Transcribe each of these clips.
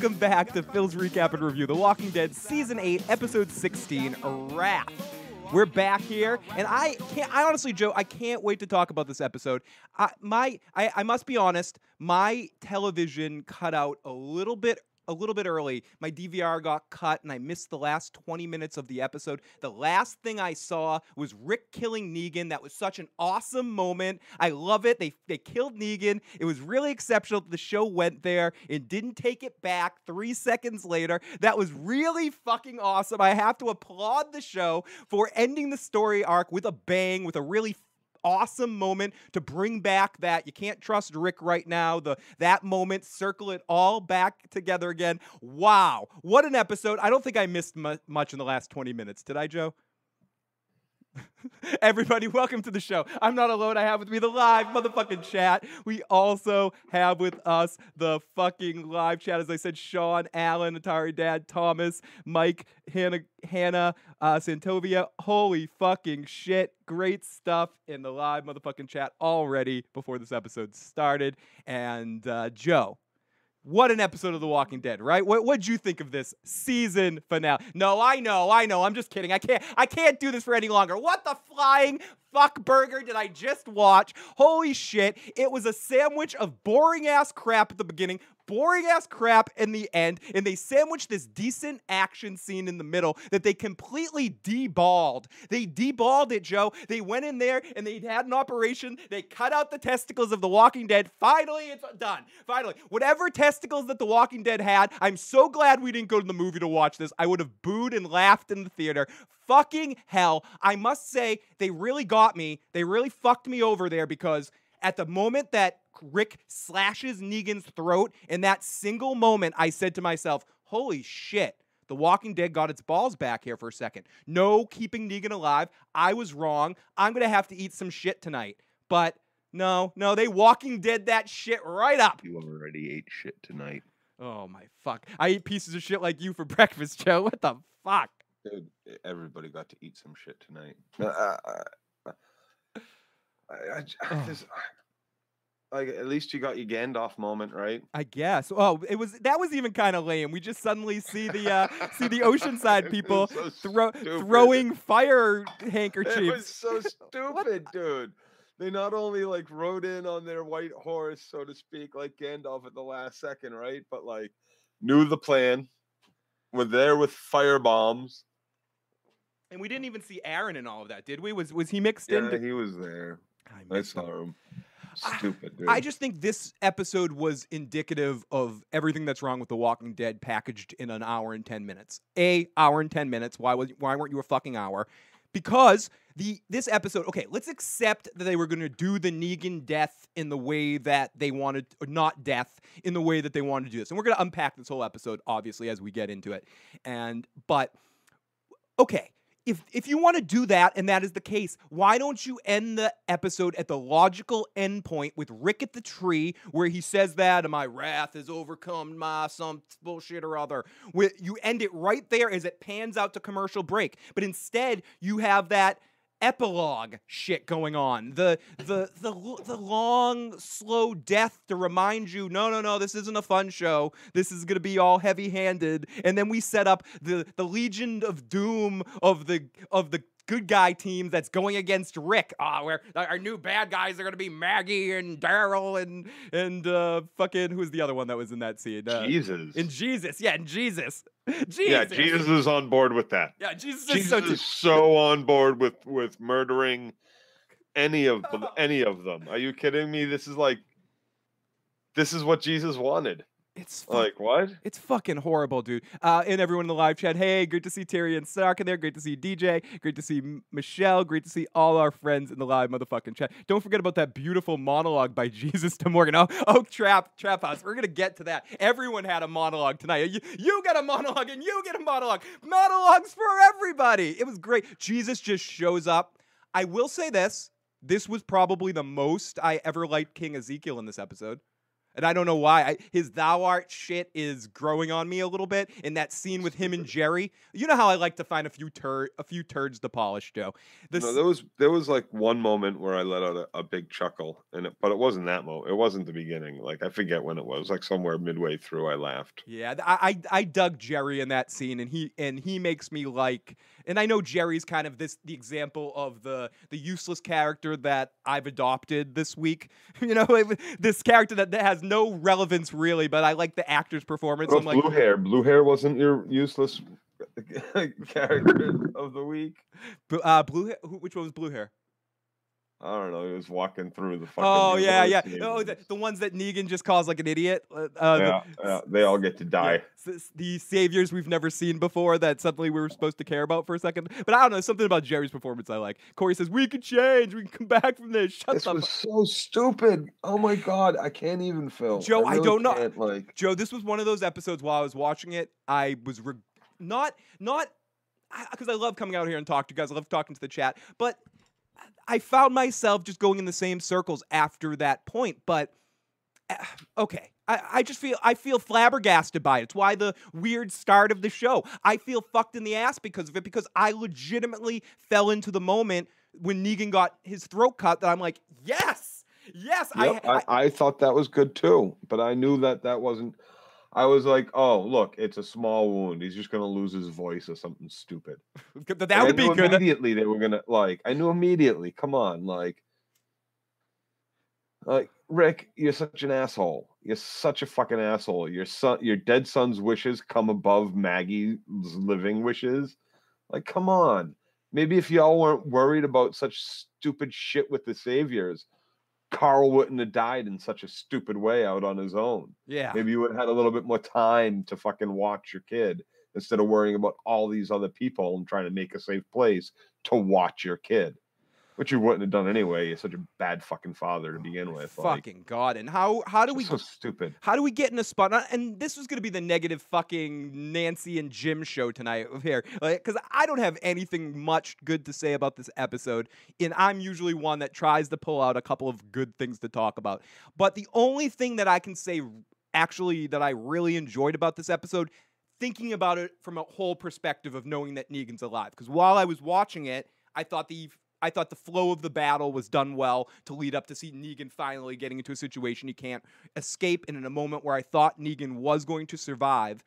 Welcome back to Phil's Recap and Review, The Walking Dead Season 8, Episode 16, Wrath. We're back here, and I can't. I honestly, Joe, I can't wait to talk about this episode. I, my, I, I must be honest. My television cut out a little bit a little bit early. My DVR got cut and I missed the last 20 minutes of the episode. The last thing I saw was Rick killing Negan. That was such an awesome moment. I love it. They they killed Negan. It was really exceptional. The show went there and didn't take it back 3 seconds later. That was really fucking awesome. I have to applaud the show for ending the story arc with a bang with a really awesome moment to bring back that you can't trust Rick right now. The that moment, circle it all back together again. Wow, what an episode! I don't think I missed mu- much in the last twenty minutes. Did I, Joe? Everybody, welcome to the show. I'm not alone. I have with me the live motherfucking chat. We also have with us the fucking live chat. As I said, Sean, Allen, Atari Dad, Thomas, Mike, Hannah, Hannah, uh, Santovia. Holy fucking shit. Great stuff in the live motherfucking chat already before this episode started. And uh, Joe, what an episode of The Walking Dead, right? What what'd you think of this season finale? No, I know, I know. I'm just kidding. I can't I can't do this for any longer. What the flying fuck burger did I just watch? Holy shit. It was a sandwich of boring ass crap at the beginning, boring ass crap in the end, and they sandwiched this decent action scene in the middle that they completely deballed. They deballed it, Joe. They went in there and they had an operation. They cut out the testicles of the Walking Dead. Finally, it's done. Finally, whatever testicles that the Walking Dead had, I'm so glad we didn't go to the movie to watch this. I would have booed and laughed in the theater fucking hell. I must say, they really got me. They really fucked me over there because at the moment that Rick slashes Negan's throat, in that single moment, I said to myself, holy shit. The Walking Dead got its balls back here for a second. No keeping Negan alive. I was wrong. I'm going to have to eat some shit tonight. But no, no, they Walking Dead that shit right up. You already ate shit tonight. Oh my fuck. I eat pieces of shit like you for breakfast, Joe. What the fuck? Dude, everybody got to eat some shit tonight. Uh, uh, uh, I, I, I Oh. Like, at least you got your Gandalf moment, right? I guess. Oh, it was that was even kind of lame. We just suddenly see the uh, see the Oceanside people so stupid. throwing fire handkerchiefs. It was so stupid, dude. They not only like rode in on their white horse, so to speak, like Gandalf at the last second, right? But like knew the plan, were there with fire bombs. And we didn't even see Aaron in all of that, did we? Was was he mixed Yeah, in? he was there. I I missed him. saw him. I- Stupid, dude. I just think this episode was indicative of everything that's wrong with The Walking Dead packaged in an hour and 10 minutes. A hour and 10 minutes. Why was why weren't you a fucking hour? Because the this episode, okay, let's accept that they were going to do the Negan death in the way that they wanted or not death in the way that they wanted to do this. And we're going to unpack this whole episode obviously as we get into it. And but okay, if if you want to do that and that is the case, why don't you end the episode at the logical endpoint with Rick at the tree where he says that my wrath has overcome my some bullshit or other. You end it right there as it pans out to commercial break. But instead, you have that epilogue shit going on. The the the the long slow death to remind you, no no no, this isn't a fun show. This is going to be all heavy-handed. And then we set up the the Legion of Doom of the of the good guy team that's going against Rick. Ah, where our new bad guys are going to be Maggie and Daryl and and uh fucking who's the other one that was in that scene? Uh, Jesus. in Jesus. Yeah, in Jesus. Jesus. Yeah, Jesus is on board with that. Yeah, Jesus, is Jesus so is so on board with with murdering any of them, any of them. Are you kidding me? This is like this is what Jesus wanted. It's Like what? It's fucking horrible, dude. Uh, and everyone in the live chat, hey, great to see Terry and Stark in there. Great to see DJ. Great to see Michelle. Great to see all our friends in the live motherfucking chat. Don't forget about that beautiful monologue by Jesus to Morgan. Oh, oh Trap, Trap House. We're going to get to that. Everyone had a monologue tonight. You, you get a monologue and you get a monologue. Monologues for everybody. It was great. Jesus just shows up. I will say this. This was probably the most I ever liked King Ezekiel in this episode. And I don't know why. I, his thou art shit is growing on me a little bit. In that scene with him and Jerry, you know how I like to find a few tur a few turds to polish, Joe. This, No, there was there was like one moment where I let out a, a big chuckle, and it, but it wasn't that moment. It wasn't the beginning. Like I forget when it was. Like somewhere midway through, I laughed. Yeah, I, I I dug Jerry in that scene, and he and he makes me like. And I know Jerry's kind of this the example of the the useless character that I've adopted this week. You know, this character that, that has no relevance really, but I like the actor's performance. About like, blue hair. Blue hair wasn't your useless character of the week. "Bl- uh, blue hair. Who, which one was blue hair? I don't know. He was walking through the fucking. Oh yeah, yeah. Oh, the, the ones that Negan just calls like an idiot. Uh, uh, the- yeah, yeah, they all get to die. s- s- the saviors we've never seen before that suddenly we were supposed to care about for a second. But I don't know, something about Jerry's performance I like. Corey says, We can change, we can come back from this. Shut This the was so stupid. Oh my god, I can't even film. Joe, I really don't know- can't, Like, Joe, this was one of those episodes while I was watching it, I was re- not not because I love coming out here and talk to you guys. I love talking to the chat, but I found myself just going in the same circles after that point. But uh, okay, I, I just feel I feel flabbergasted by it. It's why the weird start of the show. I feel fucked in the ass because of it because I legitimately fell into the moment when Negan got his throat cut. That I'm like, yes, yes, yep, I, I I, I thought that was good too, but I knew that that wasn't. I was like, oh look, it's a small wound. He's just gonna lose his voice or something stupid. that And would be good. Immediately, they were gonna like. I knew immediately. Come on, like, like Rick, you're such an asshole. You're such a fucking asshole. Your son, your dead son's wishes come above Maggie's living wishes. Like, come on. Maybe if y'all weren't worried about such stupid shit with the saviors, Carl wouldn't have died in such a stupid way out on his own. yeah. Maybe you would have had a little bit more time to fucking watch your kid instead of worrying about all these other people and trying to make a safe place to watch your kid, which you wouldn't have done anyway. You're such a bad fucking father to oh begin with. Like, Fucking god! And how how do we so stupid. how do we get in a spot? And this was going to be the negative fucking Nancy and Jim show tonight here, because I don't have anything much good to say about this episode, and I'm usually one that tries to pull out a couple of good things to talk about. But the only thing that I can say actually that I really enjoyed about this episode, thinking about it from a whole perspective of knowing that Negan's alive, because while I was watching it, I thought the I thought the flow of the battle was done well to lead up to see Negan finally getting into a situation he can't escape. And in a moment where I thought Negan was going to survive,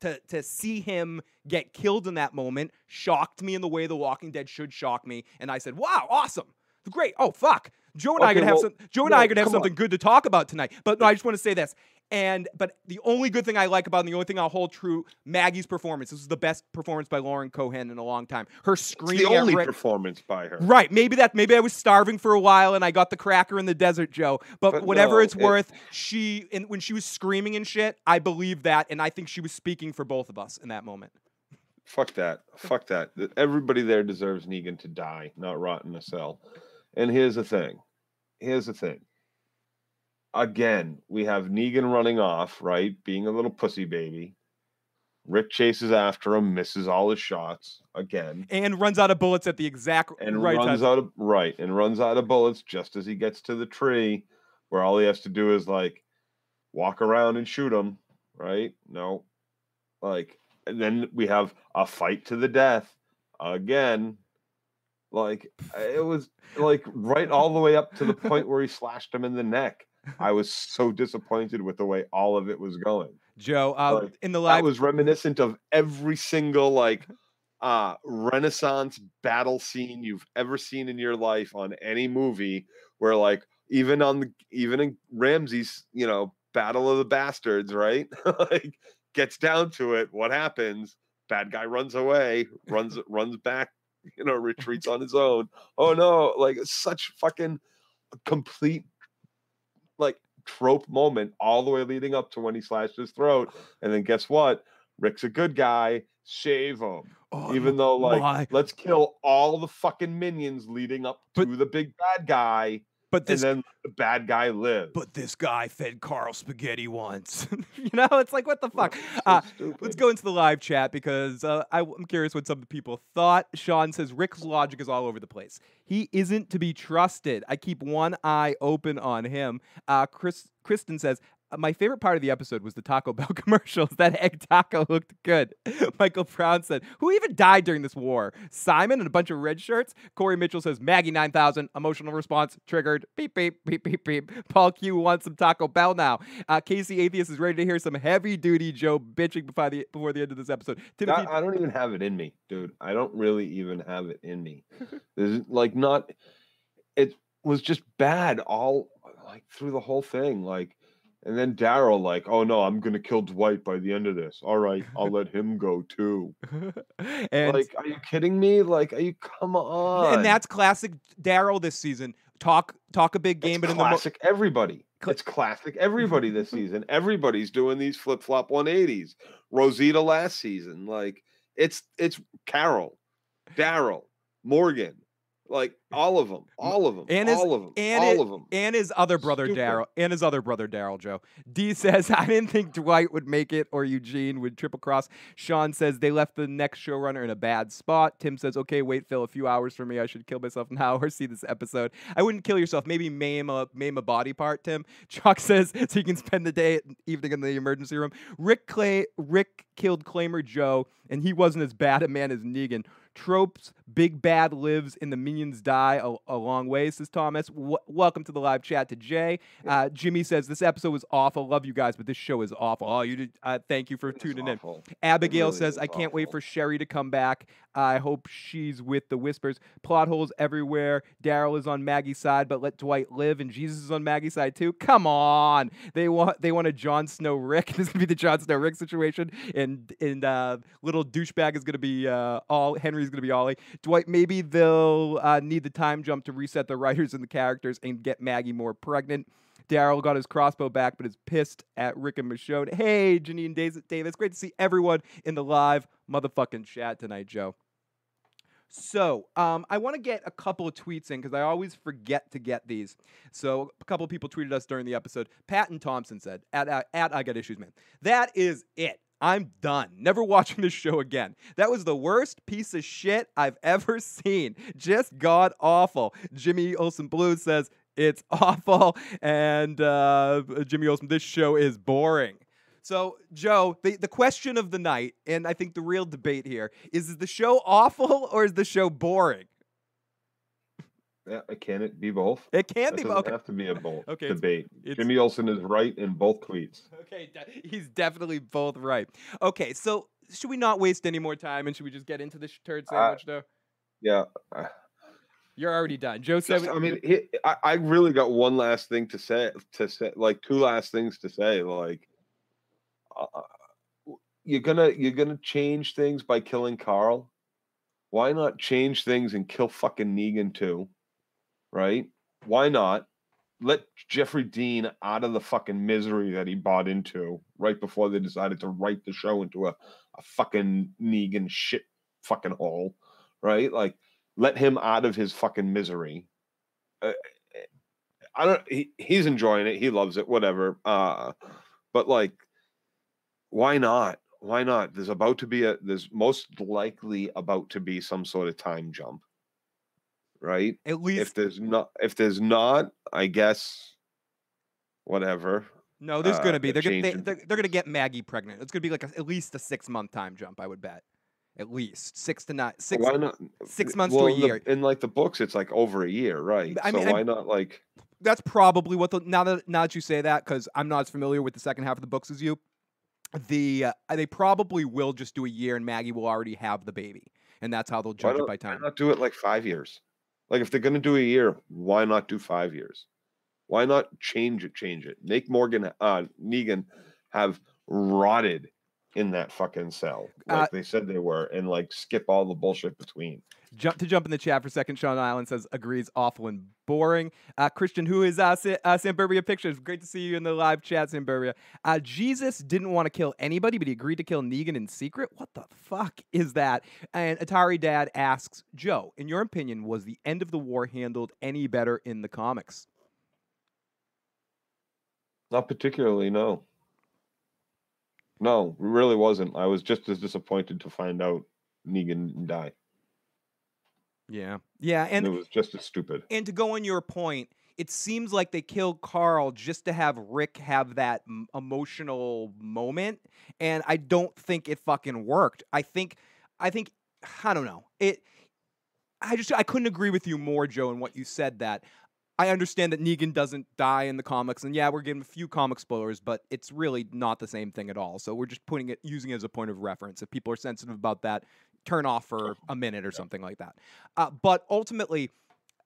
to to see him get killed in that moment shocked me in the way The Walking Dead should shock me. And I said, "Wow, awesome, great! Oh fuck." Joe and I are gonna have well, some. Joe and I are gonna have come on. something good to talk about tonight. But no, I just want to say this. And but the only good thing I like about and the only thing I'll hold true, Maggie's performance. This is the best performance by Lauren Cohan in a long time. Her It's screaming the only Rick. performance by her. Right. Maybe that maybe I was starving for a while and I got the cracker in the desert, Joe. But, But whatever no, it's it- worth, she and when she was screaming and shit, I believe that and I think she was speaking for both of us in that moment. Fuck that. Fuck that. Everybody there deserves Negan to die, not rot in a cell. And here's the thing. Here's the thing. Again, we have Negan running off, right? Being a little pussy baby. Rick chases after him, misses all his shots again, And runs out of bullets at the exact and right runs time. out of right and runs out of bullets just as he gets to the tree, where all he has to do is like walk around and shoot him. Right? No, like, and then we have a fight to the death again. Like it was like right all the way up to the point where he slashed him in the neck. I was so disappointed with the way all of it was going. Joe, uh, like, in the live was reminiscent of every single like uh renaissance battle scene you've ever seen in your life on any movie where like even on the even in Ramsay's, you know, Battle of the Bastards, right? like gets down to it, what happens? Bad guy runs away, runs runs back, you know, retreats on his own. Oh no, like such fucking complete like trope moment all the way leading up to when he slashed his throat. And then guess what? Rick's a good guy. Save him. Oh, Even though, like, my. let's kill all the fucking minions leading up But- to the big bad guy. But and then the bad guy lives. but this guy fed Carl spaghetti once. you know, it's like what the fuck. So Uh. Let's go into the live chat because uh, I, am curious what some of the people thought. Sean says Rick's logic is all over the place. He isn't to be trusted. I keep one eye open on him. Uh, Chris Kristen says. "Uh, My favorite part of the episode was the Taco Bell commercials. That egg taco looked good. Michael Brown said, Who even died during this war? Simon and a bunch of red shirts? Corey Mitchell says, Maggie 9000, emotional response triggered. Beep, beep, beep, beep, beep. Paul Q wants some Taco Bell now. Uh, Casey Atheist is ready to hear some heavy duty Joe bitching before the, before the end of this episode. Timothy, I, I don't even have it in me, dude. I don't really even have it in me. There's like not. It was just bad all like through the whole thing. Like, and then Daryl like, oh no, I'm gonna kill Dwight by the end of this. All right, I'll let him go too. and, like, are you kidding me? Like, are you come on? and that's classic Daryl this season. Talk talk a big game, It's but in the mo- classic everybody. It's classic everybody this season. Everybody's doing these flip flop 180s. Rosita last season, like it's it's Carol, Daryl, Morgan, like all of them, all of them, And his- all of them, and all it- of them. and his other brother Daryl, and his other brother Daryl Joe. D says, I didn't think Dwight would make it or Eugene would triple cross. Sean says they left the next showrunner in a bad spot. Tim says, okay, wait, Phil, a few hours for me. I should kill myself now or see this episode. I wouldn't kill yourself. Maybe maim a maim a body part, Tim. Chuck says, so you can spend the day evening in the emergency room. Rick Clay Rick killed Claimer Joe, and he wasn't as bad a man as Negan. Tropes, Big Bad lives, and the minions die a, a long way, says Thomas. W- welcome to the live chat to Jay. Uh, Jimmy says, This episode was awful. Love you guys, but this show is awful. Oh, you did. Uh, thank you for It's tuning in. Abigail really says, I can't wait for Sherry to come back. I hope she's with the whispers. Plot holes everywhere. Daryl is on Maggie's side, but let Dwight live, and Jesus is on Maggie's side too. Come on. They want they want a Jon Snow Rick. This is gonna be the Jon Snow Rick situation. And and uh, little douchebag is gonna be all uh, all Henry's gonna be Olly. Dwight, maybe they'll uh, need the time jump to reset the writers and the characters and get Maggie more pregnant. Daryl got his crossbow back, but is pissed at Rick and Michonne. Hey, Janine Davis, great to see everyone in the live motherfucking chat tonight, Joe. So, um, I want to get a couple of tweets in because I always forget to get these. So, a couple of people tweeted us during the episode. Patton Thompson said, "At uh, at I got issues, man. That is it. I'm done. Never watching this show again. That was the worst piece of shit I've ever seen. Just god awful." Jimmy Olsen Blue says it's awful, and uh, Jimmy Olsen, this show is boring. So, Joe, the, the question of the night, and I think the real debate here is is the show awful or is the show boring? Yeah, can it be both? It can That be. doesn't Okay. have to be a both Okay, debate. it's- Jimmy Olsen is right in both tweets. Okay, he's definitely both right. Okay, so should we not waste any more time and should we just get into the turd Uh, sandwich, though? Yeah, uh, You're already done. Joe said, Just, I mean, he, I, I really got one last thing to say. To say, like two last things to say. Like, uh, you're gonna you're gonna change things by killing Carl. Why not change things and kill fucking Negan too? Right? Why not let Jeffrey Dean out of the fucking misery that he bought into right before they decided to write the show into a, a fucking Negan shit fucking hole? Right? Like, let him out of his fucking misery. Uh, I don't. He, he's enjoying it. He loves it. Whatever. Uh, but like, why not? Why not? There's about to be a. There's most likely about to be some sort of time jump. Right. at least If there's not, if there's not, I guess. Whatever. no, there's uh, gonna be. they're They're gonna they, changing they're, they're gonna get Maggie pregnant. It's gonna be like a, at least a six month time jump. I would bet. At least six to nine, six. why not? six months to a well, in the- year. in like the books, it's like over a year, right? I so mean, why not like? that's probably what the now that now that you say that because I'm not as familiar with the second half of the books as you. The uh, they probably will just do a year and Maggie will already have the baby, and that's how they'll judge it by why not do it like five years? Like if they're gonna do a year, why not do five years? Why not change it? Change it. Make Morgan uh Negan have rotted in that fucking cell, like Uh, they said they were, and like skip all the bullshit between. Jump to jump in the chat for a second. Sean Island says agrees, awful and boring. Uh, Christian, who is uh, Sa- uh, Samburbia Pictures? Great to see you in the live chat, Samburbia. Uh, Jesus didn't want to kill anybody, but he agreed to kill Negan in secret. What the fuck is that? And Atari Dad asks Joe, in your opinion, was the end of the war handled any better in the comics? Not particularly, no. No, really wasn't. I was just as disappointed to find out Negan die. Yeah. Yeah, And and it was just as stupid. and to go on your point, it seems like they killed Carl just to have Rick have that m- emotional moment, and I don't think it fucking worked. I think, I think, I don't know. It. I just I couldn't agree with you more, Joe, in what you said. That I understand that Negan doesn't die in the comics, and yeah, we're getting a few comic spoilers, but it's really not the same thing at all. So we're just putting it, using it as a point of reference. If people are sensitive about that, turn off for a minute or something like that. Uh, but ultimately,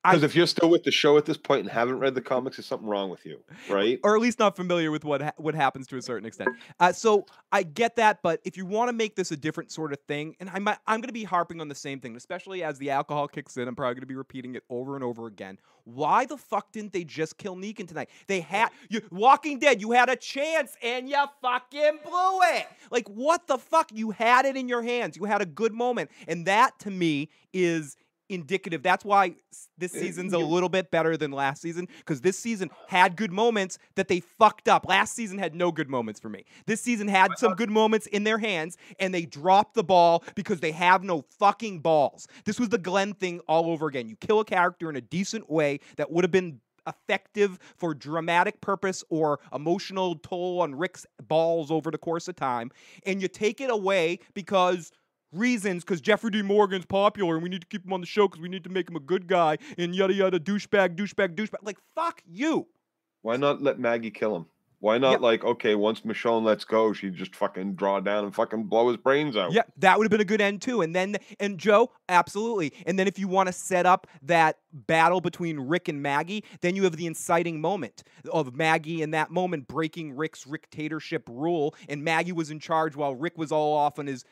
Because if you're still with the show at this point and haven't read the comics, there's something wrong with you, right? or at least not familiar with what ha- what happens to a certain extent. Uh, so I get that, but if you want to make this a different sort of thing, and I'm I'm going to be harping on the same thing, especially as the alcohol kicks in. I'm probably going to be repeating it over and over again. Why the fuck didn't they just kill Negan tonight? They had you Walking Dead. You had a chance and you fucking blew it. Like what the fuck? You had it in your hands. You had a good moment, and that to me is indicative. That's why this Uh, season's a little bit better than last season because this season had good moments that they fucked up. Last season had no good moments for me. This season had some good moments in their hands and they dropped the ball because they have no fucking balls. This was the Glenn thing all over again. You kill a character in a decent way that would have been effective for dramatic purpose or emotional toll on Rick's balls over the course of time and you take it away because reasons because Jeffrey D. Morgan's popular and we need to keep him on the show because we need to make him a good guy and yada yada douchebag, douchebag, douchebag. Like fuck you. Why not let Maggie kill him? Why not Yeah. like okay, once Michonne lets go, she just fucking draw down and fucking blow his brains out. Yeah, that would have been a good end too. And then and Joe, absolutely. And then if you want to set up that battle between Rick and Maggie, then you have the inciting moment of Maggie in that moment breaking Rick's dictatorship rule, and Maggie was in charge while Rick was all off on his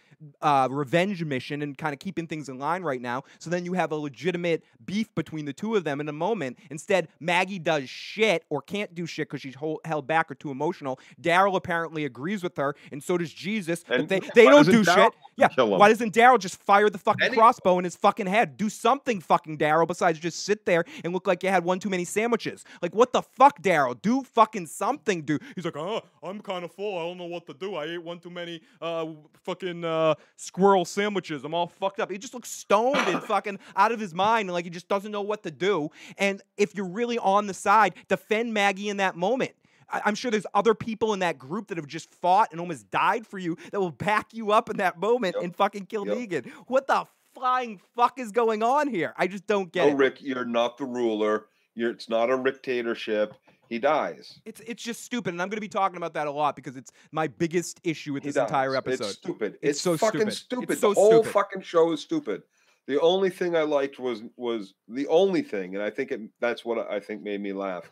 uh, revenge mission and kind of keeping things in line right now. So then you have a legitimate beef between the two of them in a moment. Instead, Maggie does shit or can't do shit because she's hol- held back or too emotional. Daryl apparently agrees with her, and so does Jesus. But they, they don't do Daryl shit. Yeah. Why doesn't Daryl just fire the fucking crossbow in his fucking head? Do something, fucking Daryl, besides just sit there and look like you had one too many sandwiches. Like, what the fuck, Daryl? Do fucking something, dude. He's like, oh, I'm kind of full. I don't know what to do. I ate one too many uh, fucking uh, squirrel sandwiches. I'm all fucked up. He just looks stoned and fucking out of his mind and like he just doesn't know what to do. And if you're really on the side, defend Maggie in that moment. I- I'm sure there's other people in that group that have just fought and almost died for you that will back you up in that moment Yep. and fucking kill Yep. Negan. What the flying fuck is going on here? I just don't get No, it. Rick, you're not the ruler. You're it's not a dictatorship. He dies. It's it's just stupid, and I'm going to be talking about that a lot because it's my biggest issue with He this entire episode. It's stupid. It's It's, so fucking stupid. stupid. It's so the whole stupid. fucking show is stupid. The only thing I liked was was the only thing, and I think it, that's what I think made me laugh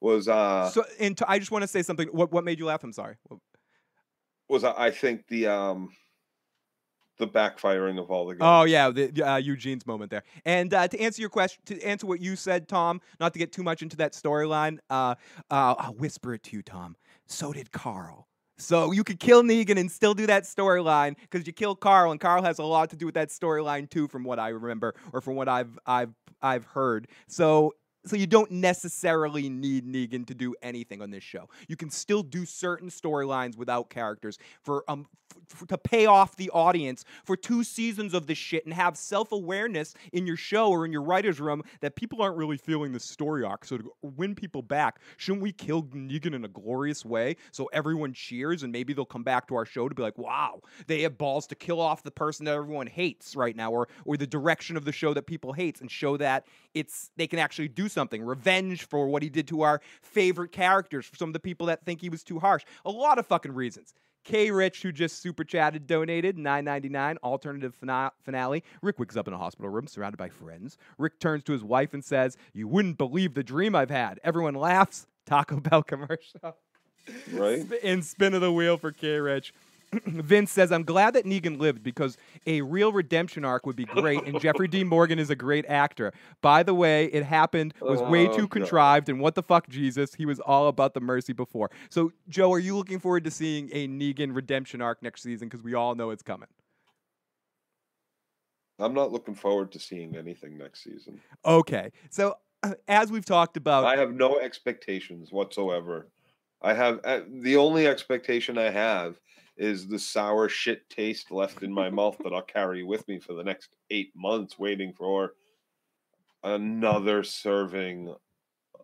was uh so, and to, I just want to say something. What what made you laugh? I'm sorry. Was uh, I think the um the backfiring of all the guns. Oh yeah, the, uh, Eugene's moment there. And uh, to answer your question, to answer what you said, Tom, not to get too much into that storyline, uh, uh, I'll whisper it to you, Tom. So did Carl. So you could kill Negan and still do that storyline because you kill Carl, and Carl has a lot to do with that storyline too, from what I remember or from what I've I've I've heard. So so you don't necessarily need Negan to do anything on this show. You can still do certain storylines without characters for um to pay off the audience for two seasons of this shit and have self-awareness in your show or in your writers room that people aren't really feeling the story arc. So to win people back, shouldn't we kill Negan in a glorious way so everyone cheers and maybe they'll come back to our show to be like, "Wow, they have balls to kill off the person that everyone hates right now or or the direction of the show that people hates and show that it's they can actually do something. Revenge for what he did to our favorite characters, for some of the people that think he was too harsh. A lot of fucking reasons. K Rich, who just super chatted, donated nine ninety nine. Alternative fina- finale. Rick wakes up in a hospital room surrounded by friends. Rick turns to his wife and says, "You wouldn't believe the dream I've had." Everyone laughs. Taco Bell commercial. Right? And spin of the wheel for K Rich. Vince says, I'm glad that Negan lived because a real redemption arc would be great, and Jeffrey D. Morgan is a great actor. By the way, it happened, was way Oh, too God. contrived, and what the fuck, Jesus? He was all about the mercy before. So, Joe, are you looking forward to seeing a Negan redemption arc next season? Because we all know it's coming. I'm not looking forward to seeing anything next season. Okay. So, as we've talked about, I have no expectations whatsoever I have uh, the only expectation I have is the sour shit taste left in my mouth that I'll carry with me for the next eight months, waiting for another serving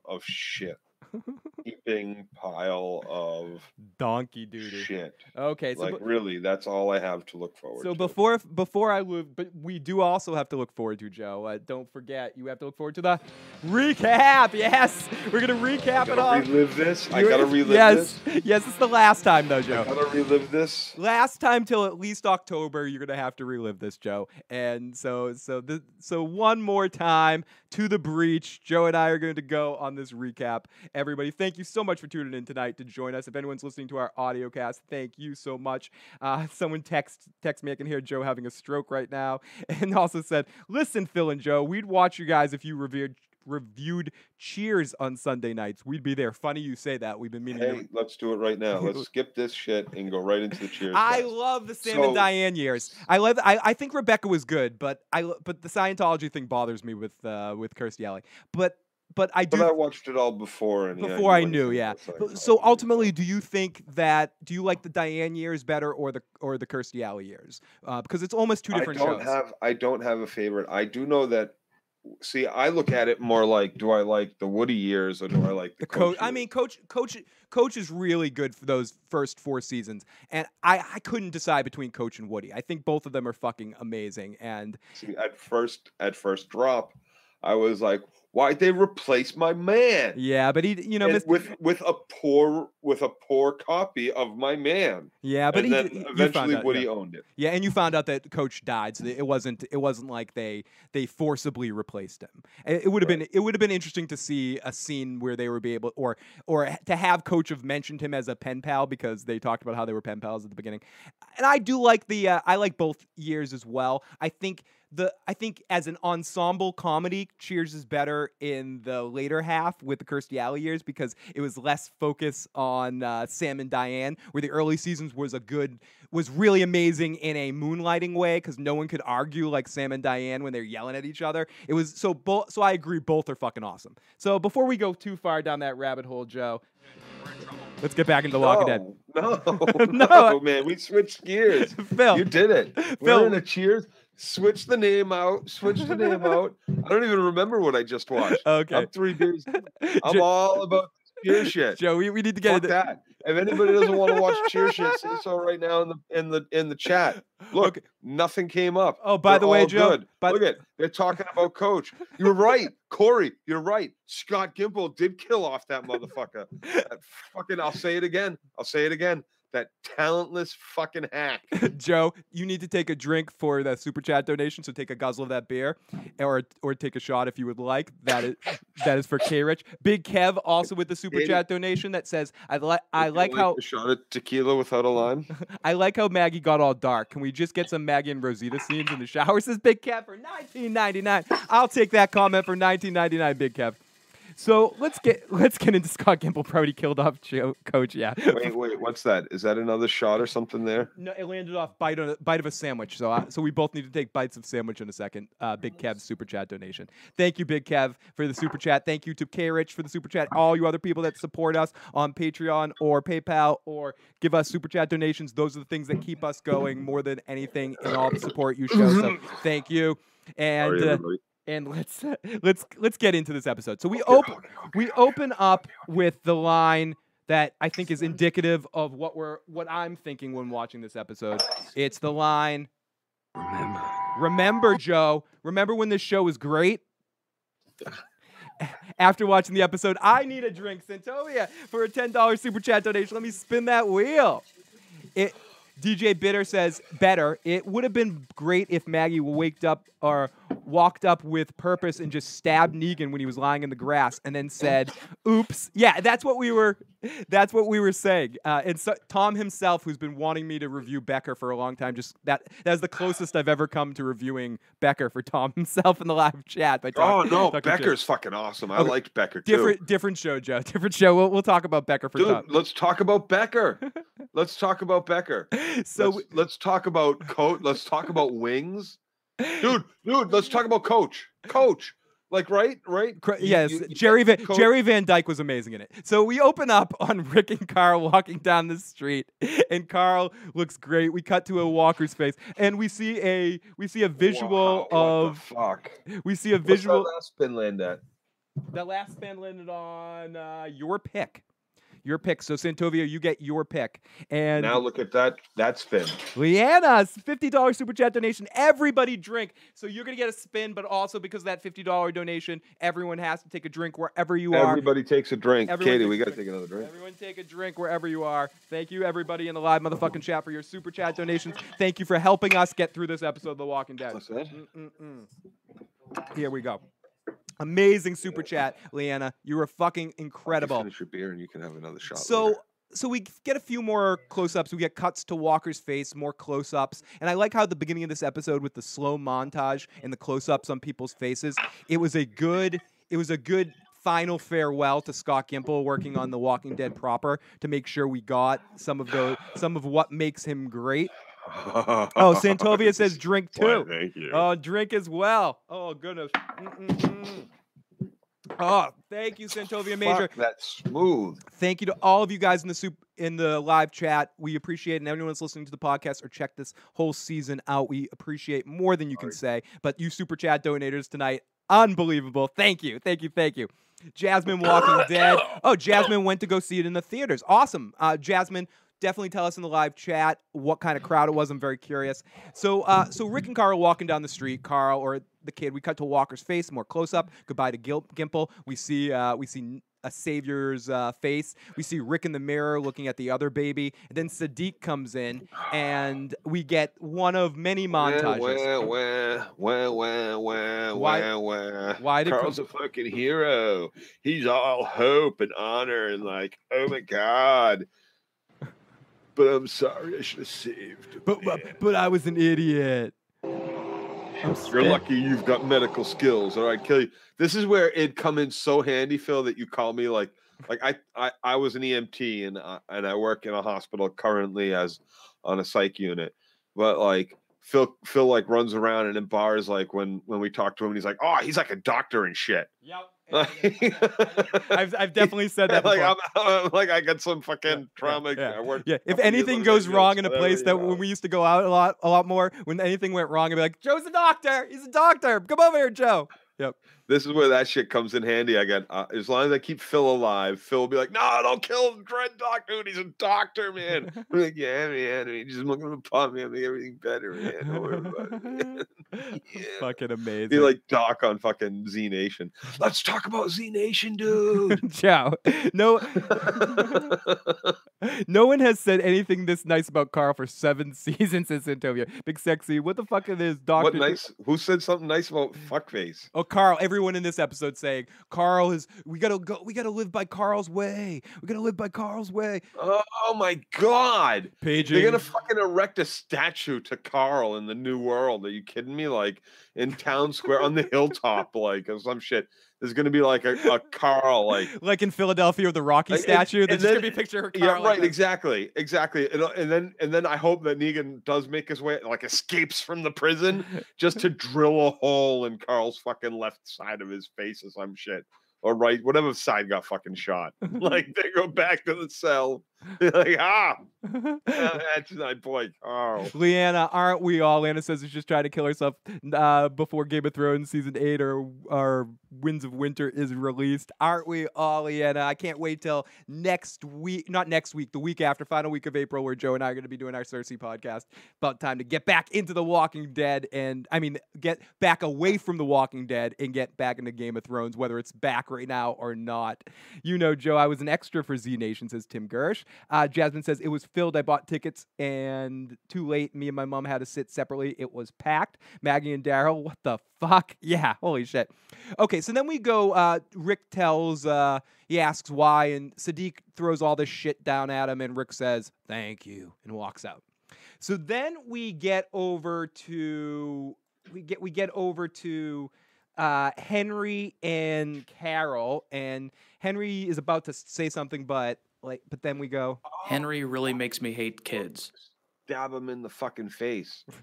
of shit. Heaping pile of Donkey duty. shit. Okay, so like be- really, that's all I have to look forward to. so to. before before I move, but we do also have to look forward to Joe. Uh, don't forget, you have to look forward to the recap. Yes, we're gonna recap I it all. relive this. I gotta relive yes, this. yes, it's the last time though, Joe. I gotta relive this. last time till at least October, you're gonna have to relive this, Joe. And so, so this, so one more time to the breach. Joe and I are going to go on this recap. Everybody, thank you so much for tuning in tonight to join us. If anyone's listening to our audio cast, thank you so much. Uh, someone text text me. I can hear Joe having a stroke right now, and also said, "Listen, Phil and Joe, we'd watch you guys if you reviewed." Reviewed Cheers on Sunday nights. We'd be there. Funny you say that. We've been meaning to Hey, let's do it right now. Let's skip this shit and go right into the cheers. I love the Sam So- and Diane years. I love. I, I think Rebecca was good, but I but the Scientology thing bothers me with uh, with Kirstie Alley. But but I do But I watched it all before, and yeah, before I knew. Yeah. But- So ultimately, do you think that do you like the Diane years better or the or the Kirstie Alley years? Uh, because it's almost two different shows. I don't shows. have I don't have a favorite. I do know that. See, I look at it more like, do I like the Woody years or do I like the the, coach. I mean, coach, coach, coach is really good for those first four seasons, and I, I couldn't decide between Coach and Woody. I think both of them are fucking amazing, and See, at first, at first drop, I was like, why'd they replace my man? yeah, but he, you know, Mr. with with a poor with a poor copy of my man. yeah, but and he, then eventually out, yeah. Owned it. Yeah, and you found out that coach died, so it wasn't it wasn't like they they forcibly replaced him. It, it would have Right. been it would have been interesting to see a scene where they would be able or or to have coach have mentioned him as a pen pal because they talked about how they were pen pals at the beginning. And I do like the uh, I like both years as well. I think the I think as an ensemble comedy, Cheers is better in the later half with the Kirstie Alley years because it was less focus on uh, Sam and Diane, where the early seasons was a good was really amazing in a moonlighting way because no one could argue like Sam and Diane when they're yelling at each other. It was so both. So I agree, both are fucking awesome. So before we go too far down that rabbit hole, Joe, let's get back into Walking Dead. No, No, no, no, man. We switched gears. Phil, You did it. Phil- We're in a cheers. Switch the name out. Switch the name out. I don't even remember what I just watched. okay. I'm three beers. I'm all about cheer shit. Joe, we, we need to get into that. If anybody doesn't want to watch cheer shit, say so right now in the in the in the chat. Look, Okay. nothing came up. Oh, by They're the way, Joe. good. By Look at they're talking about coach. You're right, Corey. You're right. Scott Gimple did kill off that motherfucker. That fucking. I'll say it again. I'll say it again. That talentless fucking hack. Joe, you need to take a drink for the super chat donation. So take a guzzle of that beer, or or take a shot if you would like. That is that is for K Rich. Big Kev also with the super chat donation that says I like I you like how a shot at tequila without a lime. I like how Maggie got all dark. Can we just get some Maggie and Rosita scenes in the shower? Says Big Kev for 19.99. I'll take that comment for 19.99, Big Kev. So let's get let's get into Scott Gimple. Probably killed off Joe, Coach. Yeah. Wait, wait. What's that? Is that another shot or something there? No, it landed off bite of, bite of a sandwich. So, uh, so we both need to take bites of sandwich in a second. Uh, Big Kev's super chat donation. Thank you, Big Kev, for the super chat. Thank you to K Rich for the super chat. All you other people that support us on Patreon or PayPal or give us super chat donations. Those are the things that keep us going more than anything in all the support you show. So, thank you. And Sorry, uh, everybody. And let's uh, let's let's get into this episode. So we Okay, open okay, okay, we okay. open up with the line that I think is indicative of what we're what I'm thinking when watching this episode. It's the line Remember. Remember Joe, remember when this show was great? After watching the episode, I need a drink, Santovia, for a $10 super chat donation. Let me spin that wheel. It DJ Bitter says better. It would have been great if Maggie waked up or walked up with purpose and just stabbed Negan when he was lying in the grass and then said, "Oops." Yeah, that's what we were. That's what we were saying. Uh, and so Tom himself, who's been wanting me to review Becker for a long time, just that that's the closest I've ever come to reviewing Becker for Tom himself in the live chat. By Oh no, talking shit. Fucking awesome. I Okay, liked Becker too. different different show, Joe. Different show. We'll, we'll talk about Becker for Dude, Tom. let's talk about Becker. let's talk about Becker. So let's, let's talk about coat. Let's talk about wings. Dude, dude, let's talk about coach. Coach. Like right, right. Yes, you- you Jerry Van, co- Jerry Van Dyke was amazing in it. So we open up on Rick and Carl walking down the street, and Carl looks great. We cut to a walker's face, and we see a we see a visual Wow, what the of fuck. we see a What's that last spin land at? The last spin landed on uh, your pick, your pick. So Santovia, you get your pick, and Now look at that. That spin. Leanna's fifty dollars super chat donation. Everybody drink. So you're gonna get a spin, but also because of that fifty dollar donation, everyone has to take a drink wherever you are. Everybody takes a drink. Everyone Katie, we got to drink. take another drink. Everyone take a drink wherever you are. Thank you, everybody in the live motherfucking chat for your super chat donations. Thank you for helping us get through this episode of The Walking Dead. Here we go. Amazing super chat, Leanna. You were fucking incredible. Finish your beer and you can have another shot. So later. so we get a few more close-ups. We get cuts to Walker's face, more close-ups, and I like how at the beginning of this episode with the slow montage and the close-ups on people's faces, it was a good it was a good final farewell to Scott Gimple working on The Walking Dead proper to make sure we got some of those some of what makes him great. Oh, Santovia says drink Why, too. Thank you. Oh, drink as well. Oh goodness. Mm-mm-mm. Oh, thank you, Santovia Major. Fuck, that's smooth. Thank you to all of you guys in the soup in the live chat. We appreciate it. And everyone that's listening to the podcast or check this whole season out. We appreciate more than you can say. But you super chat donators tonight, unbelievable. Thank you. Thank you. Thank you. Jasmine Walking Dead. Oh, Jasmine went to go see it in the theaters. Awesome. Uh, Jasmine, definitely tell us in the live chat what kind of crowd it was. I'm very curious. So, uh, so Rick and Carl walking down the street. Carl or the kid. We cut to Walker's face, more close up. Goodbye to Gil- Gimple. We see uh, we see a savior's uh, face. We see Rick in the mirror looking at the other baby. And then Siddiq comes in, and we get one of many montages. Wah, wah, wah, wah, Why- wah, wah. why did Carl's a fucking hero? He's all hope and honor and like, oh my god. But I'm sorry, I should have saved. But, but but I was an idiot. You're lucky you've got medical skills, or I'd kill you. This is where it come in so handy, Phil, that you call me like, like I, I, I was an EMT and I, and I work in a hospital currently as on a psych unit, but like Phil, Phil like runs around and in bars like when when we talk to him, he's like, oh, he's like a doctor and shit. Yep. I've, I've definitely said that like before. I'm, I'm like I got some fucking yeah, trauma. yeah, worked Yeah, if anything goes wrong in a place that know. when we used to go out a lot, a lot more, when anything went wrong, I'd be like, "Joe's a doctor. He's a doctor. Come over here, Joe." This is where that shit comes in handy. I got uh, as long as I keep Phil alive, Phil will be like, "No, don't kill the dread doctor. Dude, he's a doctor, man." I'm like, "Yeah, man. He's just looking to pump me and make everything better, man. Don't worry about it." man." Yeah. Fucking amazing. Be like Doc on fucking Z Nation. Let's talk about Z Nation, dude. Joe. No, no one has said anything this nice about Carl for seven seasons in Santovia. Big sexy. What the fuck is this doctor? what nice? Who said something nice about fuckface? Oh, Carl! Everyone in this episode saying Carl is. We gotta go. We gotta live by Carl's way. We gotta live by Carl's way. Oh, my god. Paging. They're gonna fucking erect a statue to Carl in the New World. Are you kidding me? Like in town square on the hilltop, like or some shit. There's gonna be like a, a Carl, like like in Philadelphia with the Rocky Like, statue. and There's just gonna be a picture of yeah, Carl. like right, that. exactly, exactly. And, uh, and then and then I hope that Negan does make his way, like escapes from the prison, just to drill a hole in Carl's fucking left side of his face or some shit. Or right, whatever side got fucking shot. like they go back to the cell. Like, ah, that's my boy Carl. Leanna, aren't we all? Leanna says she's just trying to kill herself uh, before Game of Thrones season eight or or Winds of Winter is released. Aren't we all, Leanna? I can't wait till next week. Not next week, the week after, final week of April, where Joe and I are going to be doing our Cersei podcast. About time to get back into The Walking Dead and I mean get back away from The Walking Dead and get back into Game of Thrones, whether it's back right now or not. You know, Joe, I was an extra for Z Nation, says Tim Gersh. Uh, Jasmine says it was filled. I bought tickets and too late. Me and my mom had to sit separately. It was packed. Maggie and Daryl, what the fuck? Yeah, holy shit. Okay, so then we go. Uh, Rick tells, uh, he asks why, and Siddiq throws all this shit down at him, and Rick says, thank you, and walks out. So then we get over to we get we get over to uh, Henry and Carol, and Henry is about to say something, but like, but then we go. Henry really makes me hate kids. Stab him in the fucking face.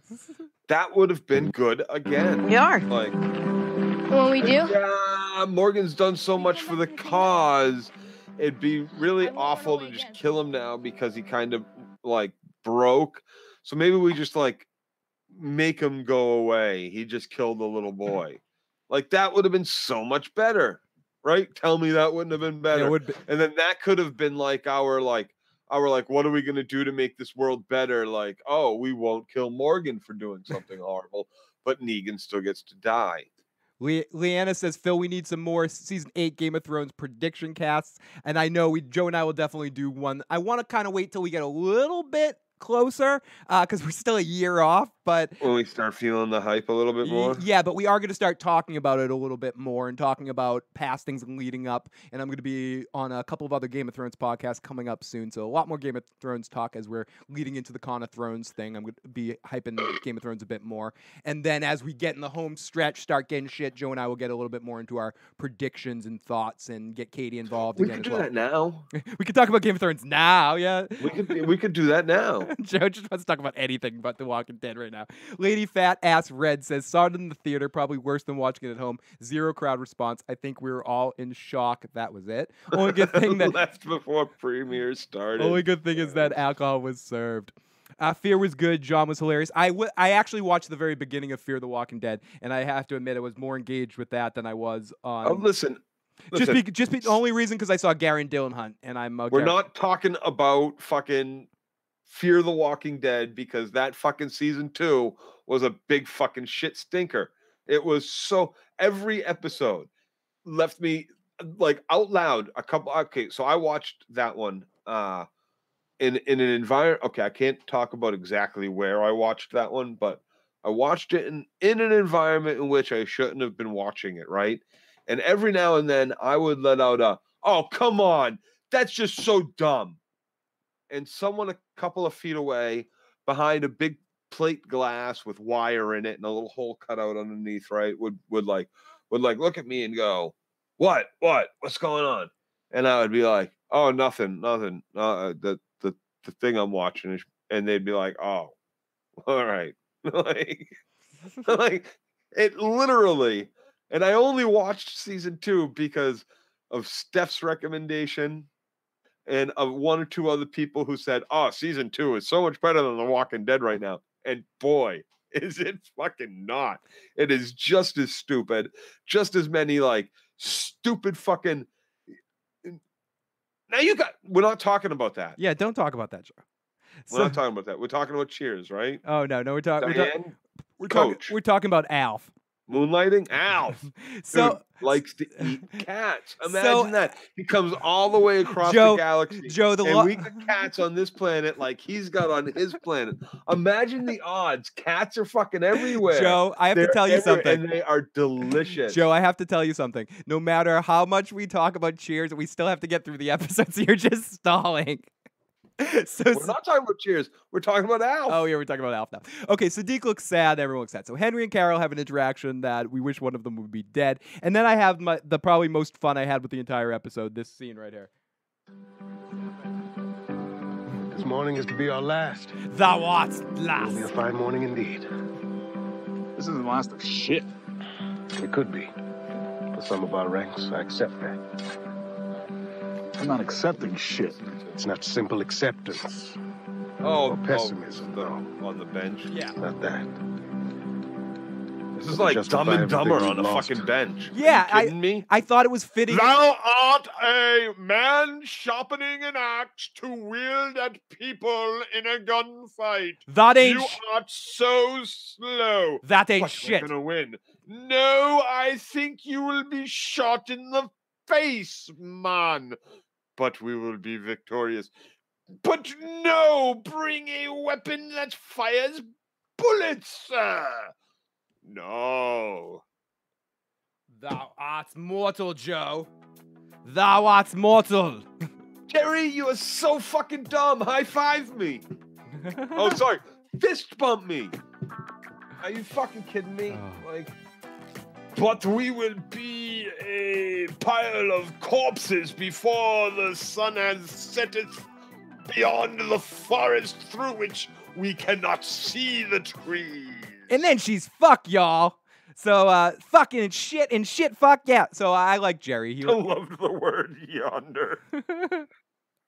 That would have been good again. You are. Like, when we do? Yeah, Morgan's done so much for the cause. It'd be really awful to just kill him now because he kind of like broke. So maybe we just like make him go away. He just killed the little boy. Like that would have been so much better, right? Tell me that wouldn't have been better. It would be, and then that could have been like our like our like what are we going to do to make this world better like oh we won't kill morgan for doing something horrible but negan still gets to die Le- Leanna says, Phil, we need some more season eight Game of Thrones prediction casts. And I know we, Joe and I will definitely do one. I want to kind of wait till we get a little bit closer uh, because we're still a year off. But when we start feeling the hype a little bit more yeah, but we are going to start talking about it a little bit more and talking about past things leading up. And I'm going to be on a couple of other Game of Thrones podcasts coming up soon. So a lot more Game of Thrones talk as we're leading into the Con of Thrones thing. I'm going to be hyping Game of Thrones a bit more. And then as we get in the home stretch, start getting shit, Joe and I will get a little bit more into our predictions and thoughts and get Katie involved we again could do well. that now we could talk about Game of Thrones now, yeah. we could we could do that now Joe just wants to talk about anything but The Walking Dead right now. Lady Fat Ass Red says, saw it in the theater, probably worse than watching it at home. Zero crowd response. I think we were all in shock. That was it. Only good thing that left before premiere started only good thing is that alcohol was served. Uh, Fear was good. John was hilarious. I w- I actually watched the very beginning of Fear the Walking Dead, and I have to admit I was more engaged with that than I was on. oh, listen just listen, be, just be, the only reason because I saw Garret Dillahunt, and I'm a we're Gar- not talking about fucking fear the walking dead because that fucking season two was a big fucking shit stinker. It was so every episode left me like out loud a couple okay so i watched that one uh in in an environment okay i can't talk about exactly where i watched that one but i watched it in in an environment in which i shouldn't have been watching it right? And every now and then i would let out a oh come on that's just so dumb and someone a couple of feet away behind a big plate glass with wire in it and a little hole cut out underneath right would would like would like look at me and go what? What? What's going on? And i would be like oh nothing nothing uh, the the the thing i'm watching is and they'd be like oh all right. Like like it literally and i only watched season two because of steph's recommendation and of one or two other people who said oh season two is so much better than the walking dead right now and boy is it fucking not it is just as stupid just as many like stupid fucking eh, now you got we're not talking about that Yeah, don't talk about that, Joe. we're So- not talking about that we're talking about cheers right oh no, no, we're talking. We're, talk- Diane, we're talking. We're talking about Alf. Moonlighting alf So Dude, likes to eat cats. So- Imagine that. He comes all the way across Joe- the galaxy. Joe, the and lo- we got cats on this planet like he's got on his planet. Imagine the odds. Cats are fucking everywhere. Joe, I have to They're tell you something. And they are delicious. Joe, I have to tell you something. No matter how much we talk about Cheers, we still have to get through the episodes. You're just stalling. so We're not talking about cheers. We're talking about Alf. Oh, yeah, we're talking about Alf now. Okay, Siddiq looks sad. Everyone looks sad. So Henry and Carol have an interaction that we wish one of them would be dead. And then I have my, the probably most fun I had with the entire episode. This scene right here. This morning is to be our last. Thou art It'll be a fine morning indeed. This is the last of shit. It could be. For some of our ranks, I accept that. I'm not accepting shit. It's not simple acceptance. oh, or pessimism, oh, the- though. on the bench. Yeah. Not that. This is like Dumb and Dumber on a lost. fucking bench. Are Yeah, you I- kidding me? I thought it was fitting. Thou art a man sharpening an axe to wield at people in a gunfight. That ain't You sh- are so slow. that ain't But shit. We're gonna win. No, I think you will be shot in the face, man. But we will be victorious. But no, bring a weapon that fires bullets, sir. No. Thou art mortal, Joe. Thou art mortal. Jerry, you are so fucking dumb. High five me. Oh, sorry. Fist bump me. Are you fucking kidding me? Oh. Like, but we will be a pile of corpses before the sun has set it beyond the forest through which we cannot see the trees. And then she's fuck y'all. So uh, fucking shit and shit. Fuck yeah. So I like Jerry. He I love the word yonder.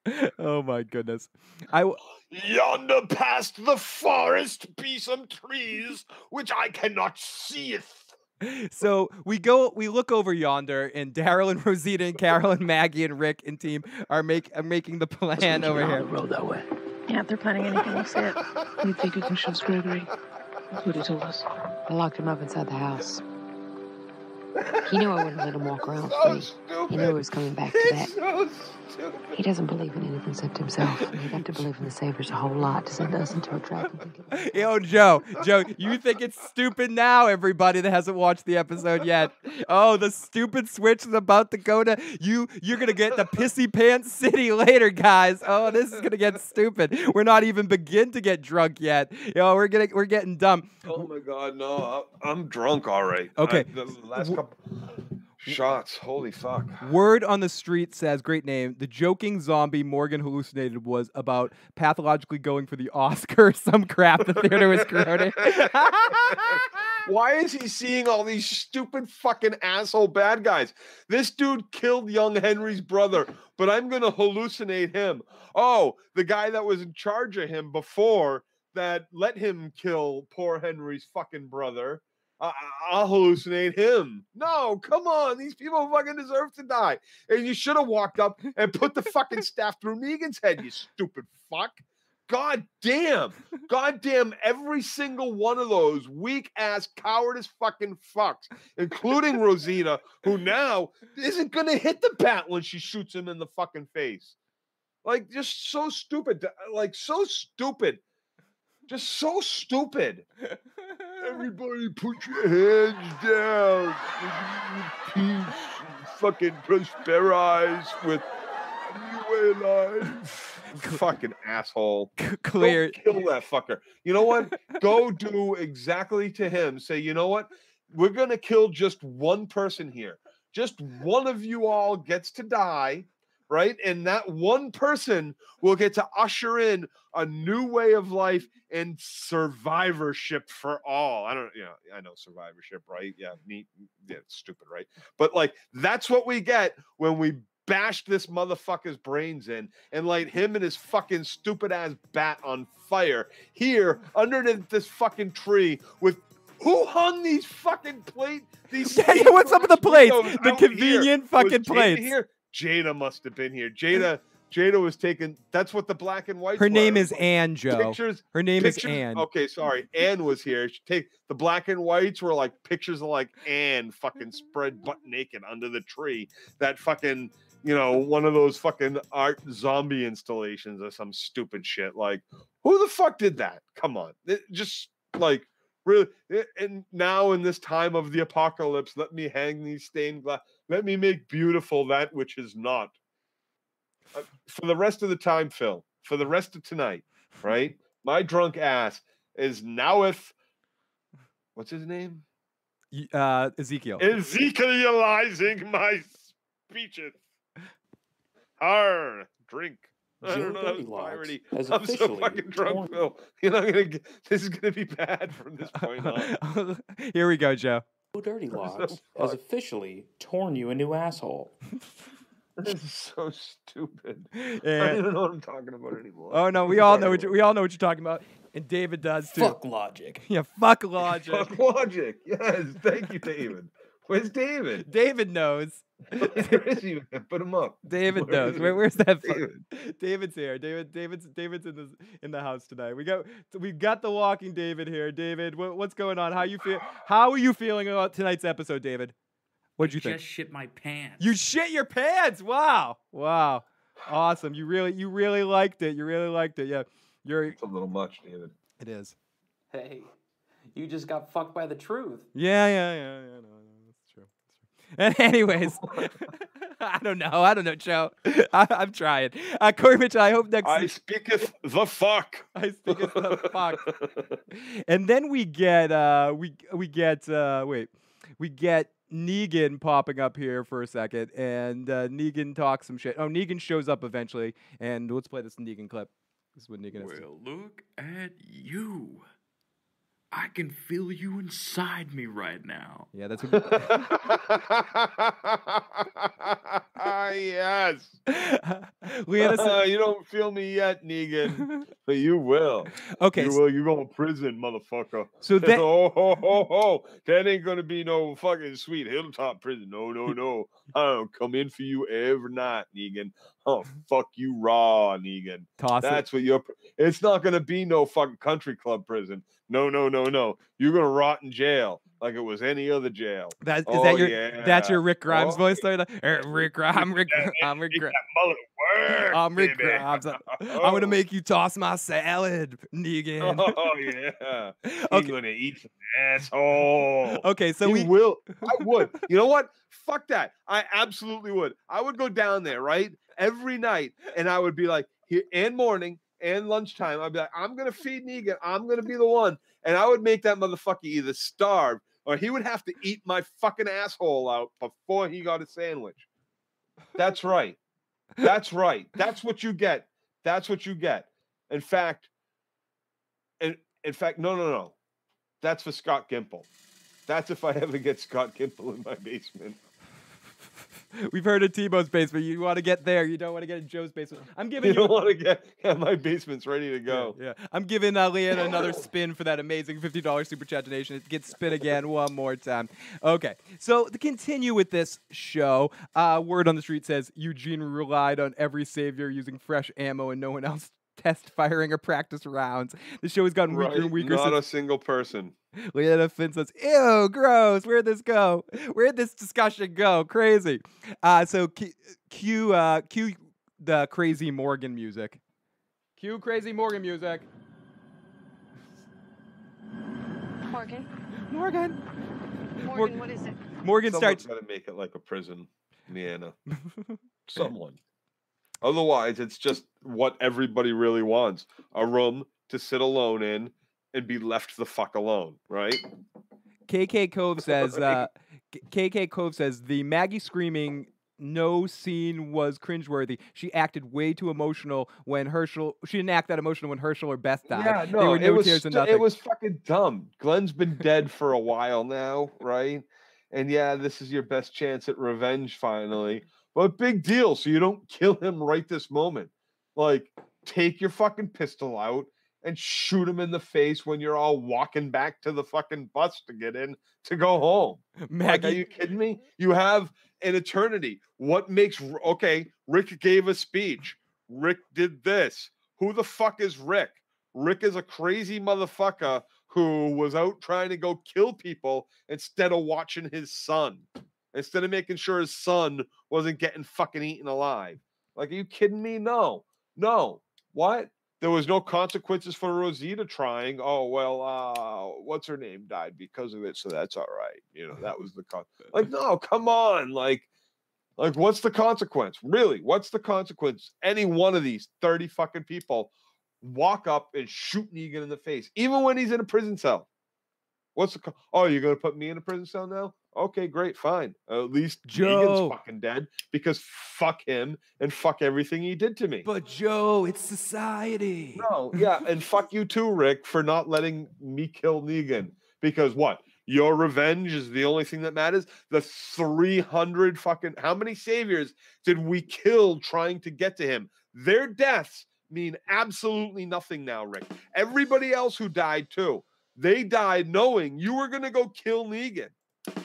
oh my goodness. I w- Yonder past the forest be some trees which I cannot seeth. So we go we look over yonder and Daryl and Rosita and Carol and Maggie and Rick and team are make are making the plan over here. the road that way. Yeah, they're planning anything, we'll it. You think you can trust Gregory? That's what he told us. I locked him up inside the house. He knew I wouldn't let him walk around So free. stupid. He knew he was coming back to that. So stupid. He doesn't believe in anything except himself. He'd have to believe in the Saviors a whole lot to send us into a trap. and think it was- Yo, Joe, Joe, you think it's stupid now, everybody that hasn't watched the episode yet. Oh, the stupid switch is about to go to you. You're gonna get the pissy pants city later, guys. Oh, this is gonna get stupid. We're not even begin to get drunk yet. Yo, we're getting we're getting dumb. Oh my god, no! I- I'm drunk. All right. Okay. I- the last couple shots. Holy fuck. Word on the street says, great name. The joking zombie Morgan hallucinated was about pathologically going for the Oscar. Some crap the theater was quoting. Why is he seeing all these stupid fucking asshole bad guys? This dude killed young Henry's brother, but I'm gonna hallucinate him. Oh, the guy that was in charge of him before that let him kill poor Henry's fucking brother. I'll hallucinate him. No, come on. These people fucking deserve to die. And you should have walked up and put the fucking staff through Negan's head, you stupid fuck. God damn. God damn every single one of those weak ass cowardice fucking fucks, including Rosita, who now isn't gonna hit the bat when she shoots him in the fucking face. Like just so stupid. Like so stupid. Just so stupid. Everybody put your hands down. With peace and fucking prosperize with new way of life. Fucking asshole. Go Clear. kill that fucker. You know what? Go do exactly to him. Say, you know what? We're gonna kill just one person here. Just one of you all gets to die, right? And that one person will get to usher in a new way of life and survivorship for all. I don't, you know, I know survivorship, right? Yeah, neat. Yeah, stupid, right? But like, that's what we get when we bash this motherfucker's brains in and light him and his fucking stupid ass bat on fire here underneath this fucking tree with who hung these fucking plates? these Yeah, what's up with the plates? The here? convenient fucking plates. here jada must have been here jada jada was taking that's what the black and white Her name is Anne, Joe. pictures Her name pictures, is Anne. Okay, sorry. Anne was here. She take the black and whites were like pictures of like Anne fucking spread butt naked under the tree. That fucking, you know, one of those fucking art zombie installations or some stupid shit. Like, who the fuck did that? Come on. It just like really it- and now in this time of the apocalypse, let me hang these stained glass. Let me make beautiful that which is not. Uh, For the rest of the time, Phil, for the rest of tonight, right? My drunk ass is now with what's his name? Uh, Ezekiel. Ezekielizing my speeches. Har drink. I don't know. That was Goldilocks piratey. has I'm so officially fucking drunk, Phil. You're not gonna get this is gonna be bad from this point on. Here we go, Joe. Joe Dirty so Locks has officially torn you a new asshole. This is so stupid. I don't even know what I'm talking about anymore. oh no, we all know what you, we all know what you're talking about, and David does too. Fuck logic. Yeah, fuck logic. Fuck logic. Yes, thank you, David. Where's David? David knows. Where is he? man? Put him up. David Where knows. Where, where's that? David. David's here. David. David's. David's in the in the house tonight. We got. We've got the walking David here. David, what, what's going on? How you feel? How are you feeling about tonight's episode, David? What'd you think? Just shit my pants. You shit your pants. Wow. Wow. Awesome. You really. You really liked it. You really liked it. Yeah. You're. It's a little much, David. It is. Hey, you just got fucked by the truth. Yeah. Yeah. Yeah. Yeah. No, no, that's true. That's true. And anyways, I don't know. I don't know, Joe. I, I'm trying. Uh, Corey Mitchell. I hope next. I speaketh the fuck. I speak of the fuck. And then we get uh we we get uh wait. We get Negan popping up here for a second and uh, Negan talks some shit. Oh, Negan shows up eventually and let's play this Negan clip. This is what Negan is. Well, look at you. I can feel you inside me right now. Yeah, that's what. yes. Leanna said, uh, you don't feel me yet, Negan, but you will. okay, you s- will. You go to prison, motherfucker. so that oh, ho, ho, ho. that ain't gonna be no fucking sweet hilltop prison. No, no, no. I'll come in for you every night, Negan. Oh, fuck you raw, Negan. toss it. That's what you're. It's not gonna be no fucking country club prison. No, no, no, no. You're gonna rot in jail like it was any other jail. That is oh, that your yeah. that's your Rick Grimes Oh, voice there? The- er, Rick Grimes, I'm Rick, I'm Rick, Make Gri- that mullet work, I'm Rick baby. Grimes. I'm gonna Oh. make you toss my salad, Negan. Oh yeah. He's Okay. gonna eat some asshole. Okay, so he we will. I would. You know what? Fuck that. I absolutely would. I would go down there, right? Every night, and I would be like, here and morning and lunchtime. I'd be like, I'm gonna feed Negan. I'm gonna be the one. And I would make that motherfucker either starve or he would have to eat my fucking asshole out before he got a sandwich. That's right. That's right. That's what you get. That's what you get. In fact, in, in fact, no, no, no. That's for Scott Gimple. That's if I ever get Scott Gimple in my basement. we've heard of Tebow's basement. You want to get there. You don't want to get in Joe's basement. I'm giving You you. don't want to get yeah, my basement's ready to Yeah, go. Yeah, I'm giving uh, Leanna another spin for that amazing $50 super chat donation. It gets spin again one more time. Okay, so to continue with this show, uh, word on the street says Eugene relied on every savior using fresh ammo and no one else test firing or practice rounds. The show has gotten weaker Right? and weaker Not since a single person. Leanna Finn says, "Ew, gross. Where'd this go? Where'd this discussion go? Crazy." Uh, so cue, cue, uh, cue the crazy Morgan music. Cue crazy Morgan music. Morgan. Morgan. Morgan, what is it? Morgan Someone's starts. got to make it like a prison, Leanna. Someone. Otherwise, it's just what everybody really wants: a room to sit alone in and be left the fuck alone, right? KK Cove says. Uh, KK Cove says the Maggie screaming. No scene was cringeworthy. She acted way too emotional when Hershel. She didn't act that emotional when Hershel or Beth died. Yeah, no, were it no was stu- it was fucking dumb. Glenn's been dead for a while now, right? And yeah, this is your best chance at revenge finally. But big deal, so you don't kill him right this moment. Like, take your fucking pistol out and shoot him in the face when you're all walking back to the fucking bus to get in to go home. Like, Maggie. are you kidding me? You have an eternity. What makes okay? Rick gave a speech. Rick did this. Who the fuck is Rick? Rick is a crazy motherfucker who was out trying to go kill people instead of watching his son. Instead of making sure his son wasn't getting fucking eaten alive. Like, are you kidding me? No, no. What? There was no consequences for Rosita trying. Oh well, uh, what's her name died because of it, so that's all right. You know, that was the con. Like, no, come on, like, like what's the consequence? Really, what's the consequence? Any one of these thirty fucking people walk up and shoot Negan in the face, even when he's in a prison cell. What's the? Co- oh, you're gonna put me in a prison cell now? Okay, great, fine. At least Joe. Negan's fucking dead because fuck him and fuck everything he did to me. But Joe, it's society. No, yeah, and fuck you too, Rick, for not letting me kill Negan. Because what? Your revenge is the only thing that matters. The 300 fucking how many saviors did we kill trying to get to him? Their deaths mean absolutely nothing now, Rick. Everybody else who died too, they died knowing you were gonna go kill Negan.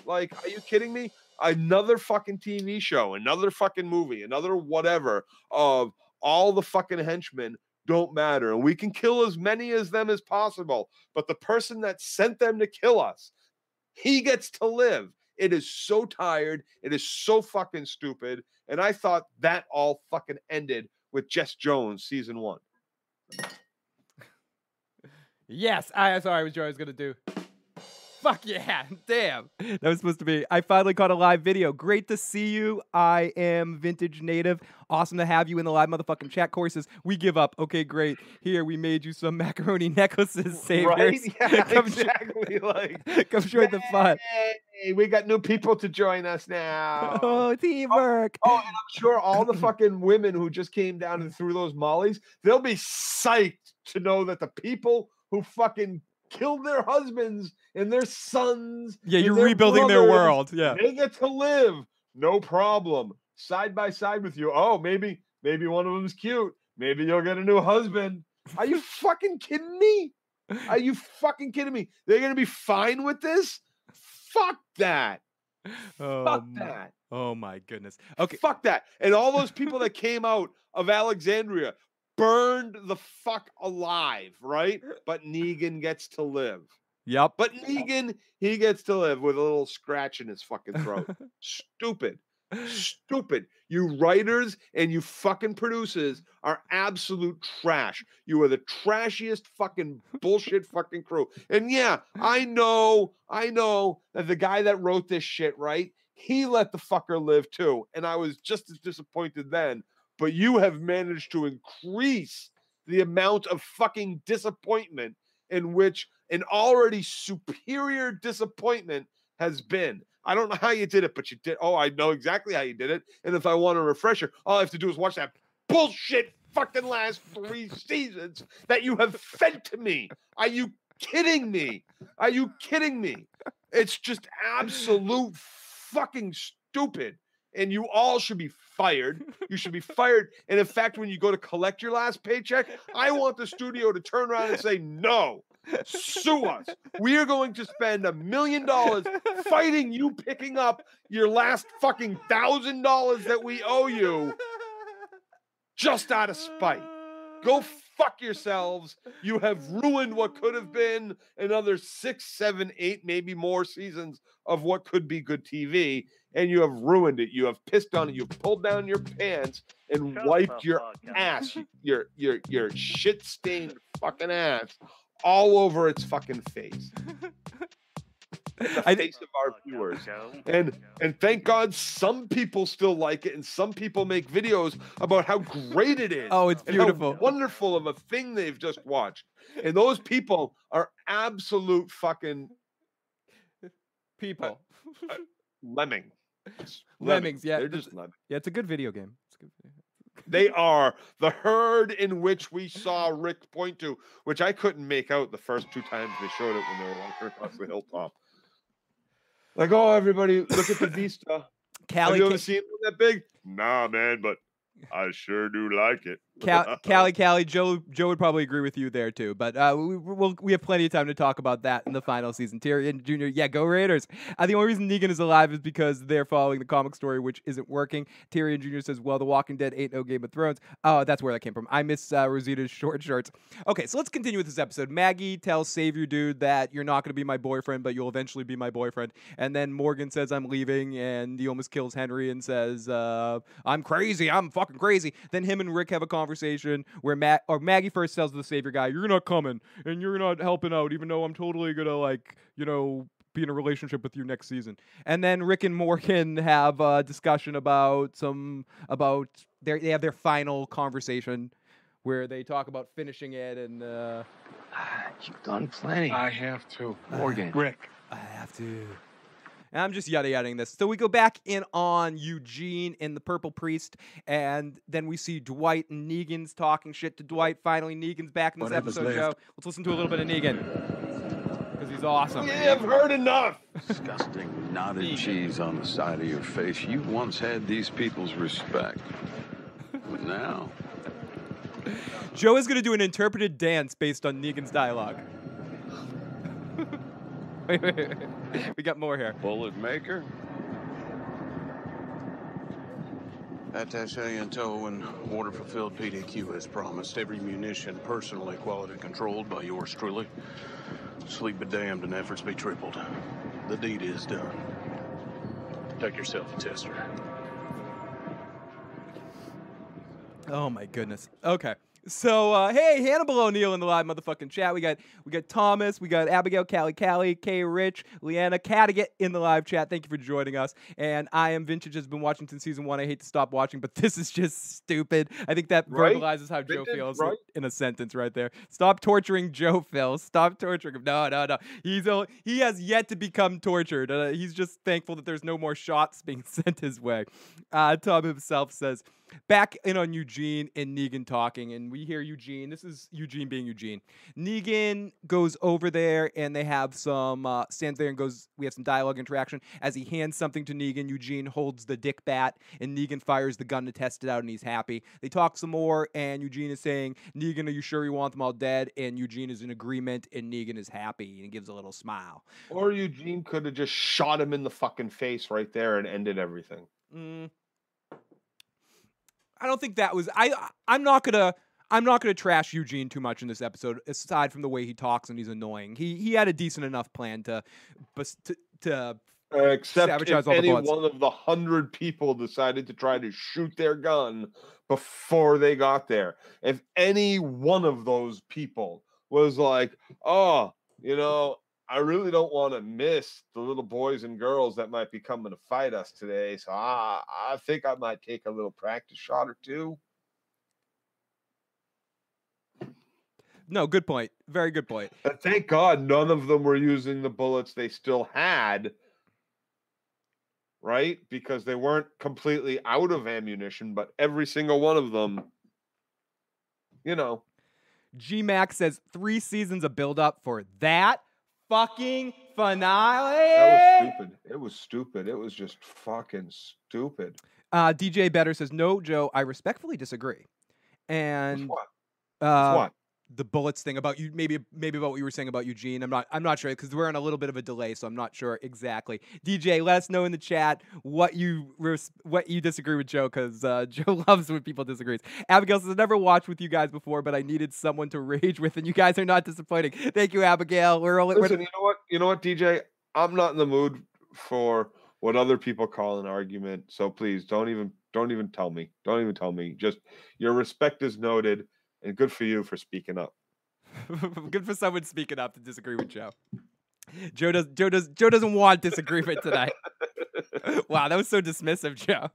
Like, are you kidding me? Another fucking TV show, another fucking movie, another whatever of all the fucking henchmen don't matter. And we can kill as many as them as possible. But the person that sent them to kill us, he gets to live. It is so tired. It is so fucking stupid. And I thought that all fucking ended with Jess Jones season one. Yes, I sorry, I was was gonna do. Fuck yeah, damn. That was supposed to be. I finally caught a live video. Great to see you. I am Vintage Native. Awesome to have you in the live motherfucking chat courses. We give up. Okay, great. Here, we made you some macaroni necklaces, saviors. Right? Yeah, come, jo- exactly. Like, come join the fun. hey, we got new people to join us now. Oh, teamwork. Oh, and I'm sure all the fucking women who just came down and threw those mollies, they'll be psyched to know that the people who fucking killed their husbands and their sons. Yeah, you're their rebuilding their world. Yeah. They get to live, no problem, side by side with you. Oh, maybe, maybe one of them's cute. Maybe you'll get a new husband. Are you fucking kidding me? Are you fucking kidding me? They're gonna be fine with this? Fuck that. Oh, Fuck that. oh my goodness. Okay. Fuck that. And all those people that came out of Alexandria burned the fuck alive, right? Uh, but Negan gets to live. Yep. But Negan, he gets to live with a little scratch in his fucking throat. Stupid. Stupid. You writers and you fucking producers are absolute trash. You are the trashiest fucking bullshit fucking crew. And yeah, I know, I know that the guy that wrote this shit, right? He let the fucker live too. And I was just as disappointed then. But you have managed to increase the amount of fucking disappointment in which an already superior disappointment has been. I don't know how you did it, but you did. Oh, I know exactly how you did it. And if I want a refresher, all I have to do is watch that bullshit fucking last three seasons that you have fed to me. Are you kidding me? Are you kidding me? It's just absolute fucking stupid. And you all should be fired. You should be fired. And in fact, when you go to collect your last paycheck, I want the studio to turn around and say, no, sue us. We are going to spend a million dollars fighting you picking up your last fucking thousand dollars that we owe you just out of spite. Go fuck yourselves. You have ruined what could have been another six, seven, eight, maybe more seasons of what could be good TV. And you have ruined it. You have pissed on it. You've pulled down your pants and wiped your ass, your your your shit stained fucking ass, all over its fucking face. In the I- face of our viewers. And and thank God some people still like it, and some people make videos about how great it is. Oh, it's beautiful. wonderful of a thing they've just watched. And those people are absolute fucking People. Uh, uh, lemming. Lemmings, yeah. They're it's- just lemming. Yeah, it's a good video game. It's a good video. They are the herd in which we saw Rick point to, which I couldn't make out the first two times they showed it when they were walking across the hilltop. Like, oh, everybody, look at the vista. Have you ever seen one that big? Nah, man, but I sure do like it. Cal- Callie, Callie, Joe, Joe would probably agree with you there too. But uh, we, we'll, we have plenty of time to talk about that in the final season. Tyrion Jr., yeah, go Raiders. Uh, the only reason Negan is alive is because they're following the comic story, which isn't working. Tyrion Jr. says, "Well, The Walking Dead ain't no Game of Thrones." Oh, that's where that came from. I miss uh, Rosita's short shorts. Okay, so let's continue with this episode. Maggie tells Savior Dude that you're not going to be my boyfriend, but you'll eventually be my boyfriend. And then Morgan says, "I'm leaving," and he almost kills Henry and says, uh, "I'm crazy. I'm fucking crazy." Then him and Rick have a conversation where Matt or Maggie first tells the Savior guy, "You're not coming, and you're not helping out, even though I'm totally gonna like, you know." Be in a relationship with you next season, and then Rick and Morgan have a discussion about some about their they have their final conversation where they talk about finishing it and uh, You've done plenty. I have to. Morgan. Rick. I have to. And I'm just yada yadaing this. So we go back in on Eugene and the Purple Priest, and then we see Dwight and Negan's talking shit to Dwight. Finally, Negan's back in this Whatever's episode, Joe. Let's listen to a little bit of Negan. Because he's awesome. Yeah, I've heard enough. Disgusting knotted cheese on the side of your face. You once had these people's respect. But now, Joe is going to do an interpreted dance based on Negan's dialogue. wait, wait, wait. We got more here. bullet maker? Attache in tow and order fulfilled PDQ as promised. Every munition personally quality controlled by yours truly. Sleep be damned and efforts be tripled. The deed is done. Take yourself a tester. Oh my goodness. Okay. So uh, hey, Hannibal O'Neill in the live motherfucking chat. We got we got Thomas, we got Abigail, Callie, Callie, Kay, Rich, Leanna, Cattigat in the live chat. Thank you for joining us. And I am Vintage. Has been watching since season one. I hate to stop watching, but this is just stupid. I think that Right? verbalizes how Joe feels right? in a sentence right there. Stop torturing Joe, Phil. Stop torturing him. No, no, no. He's o- he has yet to become tortured. Uh, he's just thankful that there's no more shots being sent his way. Uh, Tom himself says. Back in on Eugene and Negan talking, and and we hear Eugene. This is Eugene being Eugene. Negan goes over there, and they have some uh, stands there and goes. We have some dialogue interaction as he hands something to Negan. Eugene holds the dick bat, and Negan fires the gun to test it out, and he's happy. They talk some more, and Eugene is saying, "Negan, are you sure you want them all dead?" And Eugene is in agreement, and Negan is happy and gives a little smile. Or Eugene could have just shot him in the fucking face right there and ended everything. Mm. I don't think that was. I. I'm not gonna. I'm not gonna trash Eugene too much in this episode. Aside from the way he talks and he's annoying, he he had a decent enough plan to, to to uh, Except sabotage if any one of the hundred people decided to try to shoot their gun before they got there. If any one of those people was like, "Oh, you know, I really don't want to miss the little boys and girls that might be coming to fight us today, so I I think I might take a little practice shot or two. No, good point. Very good point. And thank God none of them were using the bullets they still had. Right? Because they weren't completely out of ammunition, but every single one of them, you know, G Max says three seasons of build up for that fucking finale. that was stupid. It was stupid. It was just fucking stupid. Uh, DJ Better says no, Joe. I respectfully disagree. And what? Uh, what? The bullets thing about you, maybe maybe about what you were saying about Eugene. I'm not I'm not sure because we're on a little bit of a delay, so I'm not sure exactly. DJ, let us know in the chat what you res- what you disagree with Joe because uh, Joe loves when people disagree. Abigail says I never watched with you guys before, but I needed someone to rage with, and you guys are not disappointing. Thank you, Abigail. We're only Listen, we're, you know what? You know what, DJ? I'm not in the mood for what other people call an argument. So please don't even don't even tell me. Don't even tell me. Just your respect is noted and good for you for speaking up. good for someone speaking up to disagree with Joe. Joe does Joe does Joe doesn't want disagreement tonight. wow, that was so dismissive, Joe.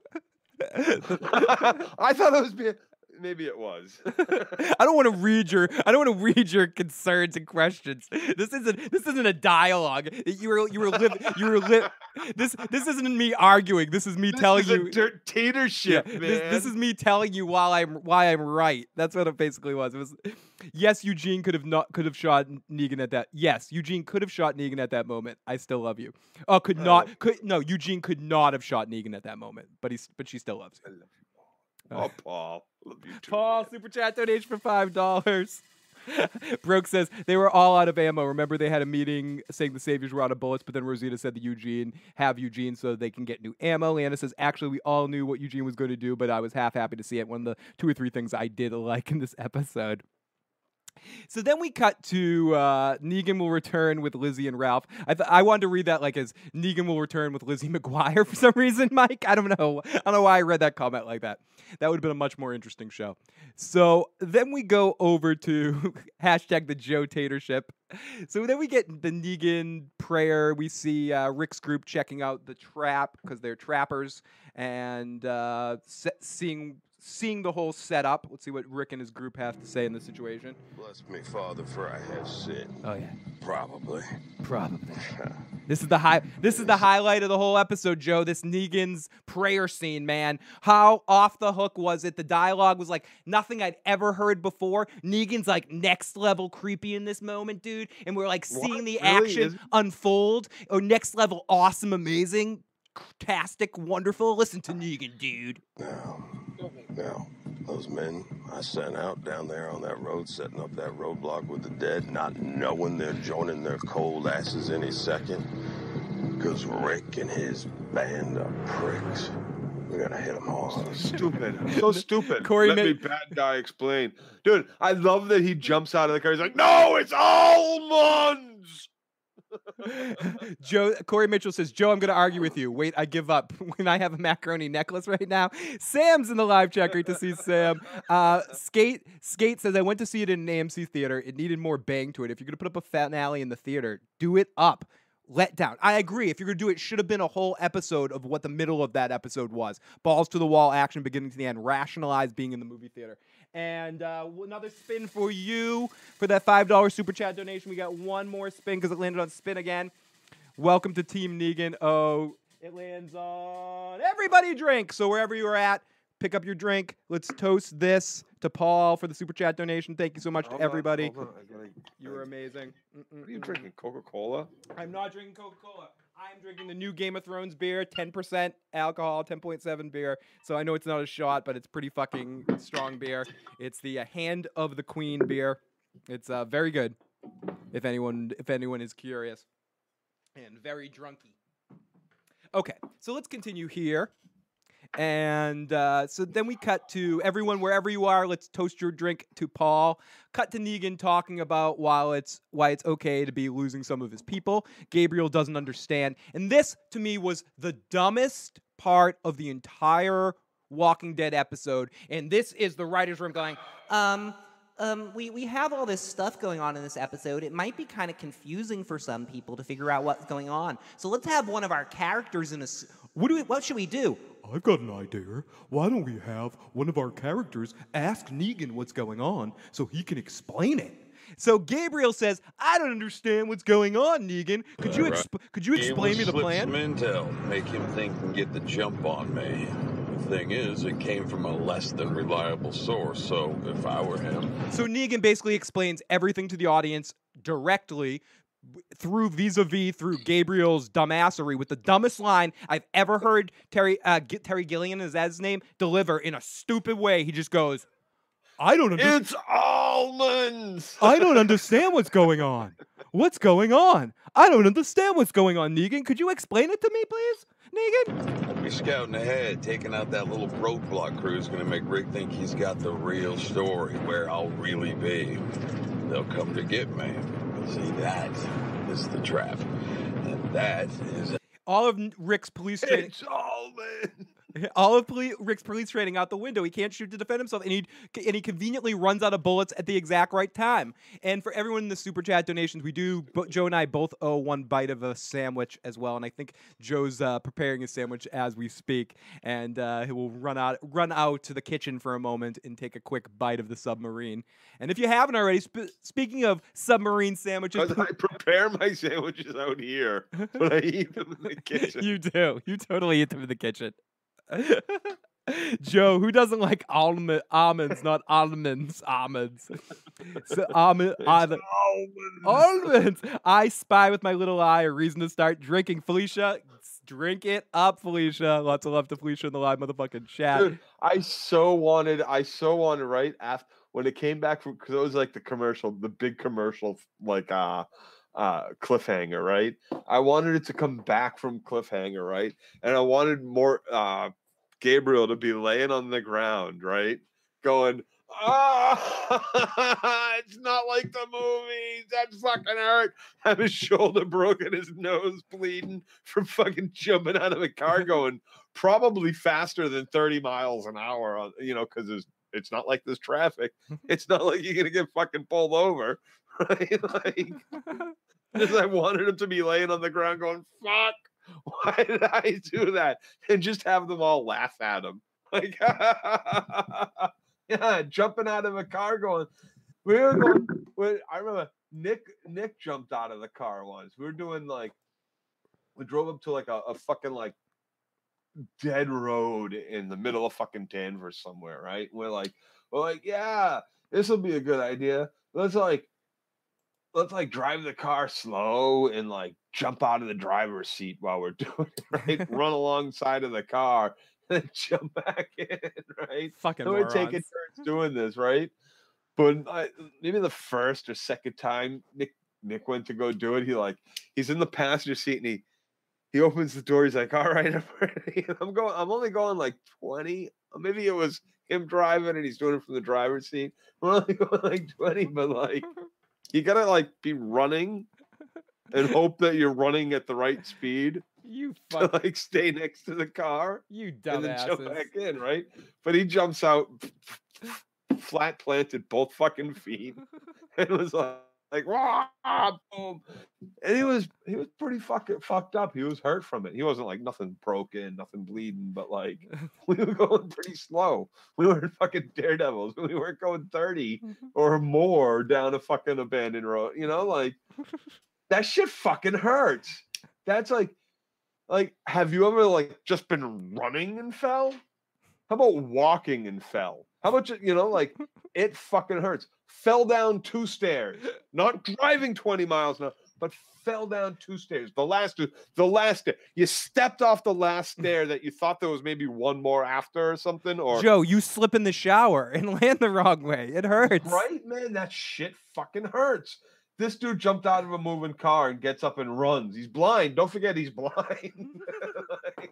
I thought it was being maybe it was. I don't want to read your I don't want to read your concerns and questions. This isn't this isn't a dialogue. You were you were living you were li- this this isn't me arguing. This is me telling is a you dictatorship, Yeah, this, this is me telling you while I'm why I'm right. That's what it basically was. It was yes, Eugene could have not could have shot Negan at that. Yes, Eugene could have shot Negan at that moment. I still love you. Uh, oh, could not could no Eugene could not have shot Negan at that moment. But he's but she still loves you. Oh, Paul. Love you too. Paul, super chat donation for five dollars. Broke says they were all out of ammo. Remember, they had a meeting saying the saviors were out of bullets, but then Rosita said that Eugene have Eugene so they can get new ammo. Lana says actually we all knew what Eugene was going to do, but I was half happy to see it. One of the two or three things I did like in this episode. So then we cut to uh, Negan will return with Lizzie and Ralph. I th- I wanted to read that like as Negan will return with Lizzie McGuire for some reason, Mike. I don't know. I don't know why I read that comment like that. That would have been a much more interesting show. So then we go over to hashtag the Joe Tatership. So then we get the Negan prayer. We see uh, Rick's group checking out the trap because they're trappers and uh, se- seeing seeing the whole setup. Let's see what Rick and his group have to say in this situation. Bless me, Father, for I have sinned. Oh yeah. Probably. Probably. This is the high. This is the highlight of the whole episode, Joe. This Negan's prayer scene, man. How off the hook was it? The dialogue was like nothing I'd ever heard before. Negan's like next level creepy in this moment, dude, and we're like seeing What? the Really? action Is- unfold. Or next level, awesome, amazing, tastic, wonderful. Listen to Negan, dude. Now, those men I sent out down there on that road, setting up that roadblock with the dead, not knowing they're joining their cold asses any second. Because Rick and his band of pricks, we gotta hit them hard. Stupid. So stupid. Corey Let Ma- me bad guy explain. Dude, I love that he jumps out of the car. He's like, no, it's almonds. Joe Corey Mitchell says, Joe, I'm gonna argue with you. Wait, I give up. When I have a macaroni necklace right now. Sam's in the live chat. Great to see Sam. Uh, Skate Skate says I went to see it in an AMC theater. It needed more bang to it. If you're gonna put up a finale in the theater, do it up. Let down. I agree. If you're gonna do it, it should have been a whole episode of what the middle of that episode was. Balls to the wall action, beginning to the end. Rationalize being in the movie theater. And uh, another spin for you for that five dollar super chat donation. We got one more spin because it landed on spin again. Welcome to Team Negan. Oh, it lands on everybody drink. So wherever you are at, pick up your drink. Let's toast this to Paul for the super chat donation. Thank you so much Hold to on, everybody. hold on, I gotta- You were amazing. What are you drinking? Coca Cola? I'm not drinking Coca Cola. I'm drinking the new Game of Thrones beer, 10% alcohol, 10.7 beer. So I know it's not a shot, but it's pretty fucking strong beer. It's the uh, Hand of the Queen beer. It's uh, very good. If anyone, if anyone is curious, and very drunky. Okay, so let's continue here. And uh, so then we cut to everyone wherever you are. Let's toast your drink to Paul. Cut to Negan talking about while it's why it's okay to be losing some of his people. Gabriel doesn't understand, and this to me was the dumbest part of the entire Walking Dead episode. And this is the writers' room going, Um, um, we, we have all this stuff going on in this episode. It might be kind of confusing for some people to figure out what's going on. So let's have one of our characters in a. s- What do we? What should we do? I've got an idea. Why don't we have one of our characters ask Negan what's going on so he can explain it? So Gabriel says, "I don't understand what's going on, Negan. Could you exp- could you explain me the Slip plan?" Some intel, make him think and get the jump on me. The thing is, it came from a less than reliable source. So if I were him, So Negan basically explains everything to the audience directly w- through vis-a-vis through Gabriel's dumbassery with the dumbest line I've ever heard Terry uh, G- Terry Gilliam is that his name deliver in a stupid way. He just goes, "I don't understand." It's almonds. I don't understand what's going on. What's going on? I don't understand what's going on, Negan. Could you explain it to me, please? Negan? I'll be scouting ahead, taking out that little roadblock crew is gonna make Rick think he's got the real story, where I'll really be. They'll come to get me. See, that is the trap. And that is All of Rick's police training. It's almonds. All of Rick's police training out the window. He can't shoot to defend himself, and he and he conveniently runs out of bullets at the exact right time. And for everyone in the super chat donations, we do. Joe and I both owe one bite of a sandwich as well, and I think Joe's uh, preparing a sandwich as we speak, and uh, he will run out run out to the kitchen for a moment and take a quick bite of the submarine. And if you haven't already, sp- speaking of submarine sandwiches, I prepare my sandwiches out here, but I eat them in the kitchen. you do. You totally eat them in the kitchen. Joe, who doesn't like almond almonds, not almonds, almonds. So almond, almond, almonds. I spy with my little eye a reason to start drinking. Felicia, drink it up, Felicia. Lots of love to Felicia in the live motherfucking chat. Dude, I so wanted, I so wanted right after when it came back from because it was like the commercial, the big commercial, like uh uh cliffhanger, right? I wanted it to come back from cliffhanger, right? And I wanted more uh Gabriel to be laying on the ground, right? Going, ah, it's not like the movies. That fucking hurt. Have his shoulder broken, his nose bleeding from fucking jumping out of a car, going probably faster than 30 miles an hour on you know because it's it's not like there's traffic it's not like you're gonna get fucking pulled over right like just i wanted him to be laying on the ground going fuck why did i do that and just have them all laugh at him like yeah jumping out of a car going we were going when, i remember nick nick jumped out of the car once we were doing like we drove up to like a, a fucking like dead road in the middle of fucking Denver somewhere, right? We're like, we're like, yeah, this will be a good idea. Let's like, let's like drive the car slow and like jump out of the driver's seat while we're doing it, right? Run alongside of the car and then jump back in, right? Fucking we're taking turns doing this, right? But I, maybe the first or second time Nick Nick went to go do it, he like he's in the passenger seat and he he opens the door. He's like, "All right, I'm ready." I'm going. I'm only going like 20. Uh, maybe it was him driving and he's doing it from the driver's seat. We're only going like 20, but like you gotta like be running and hope that you're running at the right speed You to like stay next to the car you and then jump back in, right? But he jumps out flat planted both fucking feet and was like, like "Wah!" boom. And he was he was pretty fucking fucked up. He was hurt from it. He wasn't like nothing broken, nothing bleeding, but like we were going pretty slow. We weren't fucking daredevils. We weren't going 30 mm-hmm. or more down a fucking abandoned road. You know, like that shit fucking hurts. That's like like have you ever like just been running and fell? How about walking and fell? How about ju- you know, like it fucking hurts. Fell down two stairs, not driving 20 miles an hour, but fell down two stairs. The last the last stair. You stepped off the last stair that you thought there was maybe one more after or something, or Joe, you slip in the shower and land the wrong way. It hurts. right, man, that shit fucking hurts. This dude jumped out of a moving car and gets up and runs. He's blind. Don't forget he's blind. Like,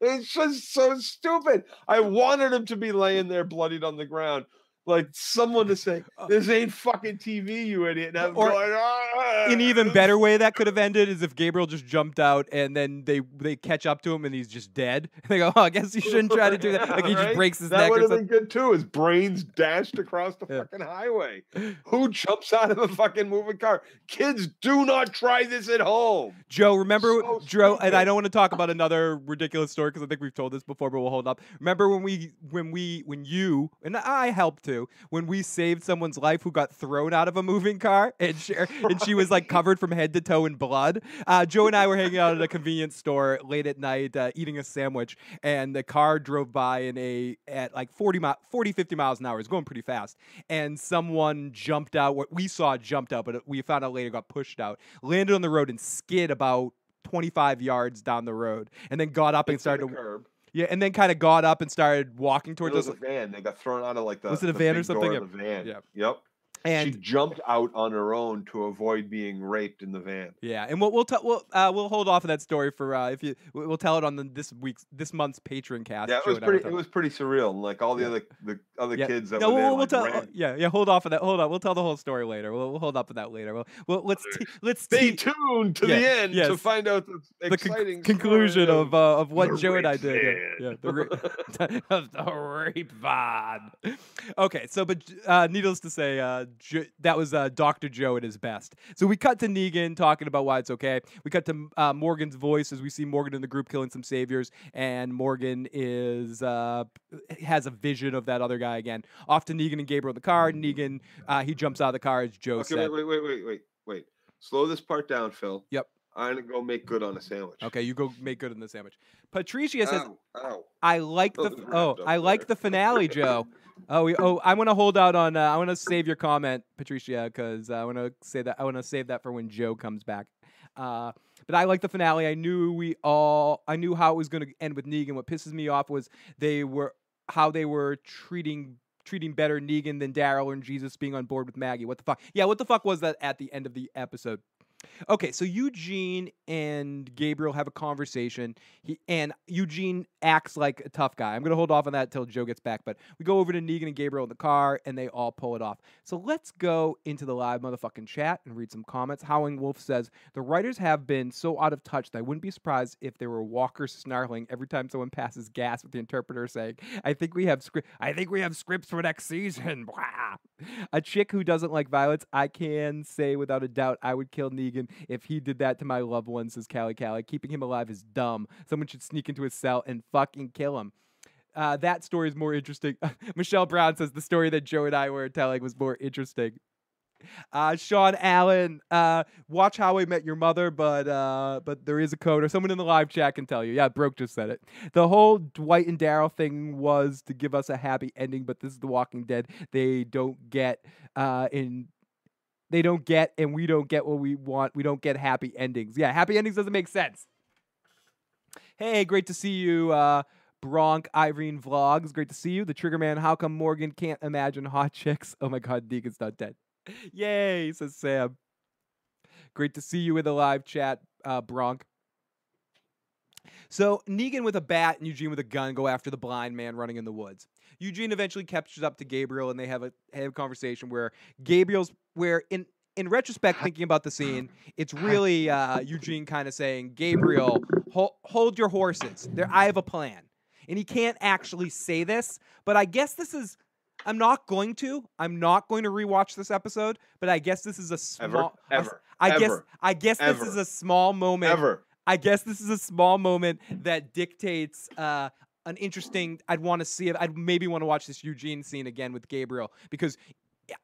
it's just so stupid. I wanted him to be laying there bloodied on the ground. Like someone to say, This ain't fucking TV, you idiot. And Or- going, "Ah." An even better way that could have ended is if Gabriel just jumped out and then they they catch up to him and he's just dead. And they go, "Oh, I guess you shouldn't try to do that." Like he just breaks his that neck That would have been good too. His brains dashed across the Yeah. fucking highway. Who jumps out of a fucking moving car? Kids, do not try this at home. Joe, remember, So Joe, and I don't want to talk about another ridiculous story because I think we've told this before, but we'll hold up. Remember when we, when we, when you and I helped too, when we saved someone's life who got thrown out of a moving car and she, and she was like covered from head to toe in blood. Uh, Joe and I were hanging out at a convenience store late at night, uh, eating a sandwich, and the car drove by in a at like 40, mi- 40 50 miles an hour. It was going pretty fast, and someone jumped out. What we saw jumped out, but we found out later got pushed out, landed on the road and skid about 25 yards down the road, and then got up and started to curb. Yeah, and then kind of got up and started walking It towards was us. a van. They got thrown out of like the Was it a the van or big door something? of The van. Yeah. Yep. And she jumped out on her own to avoid being raped in the van. Yeah, and we'll we'll tell we'll uh, we'll hold off of that story for uh, if you we- we'll tell it on the, this week's this month's patron cast. Yeah, it was and I will pretty. It was pretty surreal. Like all the other the other yeah. kids that no, were we'll, there, we'll like, tell. ran. Yeah, yeah. Hold off of that. Hold on. We'll tell the whole story later. We'll, we'll hold up on that later. We'll, we'll let's te- let's Stay te- tuned to Yeah, the end to find out the, the con- exciting conclusion story of uh, of what Joe and I did. Yeah, yeah the, ra- of the rape van. Okay, so but uh, needless to say, uh, jo- that was uh, Doctor Joe at his best. So we cut to Negan talking about why it's okay. We cut to uh, Morgan's voice as we see Morgan in the group killing some saviors, and Morgan is uh, has a vision of that other guy again. Off to Negan and Gabriel in the car. Negan uh, he jumps out of the car as Joe Okay, said. wait, wait, wait, wait, wait, wait. Slow this part down, Phil. Yep. I'm gonna go make good on a sandwich. Okay, you go make good on the sandwich. Patricia says, Ow, ow. I like the Those oh, I like the finale, Joe. Oh, we, oh, I want to hold out on. Uh, I want to save your comment, Patricia, because I want to say that I want to save that for when Joe comes back. Uh, but I like the finale. I knew we all. I knew how it was going to end with Negan. What pisses me off was they were how they were treating treating better Negan than Daryl and Jesus being on board with Maggie. What the fuck? Yeah, what the fuck was that at the end of the episode? Okay, so Eugene and Gabriel have a conversation. He and Eugene acts like a tough guy. I'm gonna hold off on that until Joe gets back. But we go over to Negan and Gabriel in the car, and they all pull it off. So let's go into the live motherfucking chat and read some comments. Howling Wolf says the writers have been so out of touch that I wouldn't be surprised if there were walkers snarling every time someone passes gas with the interpreter saying, "I think we have script. I think we have scripts for next season." A chick who doesn't like violence, I can say without a doubt, I would kill Negan if he did that to my loved one, says Callie Callie. Keeping him alive is dumb. Someone should sneak into his cell and fucking kill him. Uh, that story is more interesting. Michelle Brown says the story that Joe and I were telling was more interesting. Uh, Sean Allen, uh, watch How I Met Your Mother, but uh, but there is a code, or someone in the live chat can tell you. Yeah, Broke just said it. The whole Dwight and Daryl thing was to give us a happy ending, but this is The Walking Dead. They don't get uh, in. They don't get, and we don't get what we want. We don't get happy endings. Yeah, happy endings doesn't make sense. Hey, great to see you, uh, Bronk Irene Vlogs. Great to see you. The Trigger Man. How come Morgan can't imagine hot chicks? Oh my God, Deacon's not dead. Yay, says Sam. Great to see you in the live chat, uh, Bronk. So Negan with a bat and Eugene with a gun go after the blind man running in the woods. Eugene eventually catches up to Gabriel and they have a have a conversation where Gabriel's where in in retrospect thinking about the scene, it's really uh, Eugene kind of saying, Gabriel, hold, hold your horses. There, I have a plan. And he can't actually say this, but I guess this is. I'm not going to. I'm not going to rewatch this episode, but I guess this is a small. s- Ever. I guess. Ever. I guess this is Ever. a small moment. Ever. I guess this is a small moment that dictates uh, an interesting. I'd want to see it. I'd maybe want to watch this Eugene scene again with Gabriel because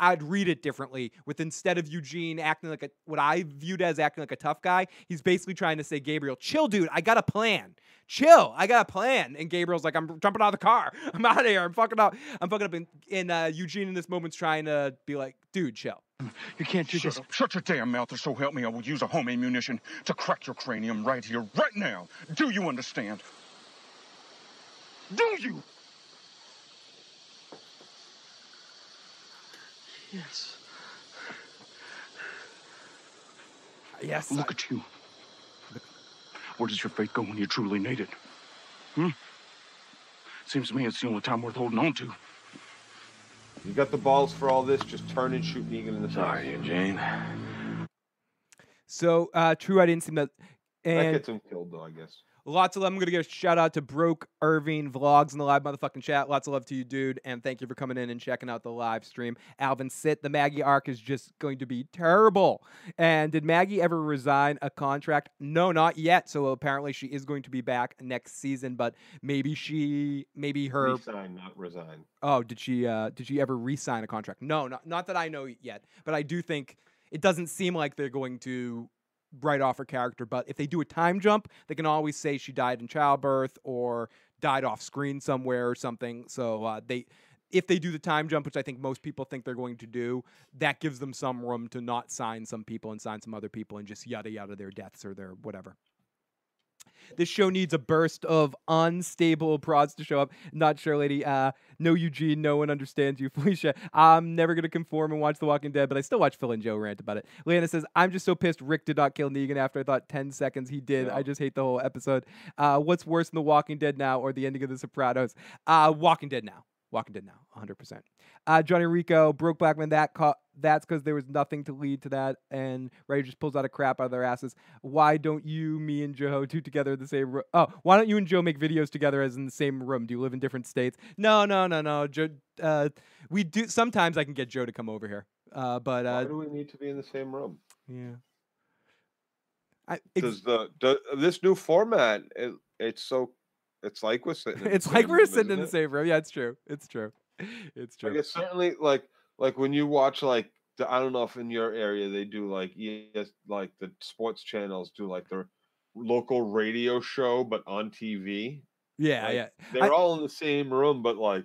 I'd read it differently. With instead of Eugene acting like a what I viewed as acting like a tough guy, he's basically trying to say, Gabriel, chill, dude. I got a plan. Chill. I got a plan. And Gabriel's like, I'm jumping out of the car. I'm out of here. I'm fucking up. I'm fucking up. And, and uh, Eugene in this moment's trying to be like, dude, chill. You can't do this. Shut your damn mouth, or so help me, I will use a homemade munition to crack your cranium right here, right now. Do you understand? Do you? Yes. Yes. Look at you. Where does your faith go when you truly need it? Hmm? Seems to me it's the only time worth holding on to. You got the balls for all this? Just turn and shoot Negan in the face. Sorry, Eugene. So uh, true, I didn't see that. That And gets him killed, though, I guess. Lots of love. I'm going to give a shout out to Broke Irving Vlogs in the live motherfucking chat. Lots of love to you, dude. And thank you for coming in and checking out the live stream. Alvin Sit, the Maggie arc is just going to be terrible. And did Maggie ever resign a contract? No, not yet. So apparently she is going to be back next season, but maybe she, maybe her. Resign, not resign. Oh, did she? Uh, did she ever re-sign a contract? No, not not that I know yet. But I do think it doesn't seem like they're going to write off her character. But if they do a time jump, they can always say she died in childbirth or died off screen somewhere or something. So uh, they. If they do the time jump, which I think most people think they're going to do, that gives them some room to not sign some people and sign some other people and just yada yada their deaths or their whatever. This show needs a burst of unstable prods to show up. Not sure, lady. Uh, no, Eugene. No one understands you, Felicia. I'm never gonna conform and watch The Walking Dead, but I still watch Phil and Joe rant about it. Lana says, "I'm just so pissed Rick did not kill Negan after I thought 10 seconds he did. I just hate the whole episode. Uh, what's worse than The Walking Dead now or the ending of The Sopranos? Uh, Walking Dead now. Walking Dead now, 100%. Uh, Johnny Rico, Broke Blackman, that ca- that's because there was nothing to lead to that, and Ray just pulls out a crap out of their asses. Why don't you, me, and Joe do together in the same room? Oh, why don't you and Joe make videos together as in the same room? Do you live in different states? No, no, no, no. Joe, uh, we do. Sometimes I can get Joe to come over here, uh, but Why uh, do we need to be in the same room? yeah. I, ex- Because the, the this new format, it, it's so it's like we're sitting. in the it's like same we're room, sitting in the same room. Yeah, it's true. It's true. It's true. Like it's certainly like like when you watch like the, I don't know if in your area they do like yes like the sports channels do like their local radio show but on TV. Yeah, Like, yeah. They're I- all in the same room, but like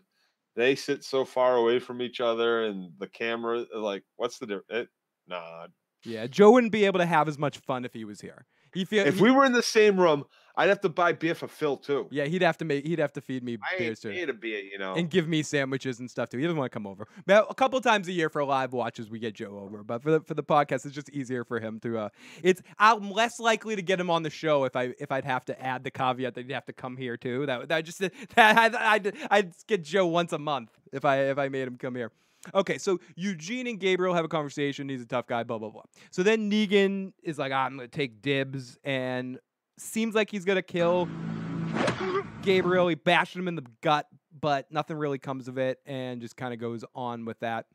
they sit so far away from each other, and the camera like what's the difference? Nah. Yeah, Joe wouldn't be able to have as much fun if he was here. He feel If he- we were in the same room, I'd have to buy beer for Phil too. yeah, he'd have to make he'd have to feed me I beers too. a beer, you know. and give me sandwiches and stuff too. He doesn't want to come over. Now, a couple times a year for live watches, we get Joe over. But for the for the podcast, it's just easier for him to. Uh, it's I'm less likely to get him on the show if I if I'd have to add the caveat that he'd have to come here too. That that just that I'd, I'd I'd get Joe once a month if I if I made him come here. Okay, so Eugene and Gabriel have a conversation. He's a tough guy, blah blah blah. So then Negan is like, I'm gonna take dibs, and seems like he's gonna kill Gabriel. He bashed him in the gut, but nothing really comes of it, and just kind of goes on with that.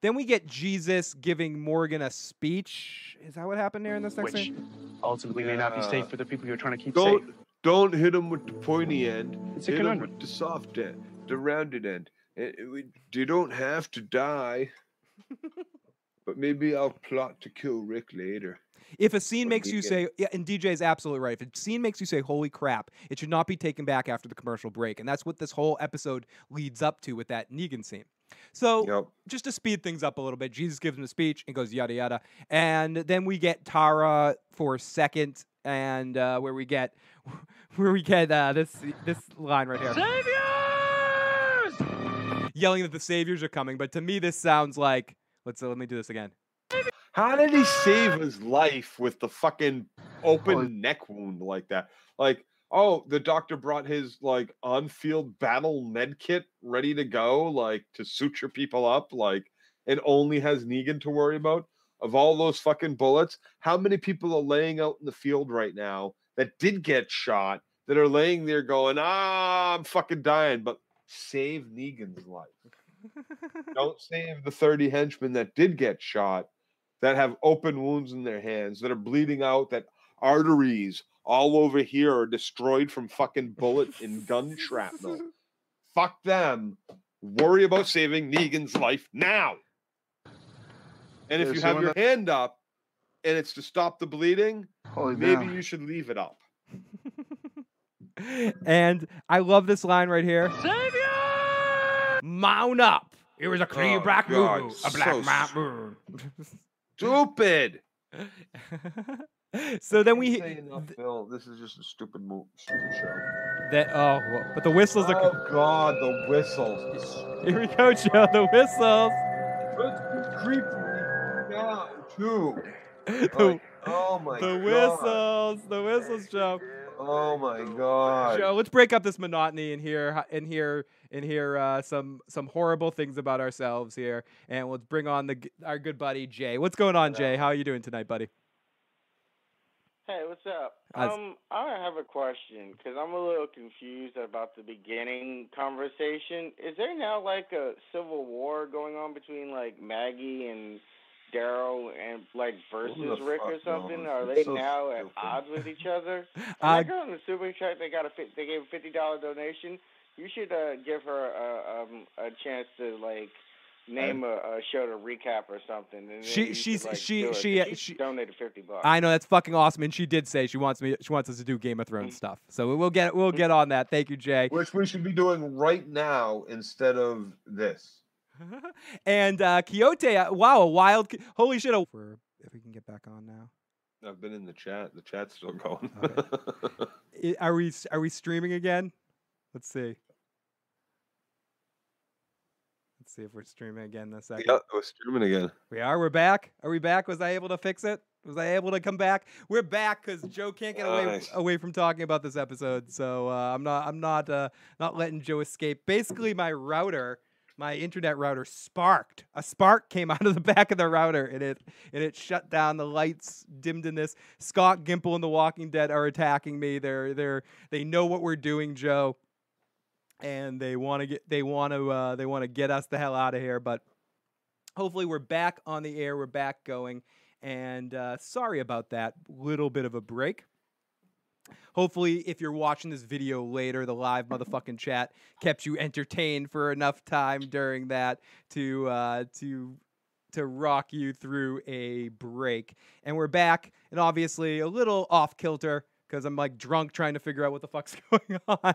Then we get Jesus giving Morgan a speech. Is that what happened there in this next Which scene? ultimately may not be safe for the people you're trying to keep Don't safe. don't hit him with the pointy end. It's a hit him with the soft end, the rounded end. Eh, eh, we- You don't have to die. but maybe I'll plot to kill Rick later. If a scene makes you say, yeah, and DJ is absolutely right. If a scene makes you say, "Holy crap," it should not be taken back after the commercial break, and that's what this whole episode leads up to with that Negan scene. So, just to speed things up a little bit, Jesus gives him a speech and goes yada yada, and then we get Tara for a second, and uh, where we get where we get uh, this this line right here. Saviors! Yelling that the saviors are coming, but to me this sounds like let's uh, let me do this again. How did he save his life with the fucking open neck wound like that? Like, oh, the doctor brought his like on-field battle med kit ready to go, like to suture people up, like, and only has Negan to worry about. Of all those fucking bullets, how many people are laying out in the field right now that did get shot that are laying there going, ah, I'm fucking dying, but save Negan's life. Don't save the 30 henchmen that did get shot that have open wounds in their hands that are bleeding out that arteries all over here are destroyed from fucking bullet and gun shrapnel fuck them worry about saving negan's life now And if Yeah, you have when your hand up and it's to stop the bleeding, Holy maybe damn. you should leave it up. and I love this line right here. Mount up. It was a clear Oh, black God, moon, a black so ma- moon. Stupid. so then we Say enough, Phil. This is just a stupid move, stupid show. that oh, well, but the whistles are. Oh God, the whistles. Here we go, Joe. The whistles. Creepy God, too. The, Like, oh my the God. whistles. The whistles, Joe. Oh my God. Joe, let's break up this monotony in here. In hear and hear uh, some some horrible things about ourselves here, and let's bring on the our good buddy Jay. What's going on, Jay? How are you doing tonight, buddy? Hey, what's up? Um, I have a question because I'm a little confused about the beginning conversation. Is there now like a civil war going on between like Maggie and Daryl and like versus Rick or fuck, no? something? Are they so now at odds with each other? I Uh, that girl the super chat, they got a they gave a fifty dollar donation. You should uh, give her a um a chance to like name a, a show to recap or something. And She- you should, like, she- she- uh, she she- donated fifty bucks. I know that's fucking awesome, and she did say she wants me. She wants us to do Game of Thrones stuff. So we'll get we'll get on that. Thank you, Jay. Which we should be doing right now instead of this. And uh, Quixote, uh, wow, a wild. Holy shit! a- For if we can get back on now. I've been in the chat. The chat's still going. I- Are we are we streaming again? Let's see. Let's see if we're streaming again this second. yeah, we're streaming again. We are. We're back. Are we back? Was I able to fix it? Was I able to come back? We're back because Joe can't get away Nice. away from talking about this episode. So uh, I'm not I'm not uh, not letting Joe escape. Basically, my router, my internet router, sparked. A spark came out of the back of the router, and it and it shut down. The lights dimmed in this. Scott Gimple and The Walking Dead are attacking me. They're they're they know what we're doing, Joe, and they want to get they want to uh, they want to get us the hell out of here. But hopefully we're back on the air we're back going and uh, sorry about that little bit of a break hopefully if you're watching this video later the live motherfucking chat kept you entertained for enough time during that to uh, to to rock you through a break and we're back and obviously a little off kilter because i'm like drunk trying to figure out what the fuck's going on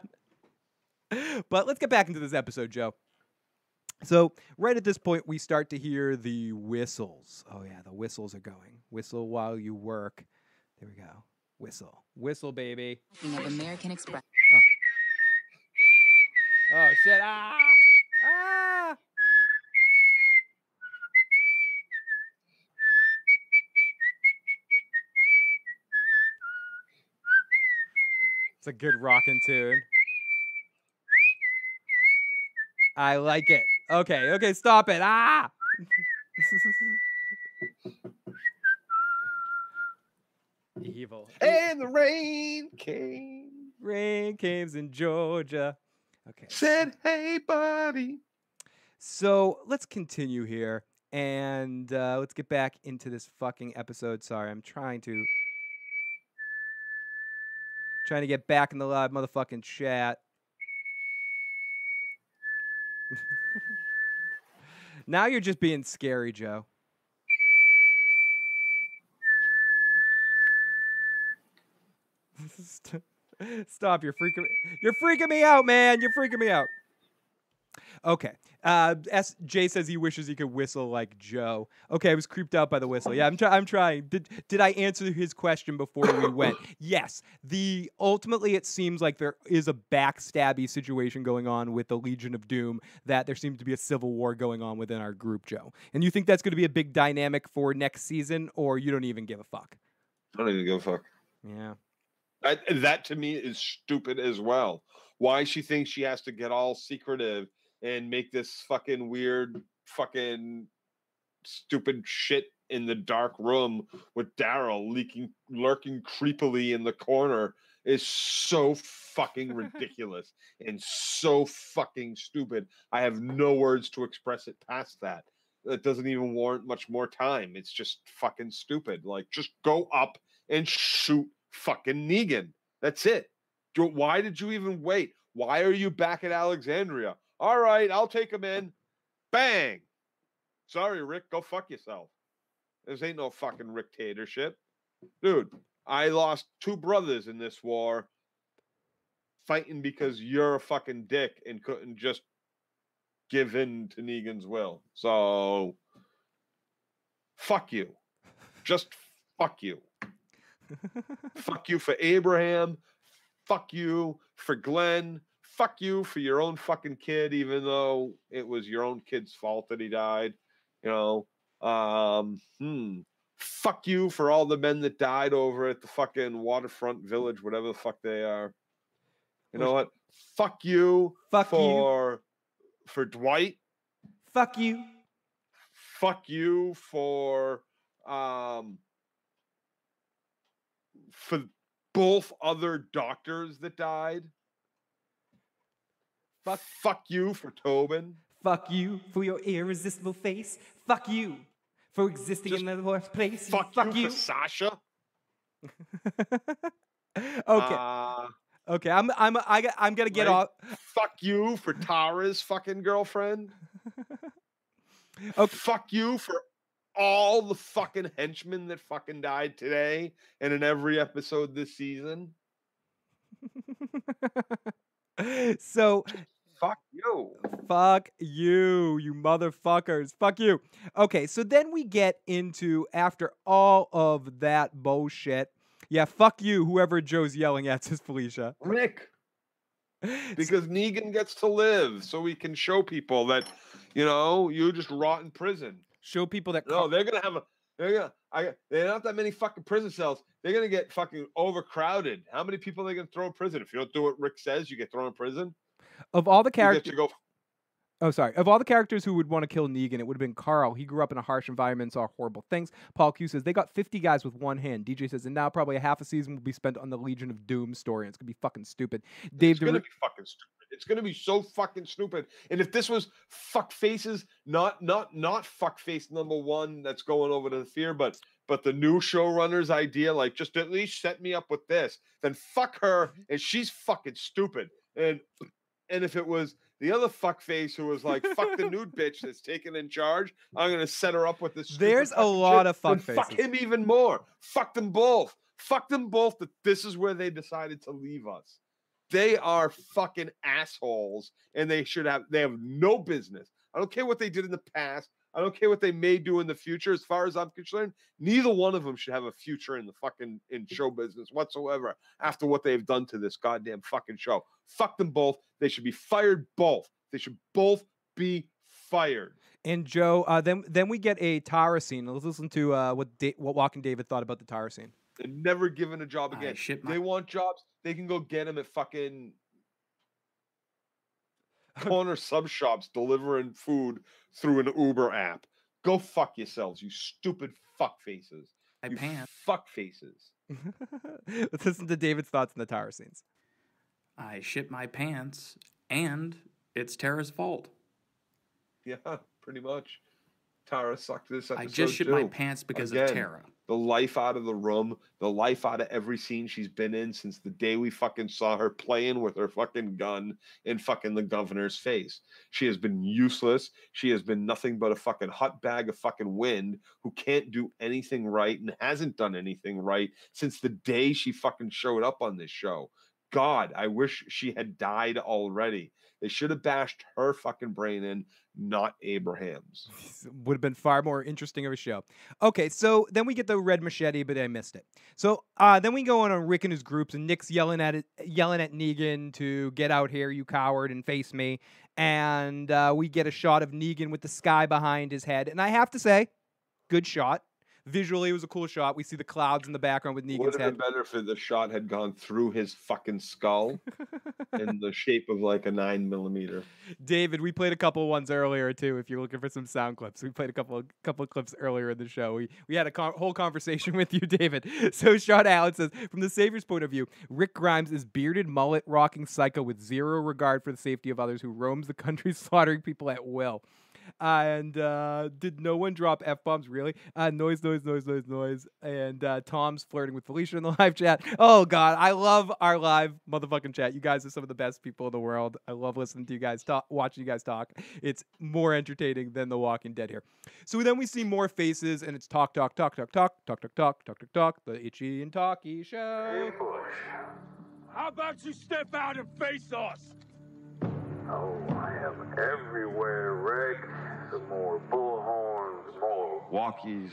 but let's get back into this episode joe so right at this point, we start to hear the whistles. Oh yeah, the whistles are going. Whistle while you work. There we go. Whistle, whistle, baby. of American Express. Oh shit! Ah! Ah! It's a good rockin' tune. I like it. Okay, okay, stop it. Ah! Evil. And the rain came. Rain came in Georgia. Okay. Said, hey, buddy. So let's continue here and uh, let's get back into this fucking episode. Sorry, I'm trying to trying to get back in the live motherfucking chat. Now you're just being scary, Joe. Stop! You're freaking. You're freaking me out, man. You're freaking me out. Okay. Uh, S. Jay says he wishes he could whistle like Joe. Okay, I was creeped out by the whistle. Yeah, I'm, try- I'm trying. Did did I answer his question before we went? Yes. The ultimately, it seems like there is a backstabby situation going on with the Legion of Doom. That there seems to be a civil war going on within our group, Joe. And you think that's going to be a big dynamic for next season, or you don't even give a fuck? I don't even give a fuck. Yeah. I, that to me is stupid as well. Why she thinks she has to get all secretive and make this fucking weird, fucking stupid shit in the dark room with Daryl leaking, lurking creepily in the corner is so fucking ridiculous and so fucking stupid. I have no words to express it past that. It doesn't even warrant much more time. It's just fucking stupid. Like, just go up and shoot fucking Negan. That's it. Why did you even wait? Why are you back at Alexandria? All right, I'll take him in. Bang. Sorry, Rick. Go fuck yourself. This ain't no fucking dictatorship. Dude, I lost two brothers in this war fighting because you're a fucking dick and couldn't just give in to Negan's will. So fuck you. Just fuck you. fuck you for Abraham. Fuck you for Glenn. Fuck you for your own fucking kid, even though it was your own kid's fault that he died. You know, um, hmm. Fuck you for all the men that died over at the fucking waterfront village, whatever the fuck they are. You know what? Fuck you Fuck you. for for Dwight. Fuck you. Fuck you for um for both other doctors that died. Fuck fuck you for Tobin. Fuck you for your irresistible face. Fuck you for existing in the worst place. Fuck, Fuck you, you. for Sasha. Okay. Uh, okay. I'm I'm I got, I'm gonna get off. Fuck you for Tara's fucking girlfriend. Okay. Fuck you for all the fucking henchmen that fucking died today and in every episode this season. so Fuck you. Fuck you, you motherfuckers. Fuck you. Okay, so then we get into after all of that bullshit. Yeah, fuck you, whoever Joe's yelling at, says Felicia. Rick. Because Negan gets to live, so we can show people that, you know, you just rot in prison. Show people that. No, they're gonna have a. They're gonna. I. They're not that many fucking prison cells. They're gonna get fucking overcrowded. How many people are they gonna throw in prison? If you don't do what Rick says, you get thrown in prison. Of all the You get characters. to go. Oh, sorry. Of all the characters who would want to kill Negan, it would have been Carl. He grew up in a harsh environment, saw horrible things. Paul Q says they got 50 guys with one hand. DJ says, and now probably a half a season will be spent on the Legion of Doom story. And it's gonna be fucking stupid. Dave, It's gonna be fucking stupid. It's gonna be so fucking stupid. And if this was fuck faces, not not not fuck face number one that's going over to the fear, but but the new showrunner's idea, like just at least set me up with this, then fuck her and she's fucking stupid. And and if it was the other fuck face who was like, fuck the nude bitch that's taken in charge, I'm gonna set her up with this. There's a lot of fuck then Fuck him even more. Fuck them both. Fuck them both that this is where they decided to leave us. They are fucking assholes and they should have they have no business. I don't care what they did in the past. I don't care what they may do in the future. As far as I'm concerned, neither one of them should have a future in the fucking in show business whatsoever after what they've done to this goddamn fucking show. Fuck them both. They should be fired both. They should both be fired. And Joe, uh, then then we get a Tara scene. Let's listen to uh, what da- what Walking David thought about the Tara scene. They're never given a job again. shit They want jobs. They can go get them at fucking corner sub shops delivering food through an Uber app. Go fuck yourselves, you stupid fuck faces. I you pant. fuck faces. Let's listen to David's thoughts on the Tara scenes. I shit my pants, and it's Tara's fault. Yeah, pretty much. Tara sucked this episode I just shit my pants because Again, of Tara. The life out of the room, the life out of every scene she's been in since the day we fucking saw her playing with her fucking gun in fucking the governor's face. She has been useless. She has been nothing but a fucking hot bag of fucking wind who can't do anything right and hasn't done anything right since the day she fucking showed up on this show. God, I wish she had died already. They should have bashed her fucking brain in, not Abraham's. Would have been far more interesting of a show. Okay, so then we get the red machete, but I missed it. So uh, then we go on, on Rick and his groups, and Nick's yelling at it, yelling at Negan to get out here, you coward, and face me. And uh, we get a shot of Negan with the sky behind his head, and I have to say, good shot. Visually, it was a cool shot. We see the clouds in the background with Negan's head. Would have head. been better if the shot had gone through his fucking skull in the shape of like a nine millimeter. David, we played a couple ones earlier too. If you're looking for some sound clips, we played a couple couple of clips earlier in the show. We we had a con- whole conversation with you, David. So Sean Allen says, from the Savior's point of view, Rick Grimes is bearded mullet rocking psycho with zero regard for the safety of others who roams the country slaughtering people at will. And uh, did no one drop f bombs? Really? Uh, noise, noise, noise, noise, noise. And uh, Tom's flirting with Felicia in the live chat. Oh God, I love our live motherfucking chat. You guys are some of the best people in the world. I love listening to you guys talk, watching you guys talk. It's more entertaining than The Walking Dead here. So then we see more faces, and it's talk, talk, talk, talk, talk, talk, talk, talk, talk, talk, talk. The Itchy and Talky Show. How about you step out and face us? Oh, I am everywhere, Rick. Some more bullhorns, more walkies.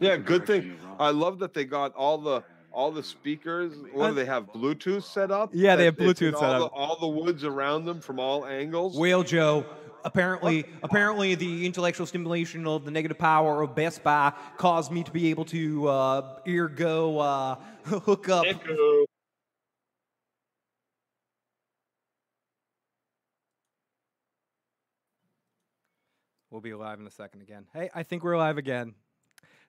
Yeah, good thing. I love that they got all the all the speakers. What do they have? Bluetooth set up? Yeah, they have Bluetooth set all up. The, all the woods around them from all angles. Whale Joe. Apparently, apparently, the intellectual stimulation of the negative power of Best Buy caused me to be able to uh, ergo uh, hook up. We'll be live in a second again. Hey, I think we're live again.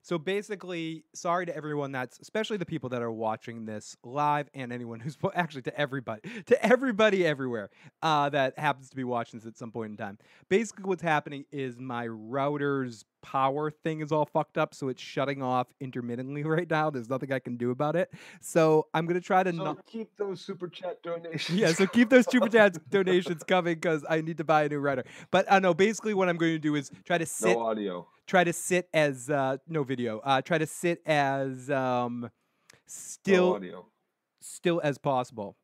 So basically, sorry to everyone that's, especially the people that are watching this live, and anyone who's actually to everybody, to everybody everywhere uh, that happens to be watching this at some point in time. Basically, what's happening is my router's power thing is all fucked up, so it's shutting off intermittently right now. There's nothing I can do about it. So I'm gonna try to So not. keep those super chat donations. Yeah, so keep those super chat donations coming because I need to buy a new router. But I know basically what I'm going to do is try to sit No audio. Try to sit as uh no video uh try to sit as um still audio. still as possible.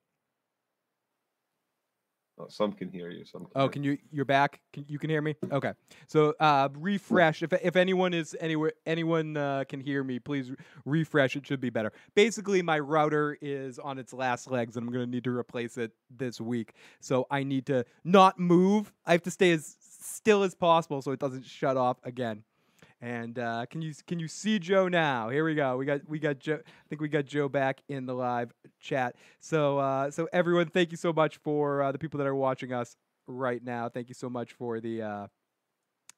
Oh, some can hear you. Some. Can oh can you you're back? Can, you can hear me? Okay. So uh refresh if if anyone is anywhere anyone uh, can hear me please re- refresh it should be better. Basically my router is on its last legs and i'm going to need to replace it this week. So i need to not move. I have to stay as still as possible so it doesn't shut off again And uh, can you can you see Joe now? Here we go. We got we got Joe. I think we got Joe back in the live chat. So uh, so everyone, thank you so much for uh, the people that are watching us right now. Thank you so much for the uh,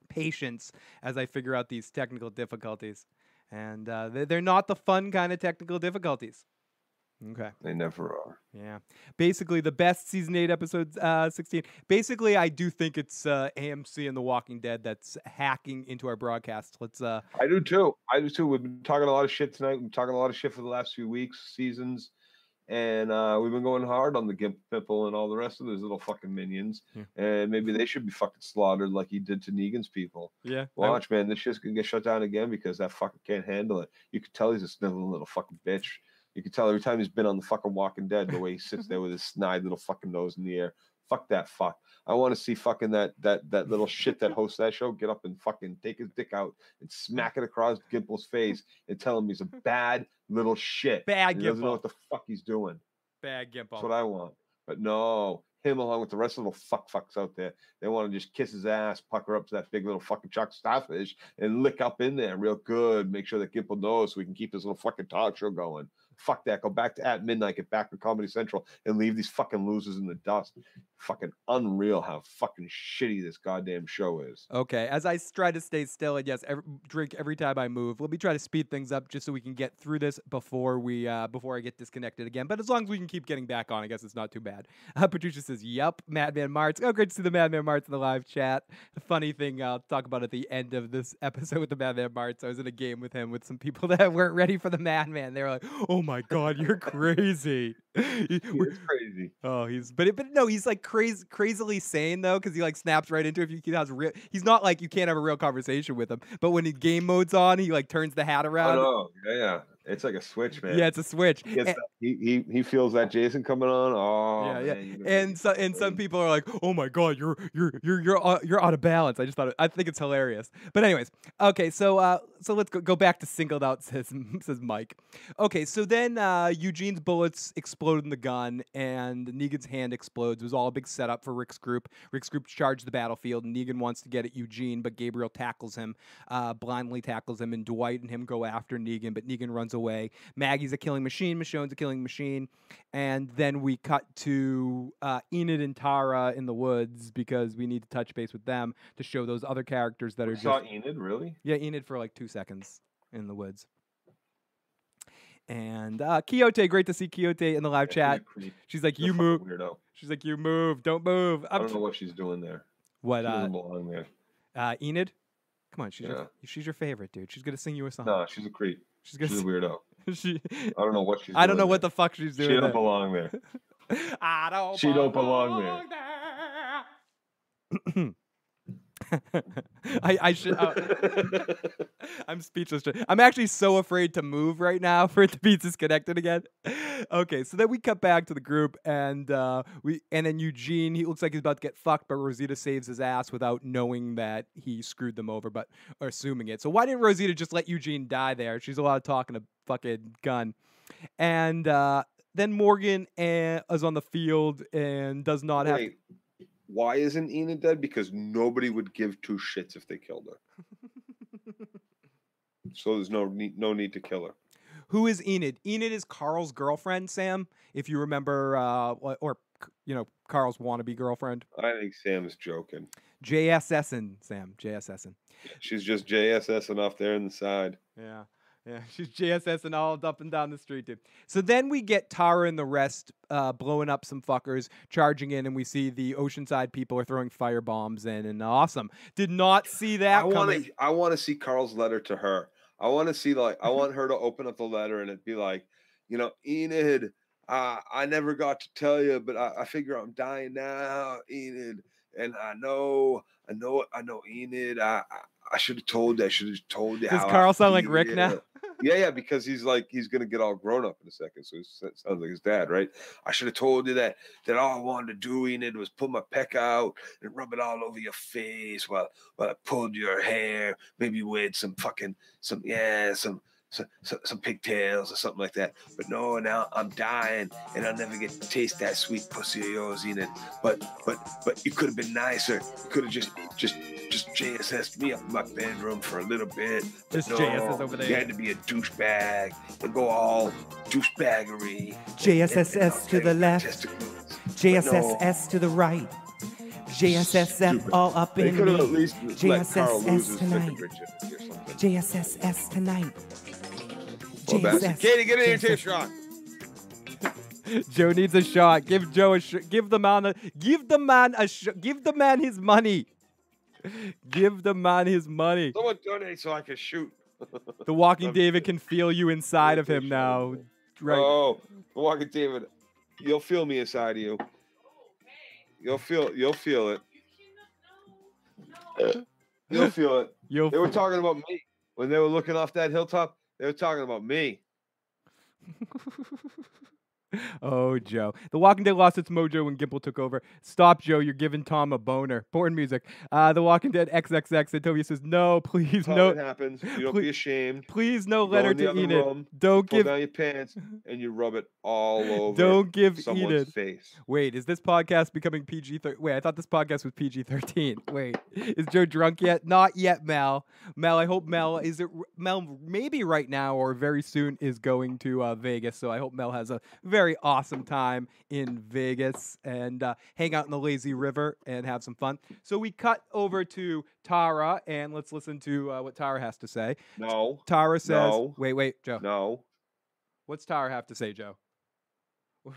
patience as I figure out these technical difficulties. And uh, they- they're not the fun kind of technical difficulties. Okay. They never are. Yeah. Basically, the best season eight episodes, uh, 16. Basically, I do think it's uh, AMC and The Walking Dead that's hacking into our broadcast. Let's. uh I do too. I do too. We've been talking a lot of shit tonight. We've been talking a lot of shit for the last few weeks, seasons, and uh, we've been going hard on the Gimp Pimple and all the rest of those little fucking minions. Yeah. And maybe they should be fucking slaughtered like he did to Negan's people. Yeah. Watch, man, this shit's gonna get shut down again because that fucker can't handle it. You can tell he's a sniveling little fucking bitch. You can tell every time he's been on the fucking Walking Dead, the way he sits there with his snide little fucking nose in the air. Fuck that fuck. I want to see fucking that that that little shit that hosts that show get up and fucking take his dick out and smack it across Gimple's face and tell him he's a bad little shit. Bad and He doesn't know what the fuck he's doing. Bad Gimple. That's what I want. But no, him along with the rest of the little fuck fucks out there, they want to just kiss his ass, pucker up to that big little fucking chocolate starfish, and lick up in there real good. Make sure that Gimple knows so we can keep this little fucking talk show going. Fuck that. Go back to at midnight, get back to Comedy Central, and leave these fucking losers in the dust. Fucking unreal how fucking shitty this goddamn show is. Okay, as I try to stay still and yes, ev drink every time I move. Let me try to speed things up just so we can get through this before we uh, before I get disconnected again. But as long as we can keep getting back on, I guess it's not too bad. Uh, Patricia says, "Yup, Madman Marts." Oh, great to see the Madman Marts in the live chat. Funny thing I'll talk about at the end of this episode with the Madman Marts. I was in a game with him with some people that weren't ready for the Madman. They were like, "Oh my god, you're crazy." He- we're- crazy. Oh, he's but it, but no, he's like crazy, crazily sane though, because he like snaps right into it. If you he has real, he's not like you can't have a real conversation with him. But when the game mode's on, he like turns the hat Oh around. no, yeah, yeah. It's like a switch, man. Yeah, it's a switch. He, And- that- he, he he feels that Jason coming on. Oh yeah, yeah. man, And so and some people are like, "Oh my god, you're you're you're you're uh, you're out of balance." I just thought it, I think it's hilarious. But anyways, okay, so uh so let's go, go back to singled out says says Mike. Okay, so then uh Eugene's bullets explode in the gun and Negan's hand explodes. It was all a big setup for Rick's group. Rick's group charged the battlefield and Negan wants to get at Eugene, but Gabriel tackles him, uh blindly tackles him and Dwight and him go after Negan, but Negan runs away. Maggie's a killing machine, Michonne's a killing machine. And then we cut to uh, Enid and Tara in the woods because we need to touch base with them to show those other characters that are We saw just Enid, really? yeah, Enid for like two seconds in the woods. And uh, Quixote, great to see Quixote in the live Yeah, chat. She's like, "You move." Weirdo. She's like, "You move, don't move." I I'm don't tr- know what she's doing there. What? She Uh, doesn't belong there. uh, Enid. Come on, she's Yeah. your, she's your favorite, dude. She's gonna sing you a song. No, she's a creep. She's gonna She's a weirdo. she. I don't know what she's. Doing. I don't know what the fuck she's doing. She don't there. belong there. I don't. She don't belong there. I, I should. Uh, I'm speechless. I'm actually so afraid to move right now for it to be disconnected again. Okay, so then we cut back to the group, and uh, we and then Eugene. He looks like he's about to get fucked, but Rosita saves his ass without knowing that he screwed them over, but or assuming it. So why didn't Rosita just let Eugene die there? She's allowed to talk in a fucking gun, and uh, then Morgan uh, is on the field and does not have. Why isn't Enid dead? Because nobody would give two shits if they killed her. so there's no need, no need to kill her. Who is Enid? Enid is Carl's girlfriend, Sam. If you remember, uh, or- you know, Carl's wannabe girlfriend. I think Sam is joking. JSSN, Sam. JSSN. She's just JSSing off there in the side. Yeah. Yeah, she's JSS and all up and down the street, dude. So then we get Tara and the rest uh, blowing up some fuckers, charging in, and we see the Oceanside people are throwing fire bombs in, and awesome. Did not see that I want coming. to. I want to see Carl's letter to her. I want to see like I want her to open up the letter and it be like, you know, Enid. Uh, I never got to tell you, but I, I figure I'm dying now, Enid. And I know, I know, I know, Enid. I I, should have told you. I should have told you. Does how I Carl sound like Rick now? yeah. yeah, because he's like he's gonna get all grown up in a second, so it sounds like his dad, right? I should have told you that that all I wanted to do, Enid, was pull my peck out and rub it all over your face while while I pulled your hair, maybe with some fucking some yeah some. Some, some, some pigtails or something like that. But no, now I'm dying and I'll never get to taste that sweet pussy of yours, Enid. But but but you could have been nicer. You could have just just just JSS me up in my bedroom for a little bit. But Just no, JSS over You had to be a douchebag and go all douchebaggery. JSSS to the left, JSSS to the right, JSSF all up They in at me, least let Carl lose JSSS tonight, fucking virginity or something. JSSS tonight. Well, that's- Katie, get in here, take a shot. Joe needs a shot. Give Joe a sh- give the man a give the man a sh- give the man his money. Give the man his money. Someone donate so I can shoot. The Walking David can feel you inside of him now. Right. Oh, Walking David, you'll feel me inside of you. You'll feel. You'll feel it. You'll feel it. You'll they were talking about me when they were looking off that hilltop. They were talking about me. Oh, Joe. The Walking Dead lost its mojo when Gimple took over. Stop, Joe. You're giving Tom a boner. Porn music. Uh, the Walking Dead XXX. And Toby says, no, please, no. it happens. You don't please- be ashamed. Please, no letter to Enid. room, Don't pull give. down your pants and you rub it all over. Don't give someone's Enid. face. Wait, is this podcast becoming PG 13? Wait, I thought this podcast was PG 13. Wait, is Joe drunk yet? Not yet, Mel. Mel, I hope Mel is it Mel maybe right now or very soon is going to uh, Vegas. So I hope Mel has a very awesome time in Vegas and uh, hang out in the lazy river and have some fun. So we cut over to Tara and let's listen to uh, what Tara has to say. No. Tara says, No. "Wait, wait, Joe. No. What's Tara have to say, Joe?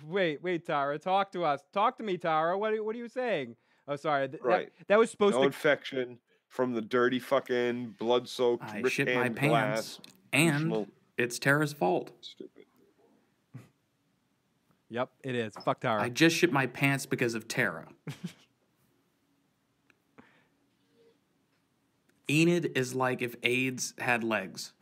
Wait, wait, Tara, talk to us. Talk to me, Tara. What are, what are you saying? Oh, sorry. th- Right. That, was supposed no to. infection from the dirty fucking blood-soaked I shit my pants, glass. and it's Tara's fault. Stupid. Yep, it is. Fuck Tara. I just shit my pants because of Tara. Enid is like if AIDS had legs.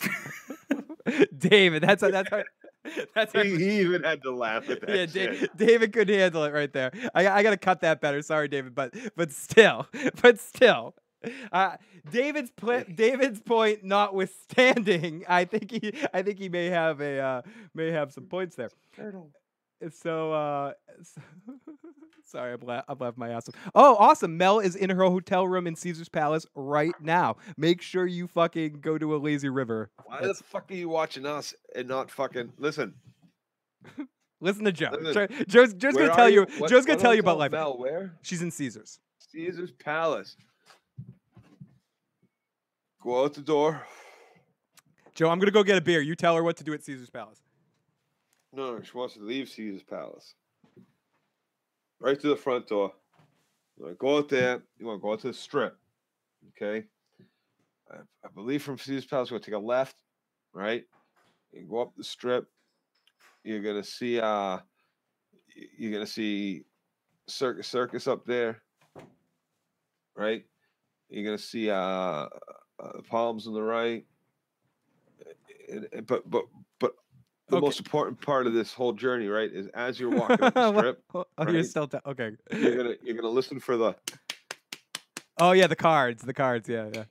David, that's a, that's a, that's He, he even had to laugh at that yeah, shit. David could handle it right there. I, I gotta cut that better. Sorry, David, but but still, but still, uh, David's pl- David's point notwithstanding, I think he I think he may have a uh, may have some points there. So, uh, s- sorry, I'm, la- I'm laughing my ass off. Oh, awesome! Mel is in her hotel room in Caesar's Palace right now. Make sure you fucking go to a lazy river. Why the fuck are you watching us and not fucking listen? Listen to Joe. Listen, Joe's, Joe's gonna tell are you. What- Joe's gonna tell you about life. Mel, where? She's in Caesar's. Caesar's Palace. Go out the door. Joe, I'm gonna go get a beer. You tell her what to do at Caesar's Palace. No, no, she wants to leave Caesar's Palace. Right to the front door. You go out there. You want to go out to the strip. Okay. I, I believe from Caesar's Palace, we're going to take a left, right? You go up the strip. You're going to see, uh, you're going to see Circus Circus up there, right? You're going to see, uh, uh, the palms on the right. And- and- but, but, but the Okay. most important part of this whole journey, right, is as you're walking up the strip, oh, oh you're still t- okay. you're gonna you're gonna listen for the Oh yeah, the cards, the cards, yeah, yeah.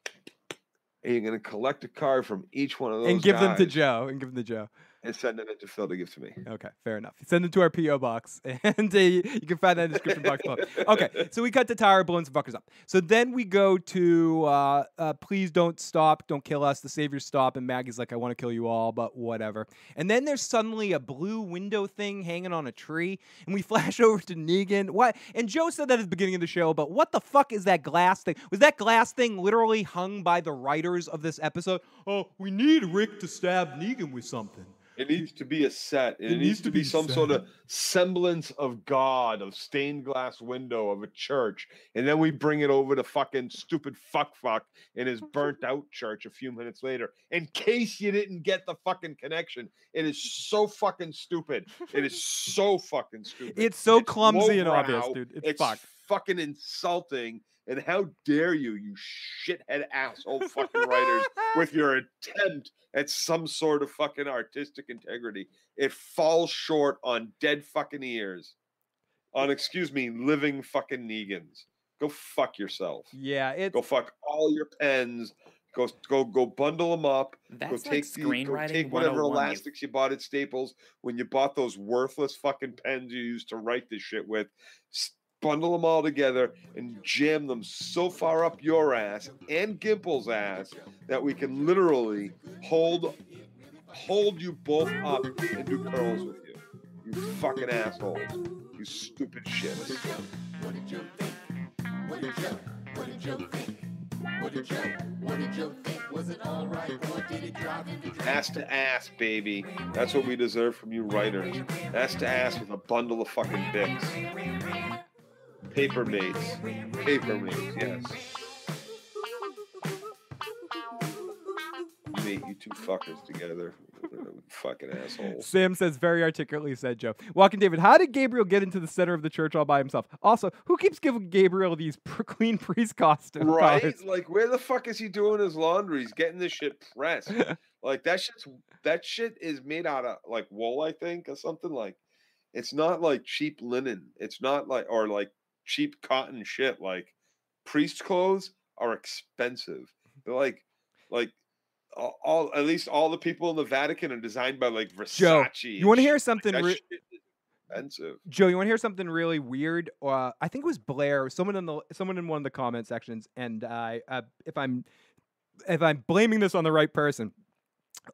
and you're gonna collect a card from each one of those And give them to Joe. And give them to Joe. And send it into Phil to give to me. Okay, fair enough. Send it to our PO box, and uh, you can find that in the description box below. Okay, so we cut to Tara, blowing some fuckers up. So then we go to uh, uh, please don't stop, don't kill us. The saviors stop, and Maggie's like, I want to kill you all, but whatever. And then there's suddenly a blue window thing hanging on a tree, and we flash over to Negan. What? And Joe said that at the beginning of the show, but what the fuck is that glass thing? Was that glass thing literally hung by the writers of this episode? Oh, we need Rick to stab Negan with something. It needs to be a set. It It, needs needs to be be some sort of semblance of God, of stained glass window of a church, and then we bring it over to fucking stupid fuck fuck in his burnt out church a few minutes later. In case you didn't get the fucking connection, it is so fucking stupid. It is so fucking stupid. It's so clumsy and obvious, dude. It's, It's fucked. Fucking insulting. And how dare you, you shithead asshole fucking writers, with your attempt at some sort of fucking artistic integrity. It falls short on dead fucking ears. On, excuse me, living fucking Negans. Go fuck yourself. Yeah, it's Go fuck all your pens. Go go go bundle them up. That's go like take the, go take whatever oh elastics you bought at Staples when you bought those worthless fucking pens you used to write this shit with. Bundle them all together and jam them so far up your ass and Gimple's ass that we can literally hold hold you both up and do curls with you. You fucking assholes. You stupid shit. What did you think? What did you, what did you think? What did you, what did you think? Was it alright or did it drive Ass to ass, baby. That's what we deserve from you writers. Ass to ass with a bundle of fucking dicks. Paper mates. Paper mates, yes. Mate, you two fuckers together. fucking assholes. Sam says very articulately said Joe. Walking David, how did Gabriel get into the center of the church all by himself? Also, who keeps giving Gabriel these clean priest costumes? Right? Like, where the fuck is he doing his laundry? He's getting this shit pressed. like that shit's that shit is made out of like wool, I think, or something like. It's not like cheap linen. It's not like or like cheap cotton shit. Like priest clothes are expensive. They're like like all, at least all the people in the Vatican are designed by like Versace. Joe, you want to hear something? that re- expensive. Joe, you want to hear something really weird? Uh, I think it was Blair, someone in the someone in one of the comment sections, and I, uh, if I'm if I'm blaming this on the right person,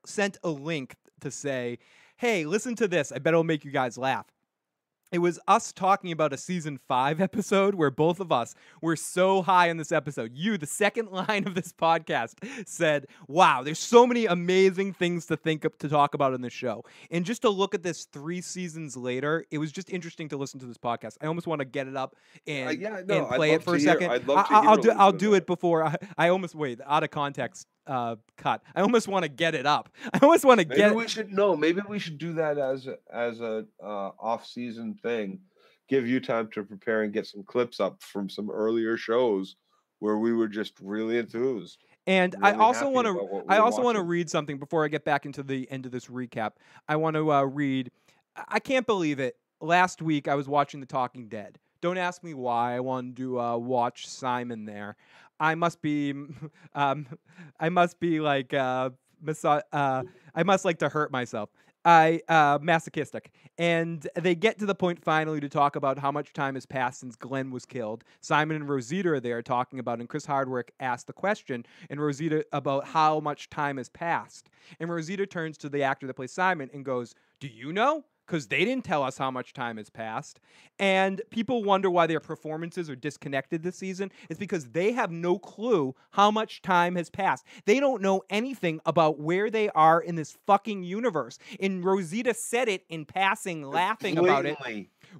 sent a link to say, "Hey, listen to this. I bet it'll make you guys laugh." It was us talking about a season five episode where both of us were so high in this episode. You, the second line of this podcast, said, Wow, there's so many amazing things to think of, to talk about in the show. And just to look at this three seasons later, it was just interesting to listen to this podcast. I almost want to get it up and, uh, yeah, no, and play it for a hear- second. I'd love to I, will do I'll do it before I, I almost wait, out of context uh, cut. I almost want to get it up. I almost want to get. Maybe we should no. Maybe we should do that as a, as a uh, off season thing. Give you time to prepare and get some clips up from some earlier shows where we were just really enthused. And I also want to I also want to read something before I get back into the end of this recap. I want to uh, read I- I can't believe it. Last week I was watching The Talking Dead. Don't ask me why I wanted to uh, watch Simon there. I must be um I must be like uh, miso- uh I must like to hurt myself. I uh masochistic. And they get to the point finally to talk about how much time has passed since Glenn was killed. Simon and Rosita are there talking about, and Chris Hardwick asked the question, and Rosita about how much time has passed. And Rosita turns to the actor that plays Simon and goes, Do you know? Because they didn't tell us how much time has passed. And people wonder why their performances are disconnected this season. It's because they have no clue how much time has passed. They don't know anything about where they are in this fucking universe. And Rosita said it in passing, laughing about it.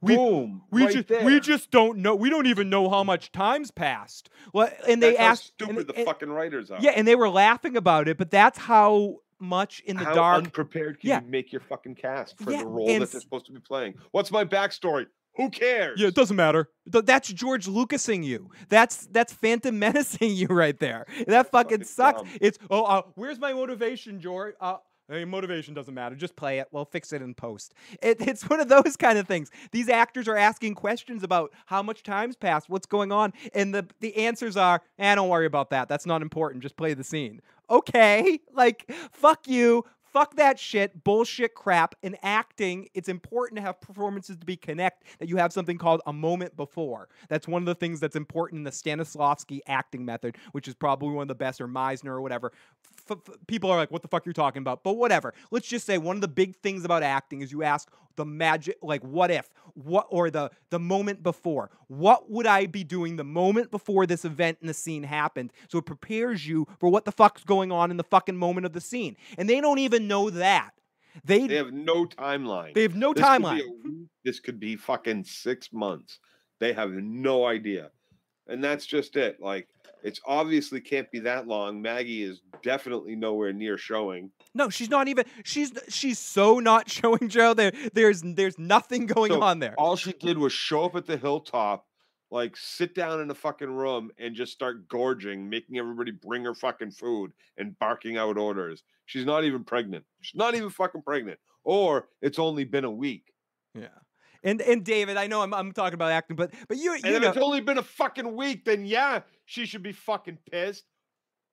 We, Boom. we right just there. we just don't know. We don't even know how much time's passed. Well, and they That's how asked stupid and- the and- fucking writers are. yeah, and they were laughing about it, but that's how much in the How dark. unprepared can Yeah. you make your fucking cast for Yeah, the role that they're supposed to be playing? What's my backstory? Who cares? Yeah, it doesn't matter. That's George Lucasing you. That's that's Phantom Menacing you right there. That fucking sucks. dumb. It's oh, uh, where's my motivation, George? Uh, hey, motivation doesn't matter. Just play it. We'll fix it in post. It, it's one of those kind of things. These actors are asking questions about how much time's passed, what's going on, and the the answers are, eh, don't worry about that. That's not important. Just play the scene. Okay, like fuck you. Fuck that shit, bullshit crap. In acting, it's important to have performances to be connect, that you have something called a moment before. That's one of the things that's important in the Stanislavski acting method, which is probably one of the best, or Meisner or whatever. F- f- people are like, what the fuck you're talking about? But whatever. Let's just say one of the big things about acting is you ask the magic, like, what if? What, or the, the moment before. What would I be doing the moment before this event and the scene happened? So it prepares you for what the fuck's going on in the fucking moment of the scene. And they don't even know that. They, They have no timeline. They have no This could timeline. a week, This could be fucking six months. They have no idea. And that's just it. Like, it's obviously can't be that long. Maggie is definitely nowhere near showing. No, she's not even. She's she's so not showing Joe. There, there's there's nothing going So, on there. All she did was show up at the hilltop, like sit down in a fucking room and just start gorging, making everybody bring her fucking food and barking out orders. She's not even pregnant. She's not even fucking pregnant. Or it's only been a week. Yeah. And and David, I know I'm I'm talking about acting, but but you And you if know it's only been a fucking week, then yeah, she should be fucking pissed.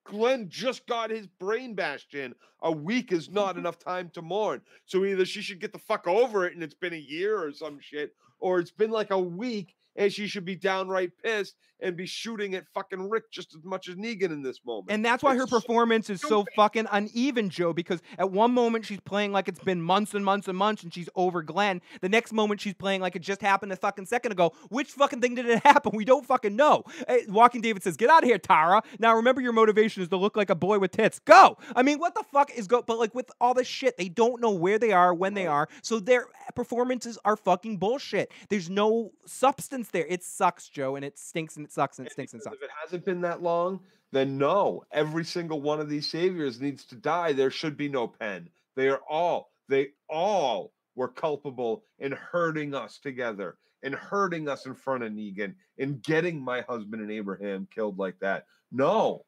Glenn just got his brain bashed in. A week is not enough time to mourn. So either she should get the fuck over it and it's been a year or some shit, or it's been like a week and she should be downright pissed and be shooting at fucking Rick just as much as Negan in this moment. And that's why her It's so performance is so fucking uneven, Joe, because at one moment she's playing like it's been months and months and months and she's over Glenn. The next moment she's playing like it just happened a fucking second ago. Which fucking thing did it happen? We don't fucking know. Hey, Walking David says, Get out of here, Tara. Now remember your motivation is to look like a boy with tits. Go. I mean, what the fuck is go but like with all this shit, they don't know where they are, when they are. So their performances are fucking bullshit. There's no substance there. It sucks, Joe, and it stinks and it sucks and it stinks and sucks. if it hasn't been that long, then no, every single one of these saviors needs to die. There should be no pen. They are all, they all were culpable in hurting us together, in hurting us in front of Negan, in getting my husband and Abraham killed like that. No,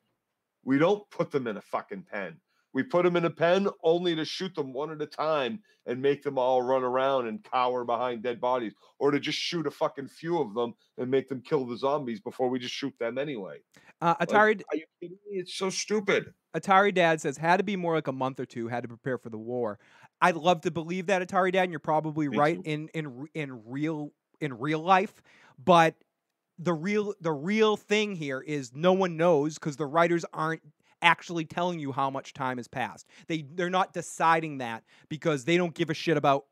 we don't put them in a fucking pen. We put them in a pen only to shoot them one at a time and make them all run around and cower behind dead bodies, or to just shoot a fucking few of them and make them kill the zombies before we just shoot them anyway. Uh, Like, Atari are you kidding me? It's so stupid. Atari Dad says had to be more like a month or two. Had to prepare for the war. I'd love to believe that Atari Dad, and you're probably Me right too. in in in real in real life, but the real the real thing here is no one knows because the writers aren't actually telling you how much time has passed. They they're not deciding that because they don't give a shit about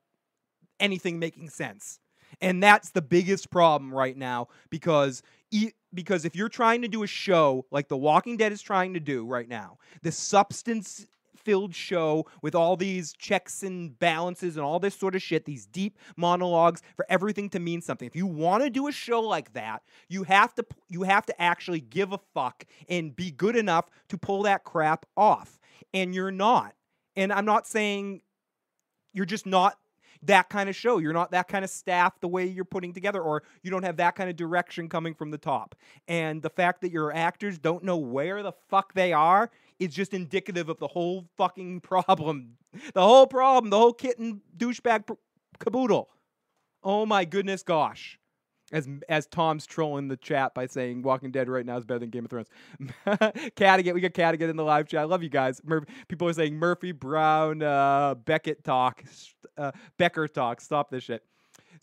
anything making sense. And that's the biggest problem right now because e- because if you're trying to do a show like The Walking Dead is trying to do right now, the substance filled show with all these checks and balances and all this sort of shit, these deep monologues for everything to mean something. If you want to do a show like that, you have to you have to actually give a fuck and be good enough to pull that crap off. And you're not. And I'm not saying you're just not that kind of show. You're not that kind of staff the way you're putting together, or you don't have that kind of direction coming from the top. And the fact that your actors don't know where the fuck they are is just indicative of the whole fucking problem. The whole problem, the whole kitten douchebag caboodle. Oh my goodness gosh. As, as Tom's trolling the chat by saying Walking Dead right now is better than Game of Thrones. Cadigan, we got Cadigan in the live chat. I love you guys. Mur- people are saying Murphy Brown, uh, Beckett talk, uh, Becker talk. Stop this shit.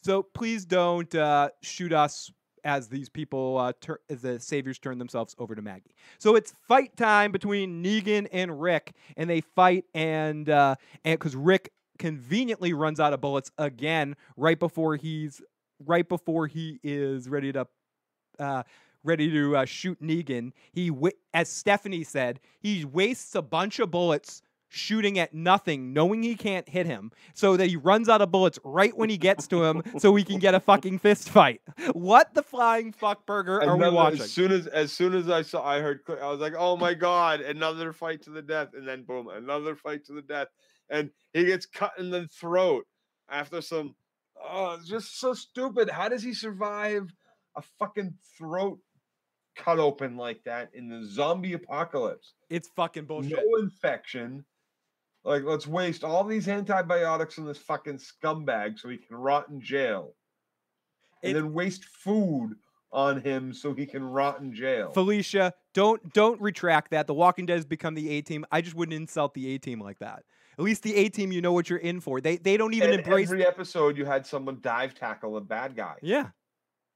So please don't uh, shoot us as these people, uh, tur- as the saviors turn themselves over to Maggie. So it's fight time between Negan and Rick, and they fight, and uh, and because Rick conveniently runs out of bullets again right before he's right before he is ready to uh, ready to uh, shoot Negan. He, as Stephanie said, he wastes a bunch of bullets shooting at nothing, knowing he can't hit him, so that he runs out of bullets right when he gets to him, so we can get a fucking fist fight. What the flying fuck burger are we watching? As soon as as soon as I saw, I heard, I was like, "Oh my god!" Another fight to the death, and then boom, another fight to the death, and he gets cut in the throat after some. Oh, just so stupid. How does he survive a fucking throat cut open like that in the zombie apocalypse? It's fucking bullshit. No infection. Like, let's waste all these antibiotics on this fucking scumbag so he can rot in jail. And then waste food on him so he can rot in jail. Felicia, don't don't retract that. The Walking Dead has become the A team. I just wouldn't insult the A team like that. At least the A team, you know what you're in for. They they don't even And embrace. every episode you had someone dive tackle a bad guy. Yeah,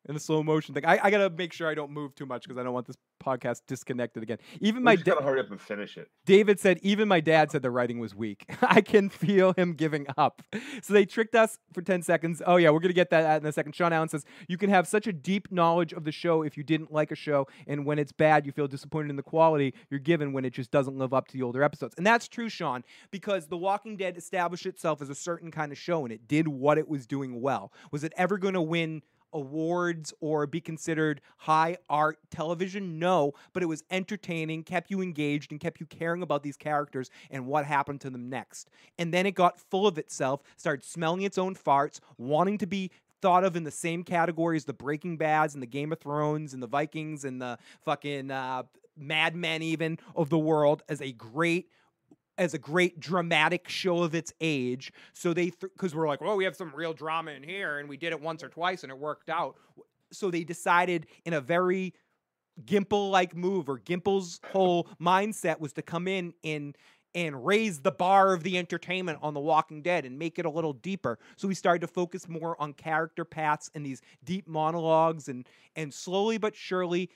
in a slow motion thing. I, I gotta make sure I don't move too much because I don't want this podcast disconnected again. Even my dad hurry up and finish it. David said, even my dad said the writing was weak. I can feel him giving up. So they tricked us for 10 seconds. Oh, yeah, we're going to get that in a second. Sean Allen says, you can have such a deep knowledge of the show if you didn't like a show. And when it's bad, you feel disappointed in the quality you're given when it just doesn't live up to the older episodes. And that's true, Sean, because The Walking Dead established itself as a certain kind of show and it did what it was doing well. Was it ever going to win? Awards or be considered high art television? No, but it was entertaining, kept you engaged, and kept you caring about these characters and what happened to them next. And then it got full of itself, started smelling its own farts, wanting to be thought of in the same category as the Breaking Bads and the Game of Thrones and the Vikings and the fucking uh, Mad Men even of the world as a great as a great dramatic show of its age. So they, because we're like, well, we have some real drama in here, and we did it once or twice, and it worked out. So they decided in a very Gimple like move, or Gimple's whole mindset was to come in and and raise the bar of the entertainment on The Walking Dead and make it a little deeper. So we started to focus more on character paths and these deep monologues and and slowly but surely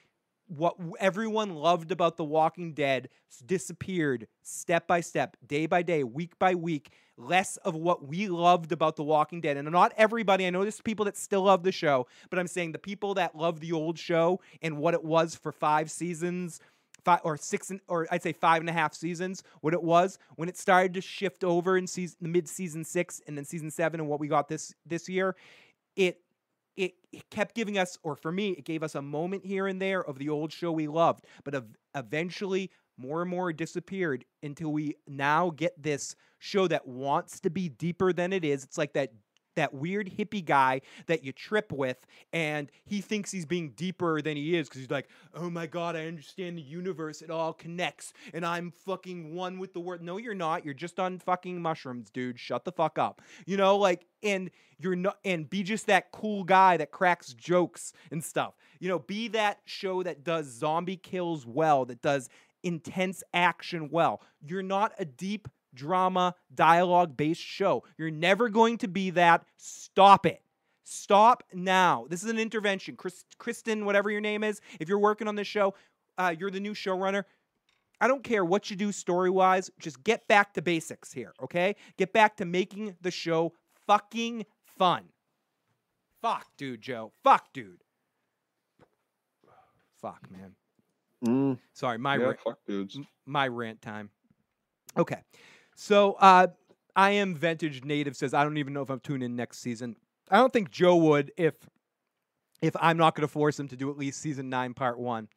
what everyone loved about The Walking Dead disappeared step by step, day by day, week by week. Less of what we loved about The Walking Dead. And not everybody, I know there's people that still love the show, but I'm saying the people that love the old show and what it was for five seasons, five or six, or I'd say five and a half seasons, what it was when it started to shift over in season, mid season six and then season seven and what we got this this year, it it, kept giving us, or for me, it gave us a moment here and there of the old show we loved, but ev- eventually more and more disappeared until we now get this show that wants to be deeper than it is. It's like that that weird hippie guy that you trip with and he thinks he's being deeper than he is because he's like oh my god i understand the universe it all connects and i'm fucking one with the world no you're not. You're just on fucking mushrooms dude. Shut the fuck up. You know like and you're not and be just that cool guy that cracks jokes and stuff. You know be that show that does zombie kills well that does intense action well. You're not a deep drama dialogue based show you're never going to be that stop it stop now this is an intervention Chris, kristen whatever your name is if you're working on this show uh, you're the new showrunner I don't care what you do story wise, just get back to basics here, okay? Get back to making the show fucking fun. Fuck, dude, Joe. Fuck, dude. Fuck, man. Mm, Sorry, my yeah, ra- fuck dudes. my rant time. Okay. So uh I am vintage native says I don't even know if I'm tuning in next season. I don't think Joe would if if I'm not going to force him to do at least season 9 part 1.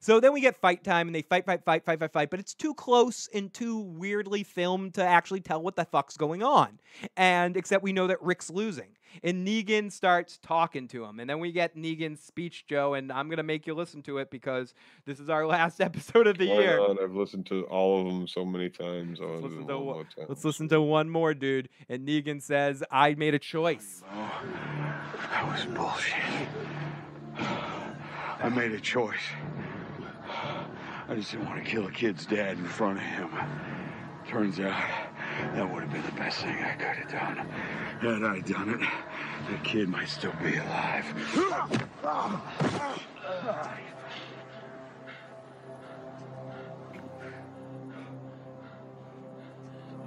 So then we get fight time and they fight fight fight fight fight fight but it's too close and too weirdly filmed to actually tell what the fuck's going on. And except we know that Rick's losing. And Negan starts talking to him. And then we get Negan's speech, Joe, and I'm going to make you listen to it because this is our last episode of the oh Why year. not? I've listened to all of them so many times. Oh, I'll listen to one one- more time. Let's listen to one more, dude. And Negan says, I made a choice. That was bullshit. I made a choice. I just didn't want to kill a kid's dad in front of him. Turns out that would have been the best thing I could have done. Had I done it, the kid might still be alive.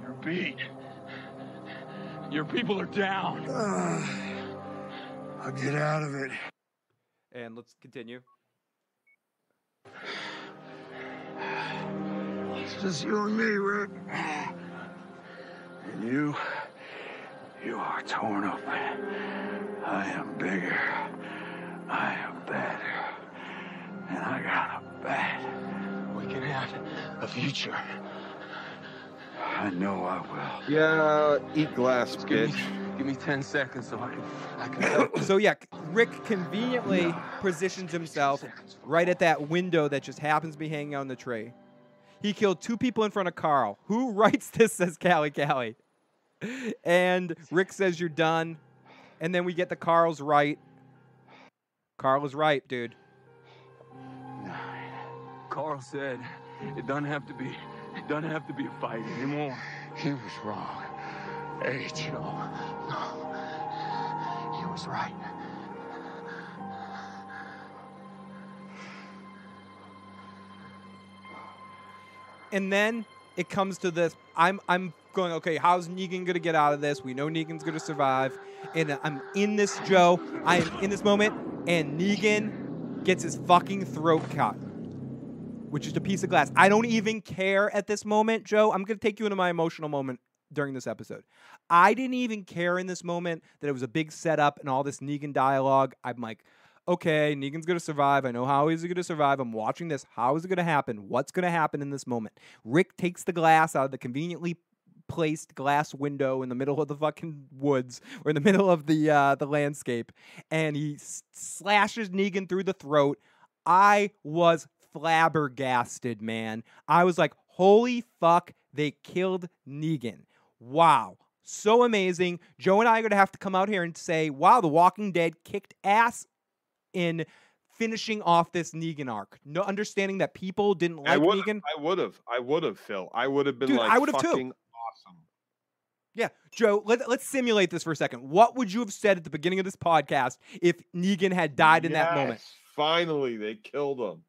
You're beat. Your people are down. I'll get out of it. And let's continue. It's just you and me, Rick. And you, you are torn up. I am bigger. I am better. And I got a bet. We can have a future. I know I will. Yeah, eat glass, bitch. Give me 10 seconds so I can. I can so yeah, Rick conveniently positions himself right at that window that just happens to be hanging on the tree. He killed two people in front of Carl. Who writes this? Says Callie Callie. And Rick says you're done. And then we get the Carl's right. Carl is right, dude. Carl said it doesn't have to be. It doesn't have to be a fight anymore. He was wrong. Hey, Joe. No. He was right. And then it comes to this. I'm I'm going, okay, how's Negan gonna get out of this? We know Negan's gonna survive. And I'm in this, Joe. I am in this moment, and Negan gets his fucking throat cut. Which is a piece of glass. I don't even care at this moment, Joe. I'm gonna take you into my emotional moment during this episode. I didn't even care in this moment that it was a big setup and all this Negan dialogue. I'm like, okay, Negan's gonna survive. I know how he's gonna survive. I'm watching this. How is it gonna happen? What's gonna happen in this moment? Rick takes the glass out of the conveniently placed glass window in the middle of the fucking woods or in the middle of the uh, the landscape, and he slashes Negan through the throat. I was flabbergasted, man. I was like, holy fuck, they killed Negan. Wow. So amazing. Joe and I are going to have to come out here and say, wow, The Walking Dead kicked ass in finishing off this Negan arc. No understanding that people didn't I like would Negan. I would have. I would have, Phil. I would have been Dude, like I would've too. fucking awesome. Yeah, Joe, let, let's simulate this for a second. What would you have said at the beginning of this podcast if Negan had died in that moment? Finally, they killed him.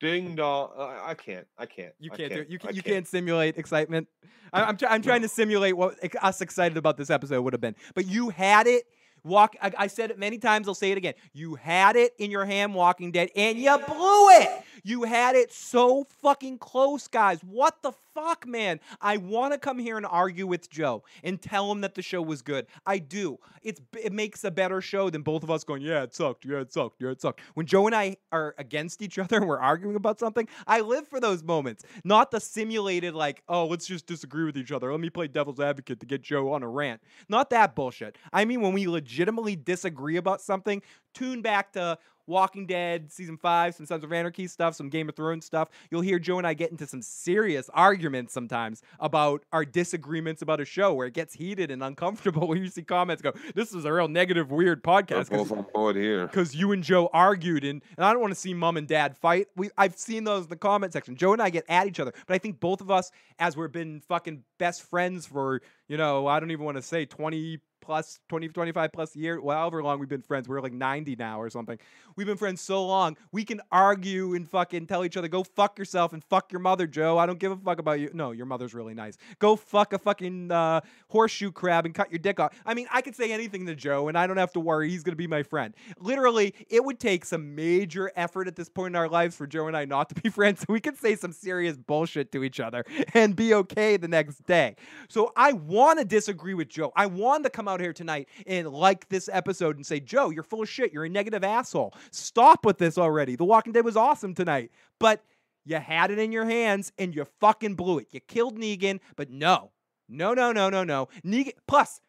Ding dong. I, I can't. I can't. You I can't, do it. You, can, you can't simulate excitement. I, I'm, try- I'm trying to simulate what us excited about this episode would have been. But you had it. Walk. I, I said it many times. I'll say it again. You had it in your hand, Walking Dead, and you blew it. You had it so fucking close, guys. What the fuck, man? I want to come here and argue with Joe and tell him that the show was good. I do. It's it makes a better show than both of us going, yeah, it sucked, yeah, it sucked, yeah, it sucked. When Joe and I are against each other and we're arguing about something, I live for those moments, not the simulated like, oh, let's just disagree with each other. Let me play devil's advocate to get Joe on a rant. Not that bullshit. I mean, when we legitimately disagree about something, tune back to Walking Dead season five, some Sons of Anarchy stuff, some Game of Thrones stuff. You'll hear Joe and I get into some serious arguments sometimes about our disagreements about a show where it gets heated and uncomfortable. When you see comments go, "This is a real negative, weird We're both on board here. because you and Joe argued, and, and I don't want to see mom and dad fight. We I've seen those in the comment section. Joe and I get at each other, but I think both of us, as we've been fucking best friends for you know, I don't even want to say twenty plus 20 25 plus years well, however long we've been friends we're like 90 now or something. We've been friends so long we can argue and fucking tell each other go fuck yourself and fuck your mother joe. I don't give a fuck about you. No your mother's really nice. Go fuck a fucking uh, horseshoe crab and cut your dick off. I mean i could say anything to joe and i don't have to worry he's gonna be my friend. Literally it would take some major effort at this point in our lives for joe and i not to be friends. So we could say some serious bullshit to each other and be okay the next day. So i want to disagree with joe. I want to come out here tonight and like this episode and say joe you're full of shit. You're a negative asshole. Stop with this already. The walking dead was awesome tonight. But you had it in your hands and you fucking blew it. You killed negan but no. No no no no no. Negan plus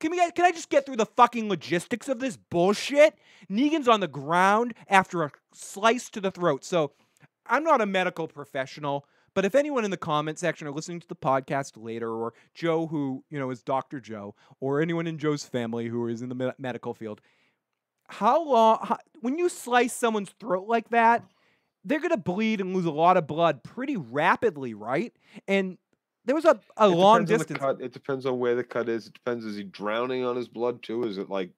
can we can I just get through the fucking logistics of this bullshit? Negan's on the ground after a slice to the throat. So I'm not a medical professional, but if anyone in the comment section or listening to the podcast later, or Joe, who you know is Doctor Joe, or anyone in Joe's family who is in the me- medical field, how long? How, when you slice someone's throat like that, they're gonna bleed and lose a lot of blood pretty rapidly, right? And there was a, a It long depends on the distance. It depends on where the cut is. It depends. Is he drowning on his blood too? Is it like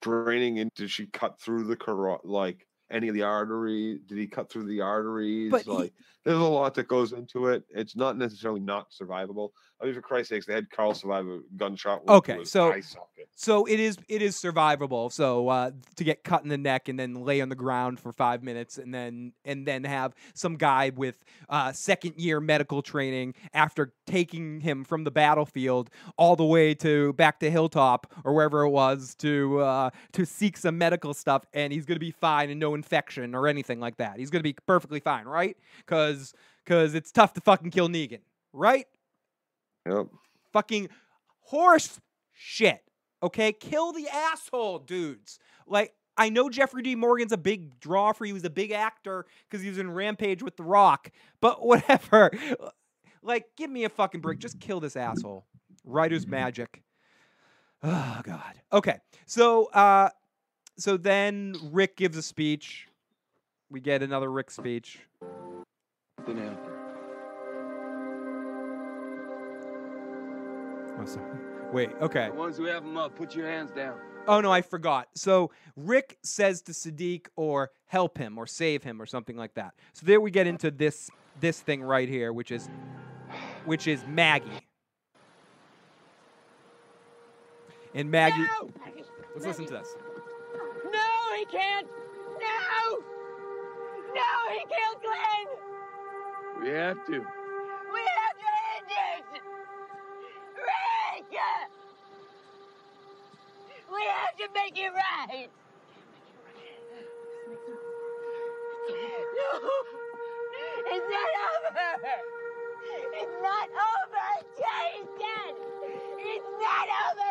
draining in? Did she cut through the carot? Like any of the artery? Did he cut through the arteries? But he- like, there's a lot that goes into it. It's not necessarily not survivable. I mean, for Christ's sakes, they had Carl survive a gunshot. wound to Okay, his so so it is it is survivable. So uh, to get cut in the neck and then lay on the ground for five minutes and then and then have some guy with uh, second year medical training after taking him from the battlefield all the way to back to Hilltop or wherever it was to uh, to seek some medical stuff and he's gonna be fine and no infection or anything like that. He's gonna be perfectly fine, right? Because because it's tough to fucking kill Negan, right? Yep. fucking horse shit. Okay, kill the asshole, dudes. Like I know Jeffrey D. Morgan's a big draw for you. He's a big actor because he was in Rampage with The Rock. But whatever. Like, give me a fucking break. Just kill this asshole. Writer's magic. Oh God. Okay. So uh so then Rick gives a speech. We get another Rick speech. Oh, sorry. Wait, okay. The ones who have them up, put your hands down. Oh no, I forgot. So Rick says to Siddiq or help him or save him or something like that. So there we get into this this thing right here, which is which is Maggie. And Maggie Let's listen to this. Can't! No! No, he killed Glenn! We have to. We have to end it! Rick! We have to make it right! No! It's not over! It's not over dead! It's not over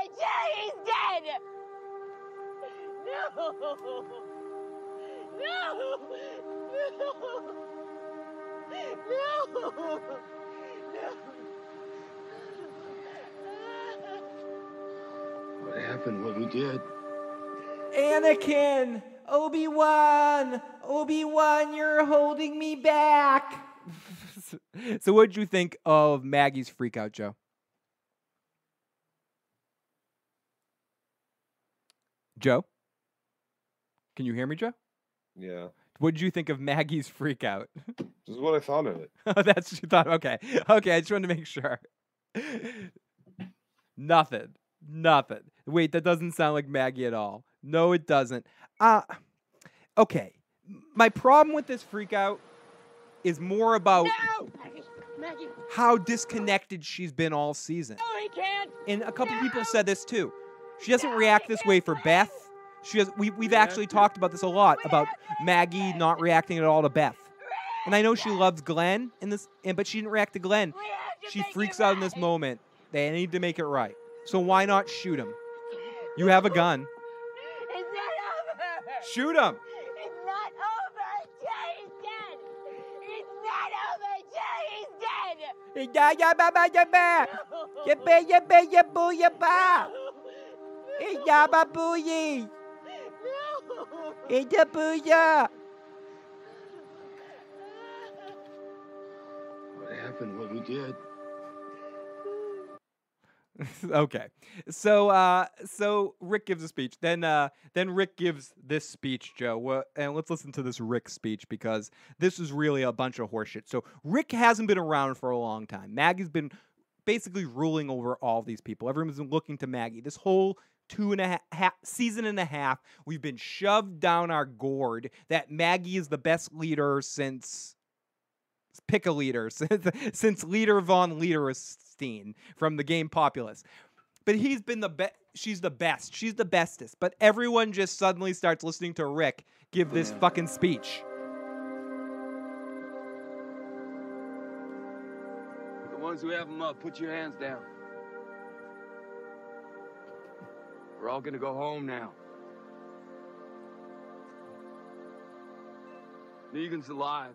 No! No! No! No! What happened? What we did? Anakin, Obi Wan, Obi Wan, you're holding me back. so what did you think of Maggie's freak out, Joe? Joe? Can you hear me, Joe? Yeah. What did you think of Maggie's freak out? This is what I thought of it. Oh, That's what you thought. Okay. Okay, I just wanted to make sure. Nothing. Nothing. Wait, that doesn't sound like Maggie at all. No, it doesn't. Uh okay. My problem with this freak out is more about Maggie! how disconnected she's been all season. No, he can't! And a couple people said this too. She doesn't react this way for Beth. She has, we, we've actually talked about this a lot about Maggie not reacting at all to Beth. And I know she loves Glenn in this, and but she didn't react to Glenn. She freaks out in this moment. They need to make it right. So why not shoot him? You have a gun. It's not over! Shoot him. It's not over until he's dead! It's not over until he's dead! Ya ya ba ba ya ba. Ya ba ya ba ya boo ya ba. Ya ba boo ye. Ya boo ya. What happened? What we did? okay. So uh so Rick gives a speech. Then uh then Rick gives this speech, Joe. Wha- and let's listen to this Rick speech because this is really a bunch of horseshit. So Rick hasn't been around for a long time. Maggie's been basically ruling over all these people. Everyone's been looking to Maggie. This whole two and a half, season and a half, we've been shoved down our gourd that Maggie is the best leader since pick a leader since, since leader von Leaderstein from the game Populous. But he's been the best. She's the best. She's the bestest. But everyone just suddenly starts listening to Rick give this fucking speech. The ones who have them up, put your hands down. We're all gonna go home now. Negan's alive.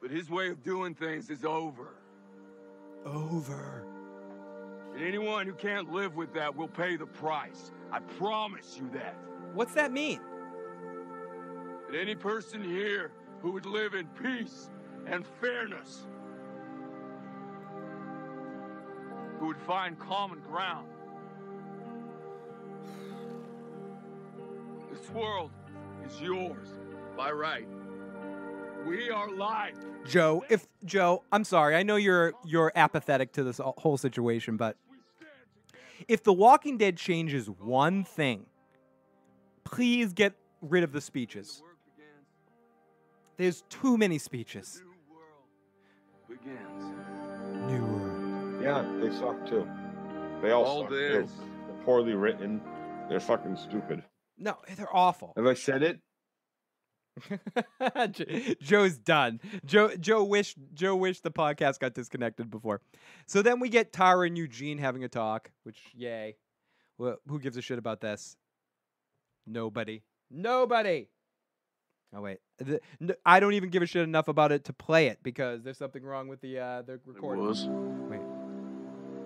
But his way of doing things is over. Over. And anyone who can't live with that will pay the price. I promise you that. What's that mean? That any person here who would live in peace and fairness, who would find common ground, this world is yours by right. We are live. Joe, if Joe, I'm sorry. I know you're you're apathetic to this whole situation, but if The Walking Dead changes one thing, please get rid of the speeches. There's too many speeches. New world. Yeah, they suck too. They all, All suck this. too. They're poorly written. They're fucking stupid. No, they're awful. Have I said it? Joe's done. Joe Joe wished Joe wished the podcast got disconnected before. So then we get Tara and Eugene having a talk, which yay. Well, who gives a shit about this? Nobody. Nobody. Oh wait, The- n- I don't even give a shit enough about it to play it because there's something wrong with the uh, the It recording.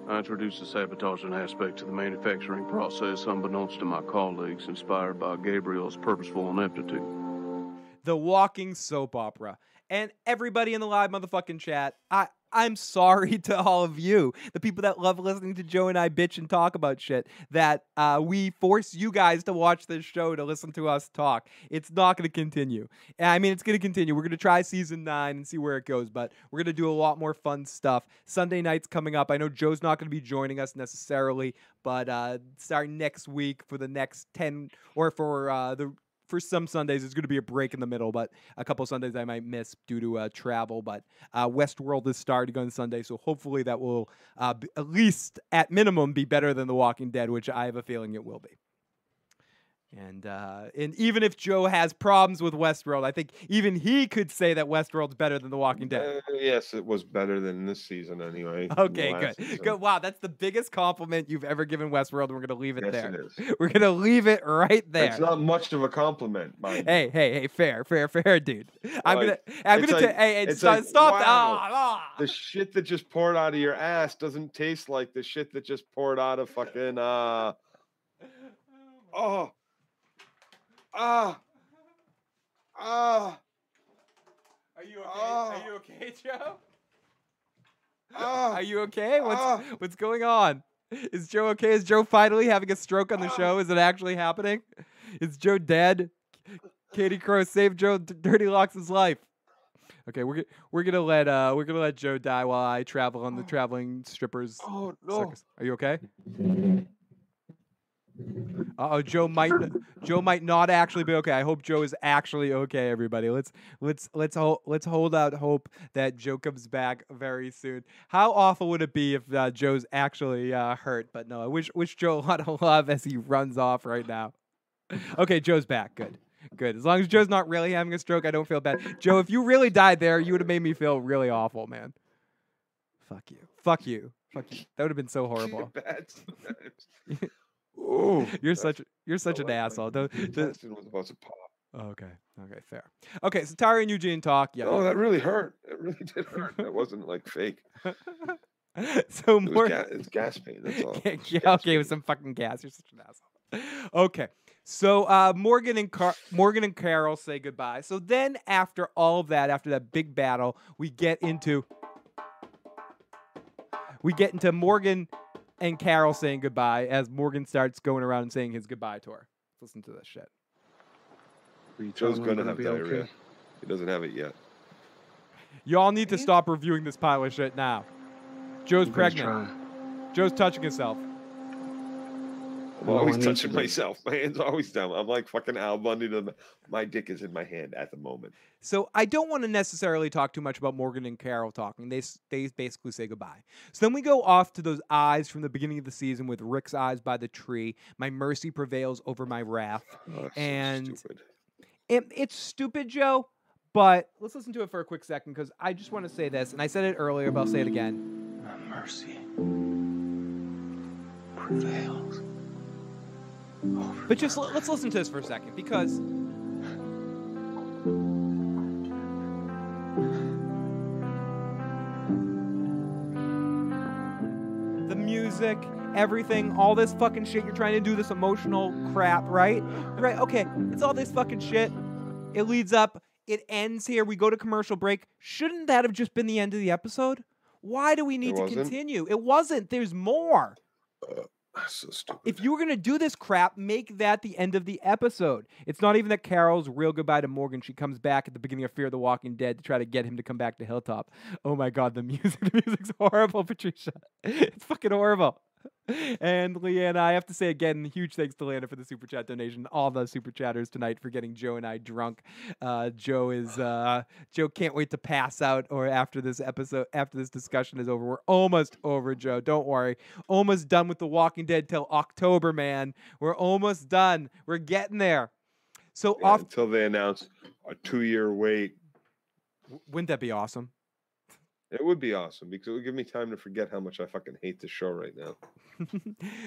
I introduced the sabotaging aspect to the manufacturing process unbeknownst to my colleagues, inspired by Gabriel's purposeful ineptitude. the walking soap opera. And everybody in the live motherfucking chat, I I'm sorry to all of you, the people that love listening to Joe and I bitch and talk about shit, that uh, we force you guys to watch this show to listen to us talk. It's not going to continue. I mean, it's going to continue. We're going to try season nine and see where it goes, but we're going to do a lot more fun stuff. Sunday night's coming up. I know Joe's not going to be joining us necessarily, but uh, starting next week for the next 10 or for uh, the for some Sundays, It's going to be a break in the middle, but a couple Sundays I might miss due to uh, travel. But uh, Westworld is starting on Sunday, so hopefully that will uh, at least, at minimum, be better than The Walking Dead, which I have a feeling it will be. And uh, and even if Joe has problems with Westworld, I think even he could say that Westworld's better than The Walking Dead. Uh, yes, it was better than this season anyway. Okay, good. season. Good. Wow, that's the biggest compliment you've ever given Westworld, and we're gonna leave it Yes, there. it is. We're gonna leave it right there. It's not much of a compliment. Hey, hey, hey, fair, fair, fair, dude. I'm gonna, I'm gonna, like- ta- hey, hey, stop, like, stop. wow, Ah, ah. The shit that just poured out of your ass doesn't taste like the shit that just poured out of fucking uh oh ah ah Are you okay? Ah. Are you okay, Joe? ah Are you okay? What's Ah. what's going on? Is Joe okay? Is Joe finally having a stroke on the show? Is it actually happening? Is Joe dead? Katie Crow saved Joe D- Dirty Locks' life. Okay, we're we're gonna let uh we're gonna let Joe die while I travel on the traveling strippers. oh no circus. Are you okay? Uh oh, Joe might Joe might not actually be okay. I hope Joe is actually okay. Everybody, let's let's let's hold let's hold out hope that Joe comes back very soon. How awful would it be if uh, Joe's actually uh, hurt? But no, I wish wish Joe a lot of love as he runs off right now. Okay, Joe's back. Good. Good. As long as Joe's not really having a stroke, I don't feel bad. Joe, if you really died there, you would have made me feel really awful, man. Fuck you. Fuck you. Fuck you. That would have been so horrible. Ooh, You're such you're such an asshole. Don't- intestine was about to pop. okay. Okay, fair. Okay, so Tara and Eugene talk. Yeah. Oh, that really hurt. It really did hurt. That wasn't like fake. so It was ga- it's gas pain. That's all. yeah, It's yeah, gas okay, with some fucking gas. You're such an asshole. Okay. So uh, Morgan and Car- Morgan and Carol say goodbye. So then, after all of that, after that big battle, we get into we get into Morgan and Carol saying goodbye as Morgan starts going around and saying his goodbye tour. Listen to this shit. Joe's gonna have diarrhea. He doesn't have it yet. Y'all need to stop reviewing this pile of shit now. Joe's I'm gonna pregnant. Joe's touching himself. I'm always touching to myself. My hand's always down. I'm like fucking Al Bundy to the. My dick is in my hand at the moment. So I don't want to necessarily talk too much about Morgan and Carol talking. They they basically say goodbye. So then we go off to those eyes from the beginning of the season with Rick's eyes by the tree. My mercy prevails over my wrath, Oh, that's so and stupid. it, it's stupid, Joe. But let's listen to it for a quick second because I just want to say this, and I said it earlier, but I'll say it again. mercy prevails. But just l- let's listen to this for a second because the music, everything, all this fucking shit you're trying to do, this emotional crap, right? Right, okay, it's all this fucking shit. It leads up, it ends here, we go to commercial break. Shouldn't that have just been the end of the episode? Why do we need to wasn't? continue? It wasn't, there's more. Uh, So stupid. If you were gonna do this crap, make that the end of the episode. It's not even that Carol's real goodbye to Morgan. She comes back at the beginning of Fear of the Walking Dead to try to get him to come back to Hilltop. Oh my god, the music, the music's horrible, Patricia. It's fucking horrible. And Leanna, I have to say again, huge thanks to Leanna for the super chat donation. All the super chatters tonight for getting Joe and I drunk. Uh, Joe is uh, Joe can't wait to pass out or after this episode, after this discussion is over. We're almost over, Joe. Don't worry. Almost done with The Walking Dead till October, man. We're almost done. We're getting there. So Yeah, off. until they announce a two-year wait. Wouldn't that be awesome? It would be awesome because it would give me time to forget how much I fucking hate the show right now.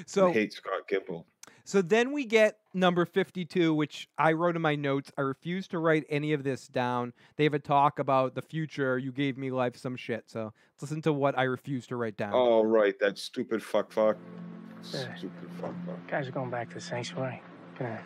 So I hate Scott Gimple. So then we get number 52, which I wrote in my notes. I refuse to write any of this down. They have a talk about the future. You gave me life some shit. So let's listen to what I refuse to write down. Oh right, that stupid fuck fuck. Yeah. Stupid fuck fuck. Guys are going back to the sanctuary. Gonna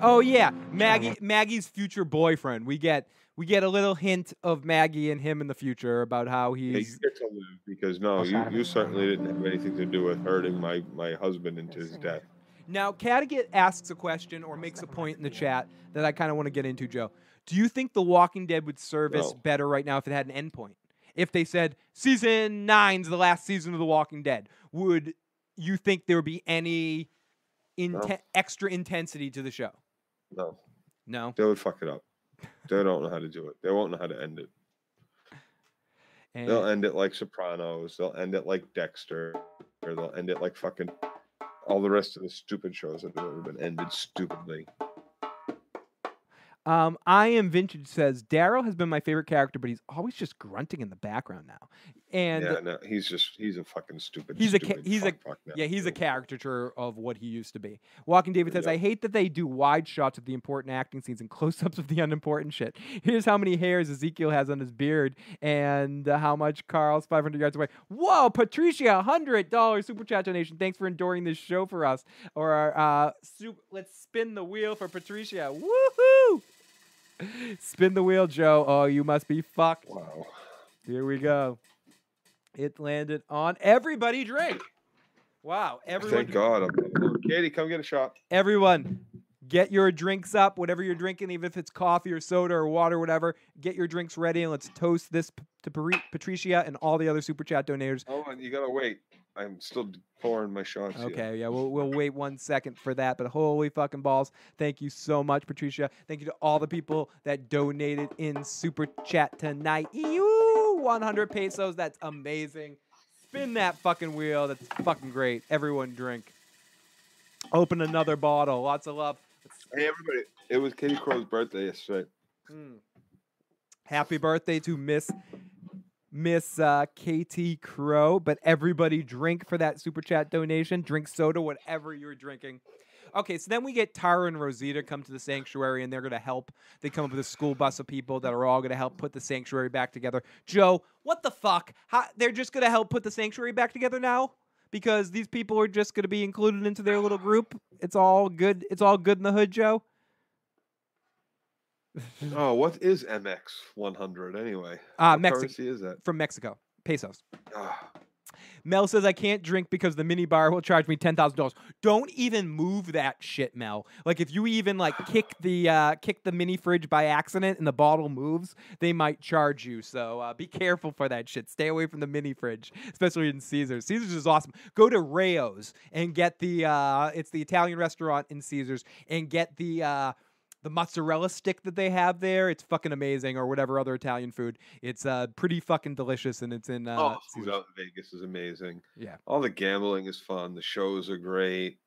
Oh yeah, Maggie Maggie's future boyfriend. We get we get a little hint of Maggie and him in the future about how Yeah, he's you get to live because no, you, you certainly didn't have anything to do with hurting my, my husband into his death. Now, Cattigat asks a question or makes a point in the chat that I kind of want to get into, Joe. Do you think The Walking Dead would service No. better right now if it had an endpoint? If they said season nine's the last season of The Walking Dead, would you think there would be any inte- extra intensity to the show? No, No. they would fuck it up. They don't know how to do it. They won't know how to end it. They'll end it like Sopranos. They'll end it like Dexter, or they'll end it like fucking all the rest of the stupid shows that have ever been ended stupidly. um, I am vintage says Daryl has been my favorite character, but he's always just grunting in the background now. And yeah, no, he's just he's a fucking stupid. He's a stupid he's a fuck fuck now. yeah he's a caricature of what he used to be. Walking David says, "I hate that they do wide shots of the important acting scenes and close-ups of the unimportant shit. Here's how many hairs Ezekiel has on his beard and uh, how much Carl's 500 yards away. Whoa, Patricia, hundred dollar super chat donation. Thanks for enduring this show for us. Or uh, su- let's spin the wheel for Patricia. Woohoo! Spin the wheel, Joe. Oh, you must be fucked. Wow. Here we go. It landed on everybody drink. Wow, everyone Thank God. Katie, come get a shot. everyone get your drinks up, whatever you're drinking, even if it's coffee or soda or water, whatever. Get your drinks ready and let's toast this to Patricia and all the other super chat donors. Oh, and you gotta wait. I'm still pouring my shots. here. Okay, yeah, we'll we'll wait one second for that. But holy fucking balls! Thank you so much, Patricia. Thank you to all the people that donated in super chat tonight. Ew, 100 pesos. That's amazing. Spin that fucking wheel. That's fucking great. Everyone drink. Open another bottle. Lots of love. Hey, everybody. It was Katie Crow's birthday yesterday. Mm. Happy birthday to Miss Miss uh, KT Crow. But everybody drink for that super chat donation. Drink soda, whatever you're drinking. Okay, so then we get Tara and Rosita come to the sanctuary and they're going to help. They come up with a school bus of people that are all going to help put the sanctuary back together. Joe, what the fuck? How, they're just going to help put the sanctuary back together now? Because these people are just going to be included into their little group. It's all good. It's all good in the hood, Joe. Oh, what is MX 100 anyway? Uh, what Mexico. currency is that? From Mexico. Pesos. Mel says I can't drink because the mini bar will charge me ten thousand dollars. Don't even move that shit, Mel. Like if you even like kick the uh, kick the mini fridge by accident and the bottle moves, they might charge you. So uh, be careful for that shit. Stay away from the mini fridge, especially in Caesars. Caesars is awesome. Go to Rao's and get the uh, it's the Italian restaurant in Caesars and get the. The mozzarella stick that they have there, it's fucking amazing, or whatever other Italian food. It's uh pretty fucking delicious, and it's in uh, oh, food out in Vegas is amazing. Yeah. All the gambling is fun. The shows are great.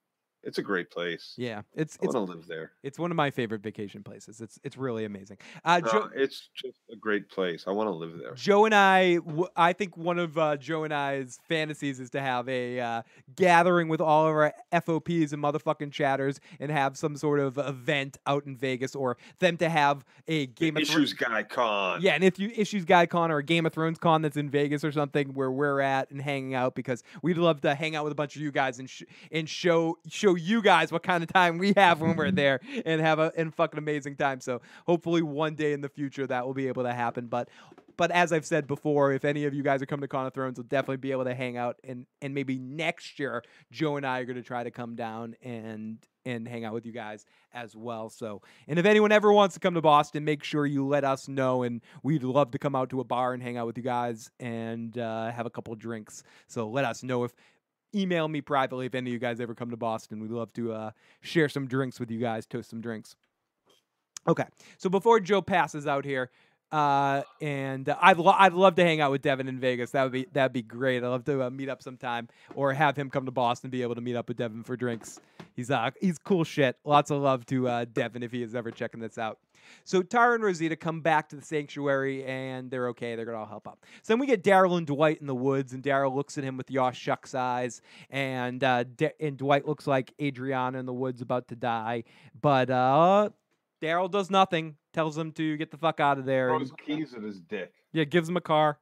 It's a great place. Yeah, it's I it's want to live there. it's one of my favorite vacation places. It's it's really amazing. Uh, No, Joe, it's just a great place. I want to live there. Joe and I, w- I think one of uh, Joe and I's fantasies is to have a uh, gathering with all of our FOPs and motherfucking chatters and have some sort of event out in Vegas, or them to have a Game of Issues Thrones. guy con. Yeah, and if you issues guy con or a Game of Thrones con that's in Vegas or something where we're at and hanging out because we'd love to hang out with a bunch of you guys and sh- and show show you guys what kind of time we have when we're there and have a and fucking amazing time. So hopefully one day in the future that will be able to happen. But but as I've said before, if any of you guys are coming to Con of Thrones, we'll definitely be able to hang out and and maybe next year Joe and I are going to try to come down and and hang out with you guys as well. So, and if anyone ever wants to come to Boston, make sure you let us know, and we'd love to come out to a bar and hang out with you guys and uh, have a couple drinks. So let us know if email me privately if any of you guys ever come to Boston. We'd love to uh, share some drinks with you guys, toast some drinks. Okay, so before Joe passes out here, uh, and uh, I'd lo- I'd love to hang out with Devin in Vegas. That would be that'd be great. I'd love to uh, meet up sometime, or have him come to Boston, be able to meet up with Devin for drinks. He's uh he's cool shit. Lots of love to uh, Devin if he is ever checking this out. So Tara and Rosita come back to the sanctuary, and they're okay. They're gonna all help out. So then we get Daryl and Dwight in the woods, and Daryl looks at him with yaw shucks eyes, and uh, D- and Dwight looks like Adriana in the woods about to die, but uh. Daryl does nothing. Tells him to get the fuck out of there. Throws keys at his dick. yeah, gives him a car.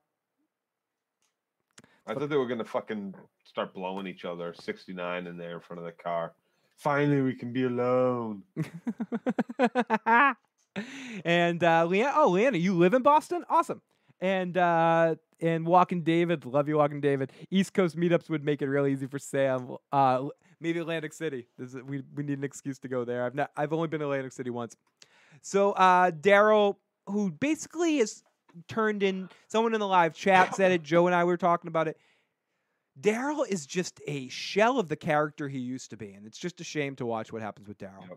I thought they were gonna fucking start blowing each other. Sixty nine in there in front of the car. Finally, we can be alone. and uh, Leanna, oh Leanna, you live in Boston? Awesome. And uh, and Walking David, love you, Walking David. East Coast meetups would make it real easy for Sam. Uh, maybe Atlantic City. Is, we we need an excuse to go there. I've not. I've only been to Atlantic City once. So uh, Daryl, who basically is turned in someone in the live chat said it. Joe and I were talking about it. Daryl is just a shell of the character he used to be, and it's just a shame to watch what happens with Daryl.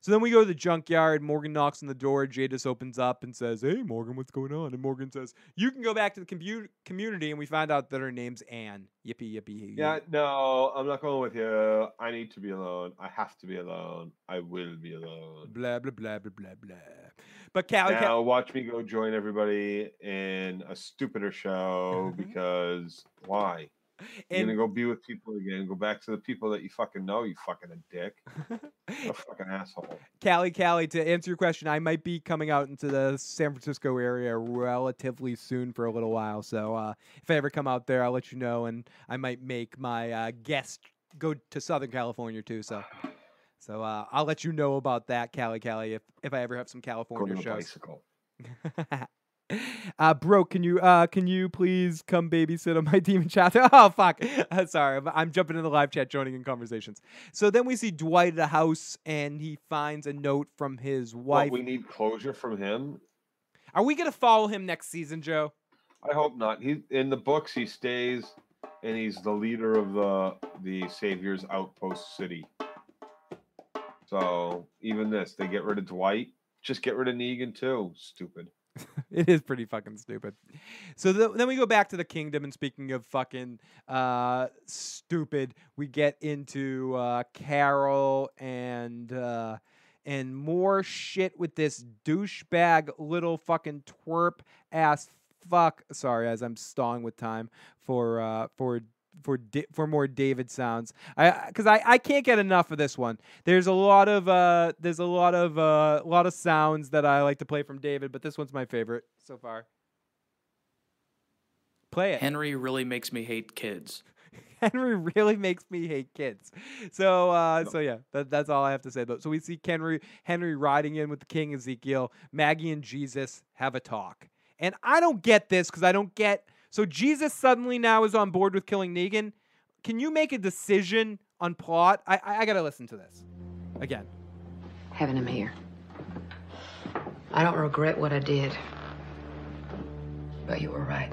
So then we go to the junkyard. Morgan knocks on the door. Jadis opens up and says, "Hey, Morgan, what's going on?" And Morgan says, "You can go back to the commu- community." And we find out that her name's Anne. Yippee yippee. Yeah, no, I'm not going with you. I need to be alone. I have to be alone. I will be alone. Blah blah blah blah blah blah. But Callie, Cal- now watch me go join everybody in a stupider show uh-huh. because why? You're And- gonna go be with people again. Go back to the people that you fucking know. You fucking a dick. a fucking asshole. Callie, Callie, to answer your question, I might be coming out into the San Francisco area relatively soon for a little while. So uh, if I ever come out there, I'll let you know, and I might make my uh, guest go to Southern California too. So, so uh, I'll let you know about that, Callie, Callie, if if I ever have some California Go to a shows. bicycle. Uh, bro, can you uh, can you please come babysit on my demon chat? Oh fuck, uh, sorry, I'm, jumping in the live chat, joining in conversations. So then we see Dwight at a house, and he finds a note from his wife. What, we need closure from him. Are we gonna follow him next season, Joe? I hope not. He in the books he stays and he's the leader of the the Savior's Outpost City. So even this, they get rid of Dwight. Just get rid of Negan too. Stupid. it is pretty fucking stupid. So th- then we go back to the kingdom, and speaking of fucking uh, stupid, we get into uh, Carol and uh, and more shit with this douchebag little fucking twerp ass fuck. Sorry, as I'm stalling with time for uh, for for da- for more David sounds. I because I, I can't get enough of this one. There's a lot of uh there's a lot of uh lot of sounds that I like to play from David, but this one's my favorite so far. Play it. Henry really makes me hate kids. Henry really makes me hate kids. So uh so yeah, that, that's all I have to say about. So we see Henry Henry riding in with the King Ezekiel. Maggie and Jesus have a talk. And I don't get this because I don't get so Jesus suddenly now is on board with killing Negan. Can you make a decision on plot? I I, I gotta listen to this. Again. Having him here. I don't regret what I did. But you were right.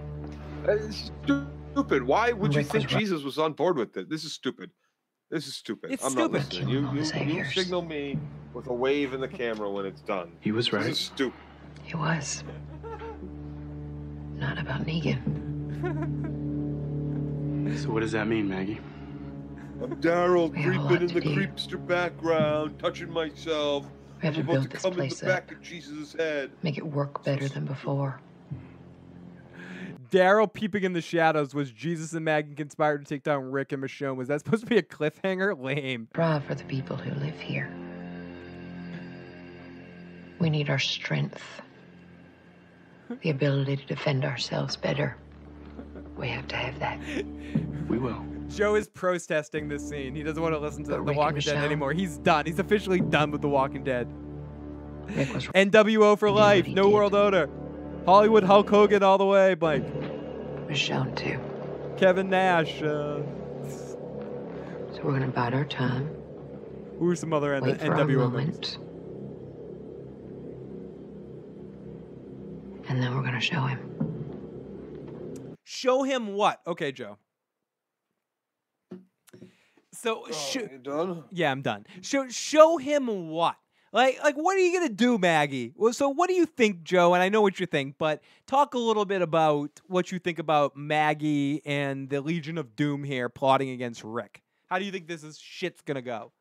Uh, it's stupid. Why would you Rick was think right. Jesus was on board with it? This is stupid. This is stupid. It's I'm stupid. not listening. You, Killing you, you signal me with a wave in the camera when it's done. He was right. This is stupid. It was. Not about Negan. So what does that mean, Maggie? I'm Daryl We have a lot creeping in the do. creepster background, touching myself. We have I'm to build to this come in the place back up. of Jesus' head. Make it work better than before. Daryl peeping in the shadows was Jesus and Maggie conspired to take down Rick and Michonne. Was that supposed to be a cliffhanger? Lame. Strive for the people who live here. We need our strength. The ability to defend ourselves better. We have to have that. We will. Joe is protesting this scene. He doesn't want to listen to But The Rick and Walking Dead anymore. He's done. He's officially done with The Walking Dead. NWO for He did what life. No did. world order. Hollywood Hulk Hogan all the way, Mike. Michonne, too. Kevin Nash. Uh, So we're gonna bide our time. who are some other N- Wait for our NWO members? moment. And then we're gonna show him. Show him what? Okay, Joe. So, oh, sh- you done? yeah, I'm done. Show show him what? Like, like, what are you gonna do, Maggie? Well, so what do you think, Joe? And I know what you think, but talk a little bit about what you think about Maggie and the Legion of Doom here plotting against Rick. How do you think this is shit's gonna go?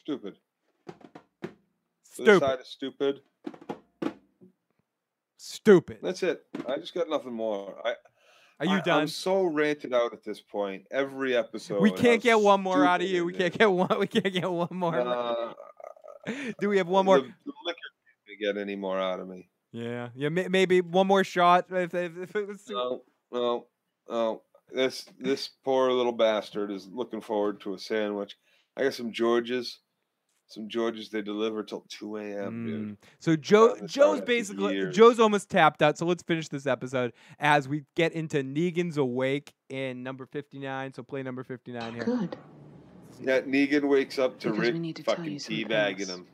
Stupid. The Stupid. side is stupid. Stupid. That's it. I just got nothing more. I Are you I, done? I'm so ranted out at this point. Every episode. we can't get one more out of you. We can't get one. We can't get one more. Uh, do we have one more? The, the liquor can't get any more out of me. Yeah, yeah. May, maybe one more shot. If, if, if it was No, no, no. This this poor little bastard is looking forward to a sandwich. I got some Georges. Some Georges they deliver till two a.m. Dude. Mm. So Joe, Found this out Joe's basically. Joe's almost tapped out. So let's finish this episode as we get into Negan's awake in number fifty nine. So play number fifty nine here. Good. Yeah, Negan wakes up to Because we Rick need to tell fucking you teabagging else. him.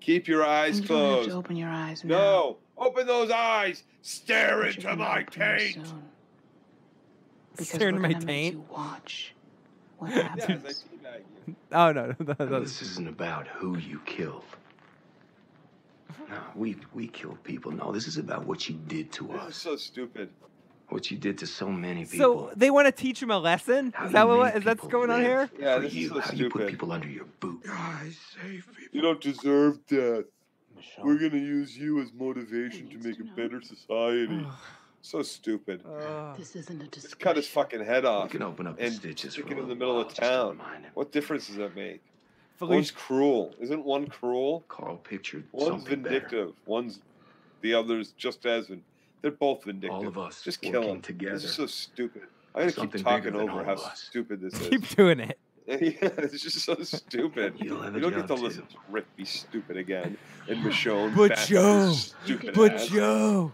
Keep your eyes You don't have closed. to open your eyes now. No, open those eyes. Stare But into my open taint. Stare into my gonna taint? you watch what happens. teabag you. Oh no, no, no, No, no. this isn't about who you killed. No, we we killed people. No, this is about what you did to This is us. so stupid. What you did to so many people. So they want to teach him a lesson. How Is that what is make is that's going on here? Yeah, for this is you. so How you put people under your boot. I save people. You don't deserve death. Michonne. We're gonna use you as motivation to make a know. better society. So stupid. Uh, This isn't a Just discussion. cut his fucking head off. You can open up the and stitches stick for it in the middle of just to town. What difference does that make? One's cruel. Isn't one cruel? Carl pictured One's something better. vindictive. One's the other's just as vin- they're both vindictive. All of us just kill working them. together. This is so stupid. I'm gonna Something keep talking over how stupid this is. keep doing it. yeah, it's just so stupid. You'll have a you don't get to too. listen to Rick be stupid again and Michonne. But back Joe, stupid But ass. Joe,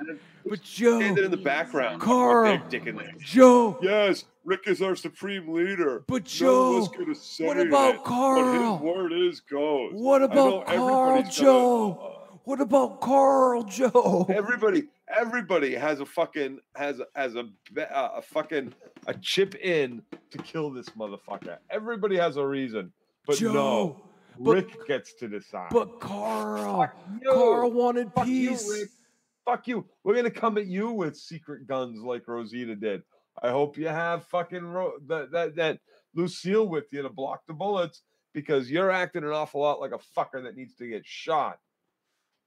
but Joe, Standing in the background. Carl, with dick in there. Joe. Yes, Rick is our supreme leader. But None of us Joe, could have said what it, about But Carl? his word is goes. What I about Carl, everybody's gonna- Joe? What about Carl, Joe? Everybody, everybody has a fucking has a, has a be- uh, a fucking a chip in to kill this motherfucker. Everybody has a reason, but Joe, no, but- Rick gets to decide. But Carl, Carl wanted Fuck you, peace. Rick. Fuck you. We're gonna come at you with secret guns like Rosita did. I hope you have fucking Ro- that that that Lucille with you to block the bullets because you're acting an awful lot like a fucker that needs to get shot.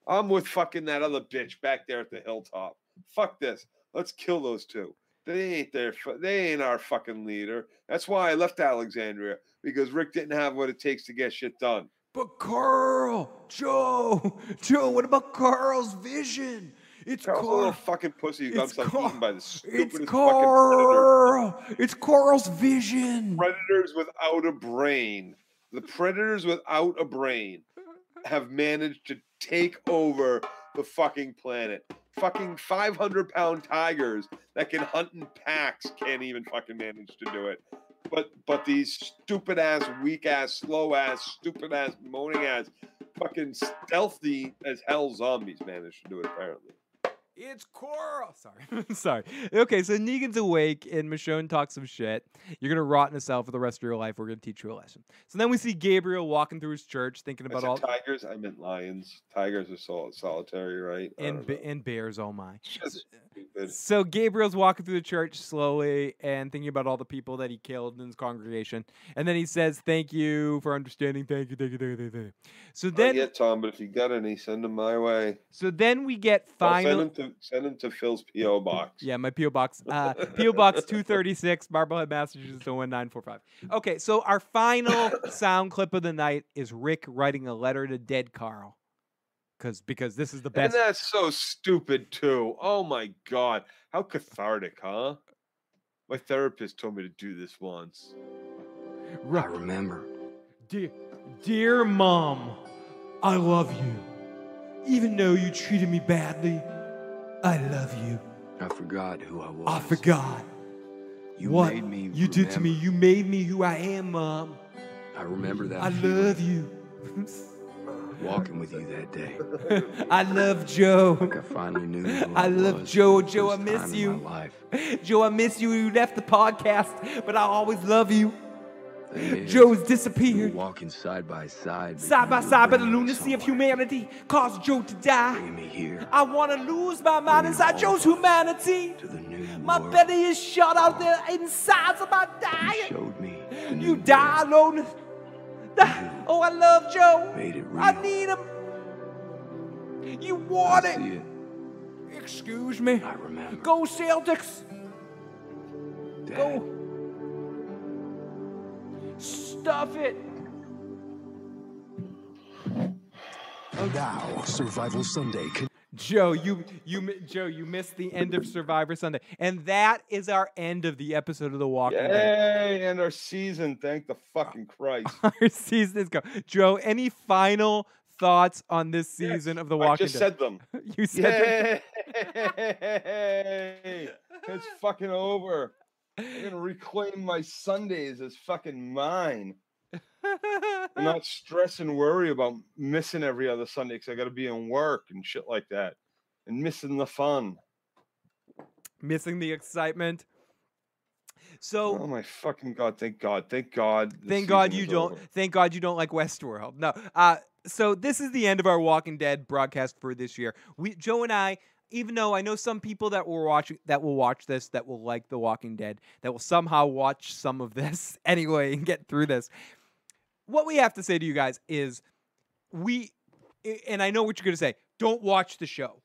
I'm with fucking that other bitch back there at the hilltop. Fuck this. Let's kill those two. They ain't their. They ain't our fucking leader. That's why I left Alexandria because Rick didn't have what it takes to get shit done. But Carl, Joe, Joe, what about Carl's vision? It's Carl's a little Carl. fucking pussy who got It's himself Carl- eaten by the It's stupidest fucking predators. Carl. It's Carl's vision. Predators without a brain. The predators without a brain have managed to take over the fucking planet. Fucking 500 pound tigers that can hunt in packs can't even fucking manage to do it. But but these stupid ass, weak ass, slow ass, stupid ass, moaning ass, fucking stealthy as hell zombies managed to do it apparently. It's Carl. Sorry. Sorry. Okay, so Negan's awake and Michonne talks some shit. You're gonna rot in a cell for the rest of your life. We're gonna teach you a lesson. So then we see Gabriel walking through his church, thinking about all tigers, I meant lions. Tigers are sol- solitary, right? And don't ba- and bears. Oh my. So Gabriel's walking through the church slowly and thinking about all the people that he killed in his congregation, and then he says, "Thank you for understanding. Thank you, thank you, thank you, thank you." So Not then, yet, Tom, but if you got any, send them my way. so then we get Oh, final. send them send them to Phil's PO box. Yeah, my PO box. Uh, PO box two thirty six, Marblehead, Massachusetts, one nine four five. Okay, so our final sound clip of the night is Rick writing a letter to dead Carl, because because this is the best. And best. that's so stupid too. Oh my god, how cathartic, huh? My therapist told me to do this once. I remember. Dear, dear mom, I love you. Even though you treated me badly, I love you. I forgot who I was. I forgot. You what made me you did to me. You made me who I am, Mom. I remember that. I feeling, love you. walking with you that day. I love Joe. Like I finally knew who I, I love Joe. Joe, I miss you. Joe, I miss you. You left the podcast, but I always love you. Joe's disappeared. walking side by side. Side by side, but the lunacy of humanity caused Joe to die. Bringing me here I want to lose my mind inside Joe's humanity. to the new My world. belly is shot out there inside of my dying. Showed me. You die alone. Oh, I love Joe. Made it real. I need him. You want it. it. Excuse me. I remember. Go Celtics. Dad. Go. Stuff it. Oh, now, Survival Sunday. Con- Joe, you you mi- Joe, you missed the end of Survivor Sunday, and that is our end of the episode of The Walking Dead. Yay! And our season. Thank the fucking Christ. Our season is go. Joe, any final thoughts on this season of The I Walking just Dead? said them. you said Yay! it's fucking over. I'm gonna reclaim my Sundays as fucking mine. I'm not stress and worry about missing every other Sunday because I got to be in work and shit like that, and missing the fun. missing the excitement. So Oh my fucking god! Thank God! Thank God! Thank God you don't. over. Thank God you don't like Westworld. No. Uh, so this is the end of our Walking Dead broadcast for this year. We, Joe and I, even though I know some people that will watch that will watch this that will like The Walking Dead, that will somehow watch some of this anyway and get through this. What we have to say to you guys is, we, and I know what you're going to say. Don't watch the show.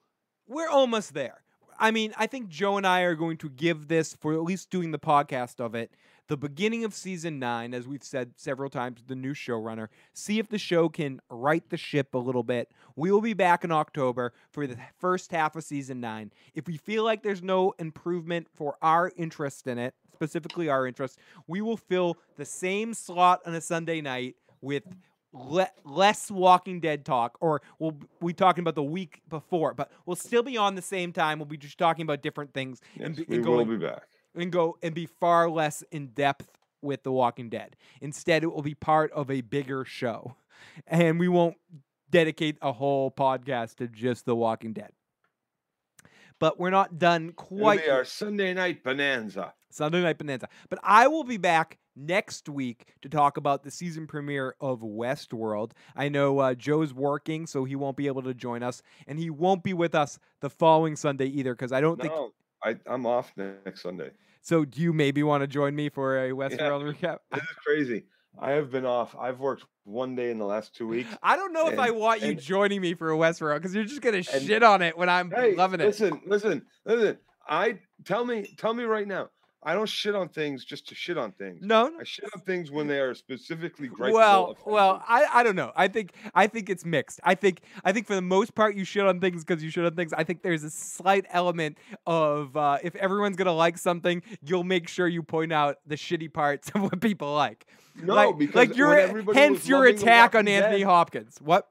We're almost there. I mean, I think Joe and I are going to give this, for at least doing the podcast of it, the beginning of season nine, as we've said several times, the new showrunner, see if the show can right the ship a little bit. We will be back in October for the first half of season nine. If we feel like there's no improvement for our interest in it, specifically our interest, we will fill the same slot on a Sunday night with le- less Walking Dead talk, or we'll be talking about the week before, but we'll still be on the same time. We'll be just talking about different things and, Yes, be, we and will be back. And go and be far less in depth with The Walking Dead. Instead, it will be part of a bigger show, and we won't dedicate a whole podcast to just The Walking Dead. But we're not done It'll quite. our Sunday night bonanza. Sunday Night Bonanza. But I will be back next week to talk about the season premiere of Westworld. I know uh, Joe's working, so he won't be able to join us, and he won't be with us the following Sunday either, because I don't think. I, I'm off next Sunday. So, do you maybe want to join me for a Westworld recap? This is crazy. I have been off. I've worked one day in the last two weeks. I don't know if I want you and- joining me for a Westworld because you're just gonna and- shit on it when I'm Hey, loving it. listen, listen, listen. I tell me, tell me right now. I don't shit on things just to shit on things. No, I shit on things when they are specifically gripable. well, well, I, I don't know. I think I think it's mixed. I think I think for the most part you shit on things because you shit on things. I think there's a slight element of uh, if everyone's gonna like something, you'll make sure you point out the shitty parts of what people like. No, like, because like your hence your attack on Anthony Dead- Hopkins. What?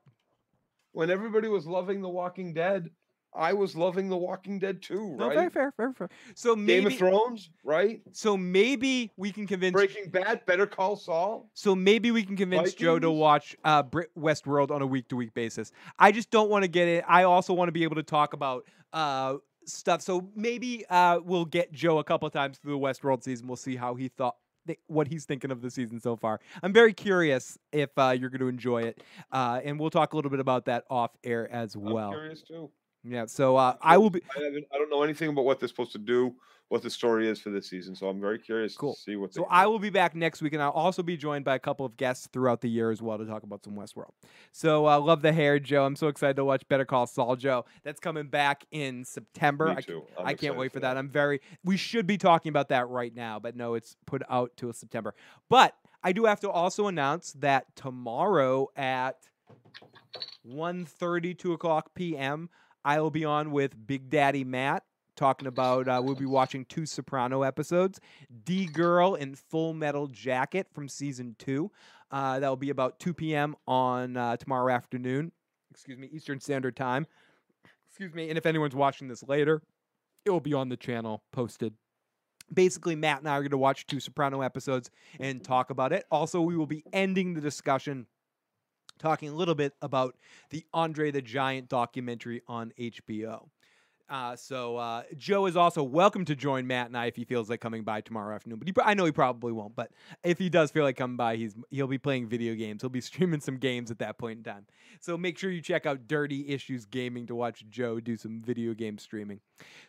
when everybody was loving The Walking Dead, I was loving The Walking Dead too, right? No, very fair, very fair. So maybe Game of Thrones, right? So maybe we can convince Breaking Bad, Better Call Saul. So maybe we can convince Joe to watch uh, Westworld on a week to week basis. I just don't want to get it. I also want to be able to talk about uh, stuff. So maybe uh, we'll get Joe a couple times through the Westworld season. We'll see how he thought. What he's thinking of the season so far. I'm very curious if uh, you're going to enjoy it, uh, and we'll talk a little bit about that off air as well. I'm curious too. Yeah, so uh, I will be. I, don't know anything about what they're supposed to do, what the story is for this season, so I'm very curious Cool. to see what. So I will be back next week, and I'll also be joined by a couple of guests throughout the year as well to talk about some Westworld. So uh, love the hair, Joe. I'm so excited to watch Better Call Saul, Joe. That's coming back in September. Me too. I'm I, can't wait for for that. I'm very. We should be talking about that right now, but no, it's put out till September. But I do have to also announce that tomorrow at 1.30, 2 o'clock p.m., I will be on with Big Daddy Matt talking about uh, we'll be watching two Soprano episodes. D Girl in Full Metal Jacket from season two. Uh, that will be about 2 p.m. on uh, tomorrow afternoon. Excuse me, Eastern Standard Time. Excuse me. And if anyone's watching this later, it will be on the channel posted. Basically, Matt and I are going to watch two Soprano episodes and talk about it. Also, we will be ending the discussion talking a little bit about the Andre the Giant documentary on HBO. Uh, so uh, Joe is also welcome to join Matt and I if he feels like coming by tomorrow afternoon. But he, I know he probably won't. But if he does feel like coming by, he's he'll be playing video games. He'll be streaming some games at that point in time. So make sure you check out Dirty Issues Gaming to watch Joe do some video game streaming.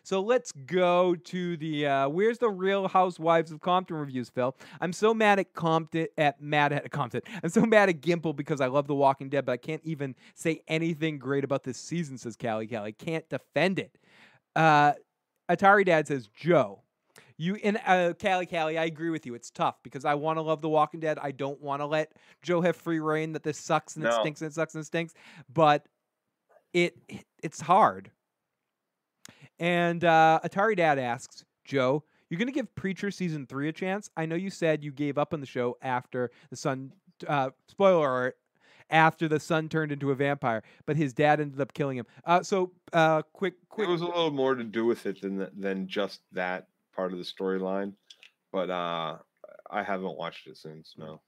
So let's go to the uh, where's the Real Housewives of Compton reviews, Phil? I'm so mad at Compton at mad at Compton. I'm so mad at Gimple because I love The Walking Dead, but I can't even say anything great about this season. Says Callie Callie. Can't defend it. Uh, Atari Dad says Joe. You and uh, Callie Callie, I agree with you. It's tough because I want to love The Walking Dead. I don't want to let Joe have free reign. That this sucks and it stinks and it sucks and it stinks. But it it's hard. And uh, Atari Dad asks Joe, "You're gonna give Preacher season three a chance? I know you said you gave up on the show after the sun. Uh, spoiler alert." After the son turned into a vampire, but his dad ended up killing him. Uh, so, uh, quick, quick. It was a little more to do with it than th- than just that part of the storyline, but uh, I haven't watched it since. No.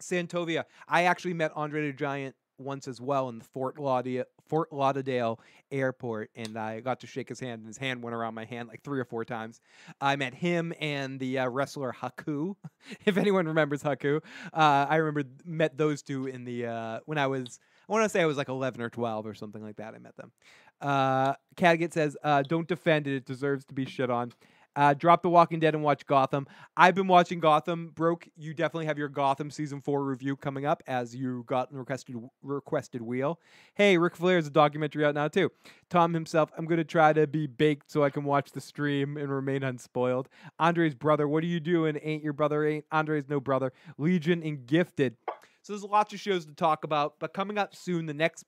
Santovia. I actually met Andre the Giant once as well in the Fort Lauderdale, Fort Lauderdale airport, and I got to shake his hand, and his hand went around my hand like three or four times. I met him and the uh, wrestler Haku, if anyone remembers Haku. Uh, I remember met those two in the uh, when I was. I want to say I was like 11 or 12 or something like that. I met them. Uh, Cadgett says, uh, "Don't defend it; it deserves to be shit on." Uh, drop The Walking Dead and watch Gotham. I've been watching Gotham. Broke, you definitely have your Gotham season four review coming up as you got requested requested wheel. Hey, Ric Flair is a documentary out now too. Tom himself. I'm gonna try to be baked so I can watch the stream and remain unspoiled. Andre's brother. What are you doing? Ain't your brother? Ain't Andre's no brother? Legion and Gifted. So there's lots of shows to talk about, but coming up soon, the next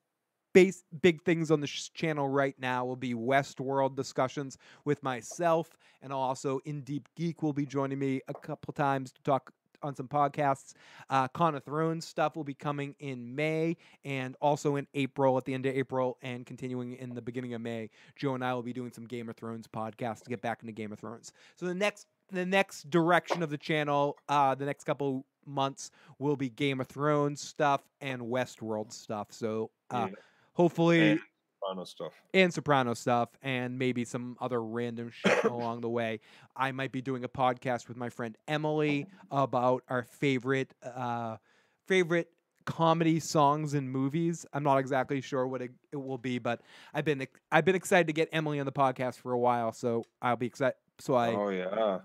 base big things on the sh- channel right now will be Westworld discussions with myself, and also In Deep Geek will be joining me a couple times to talk on some podcasts. Uh, Con of Thrones stuff will be coming in May and also in April, at the end of April, and continuing in the beginning of May. Joe and I will be doing some Game of Thrones podcasts to get back into Game of Thrones. So the next the next direction of the channel, uh, the next couple months will be Game of Thrones stuff and Westworld stuff. So uh, Yeah. Hopefully And Soprano stuff. and Soprano stuff, and maybe some other random shit along the way. I might be doing a podcast with my friend Emily about our favorite uh, favorite comedy songs and movies. I'm not exactly sure what it, it will be, but I've been I've been excited to get Emily on the podcast for a while, so I'll be excited. So I Oh yeah.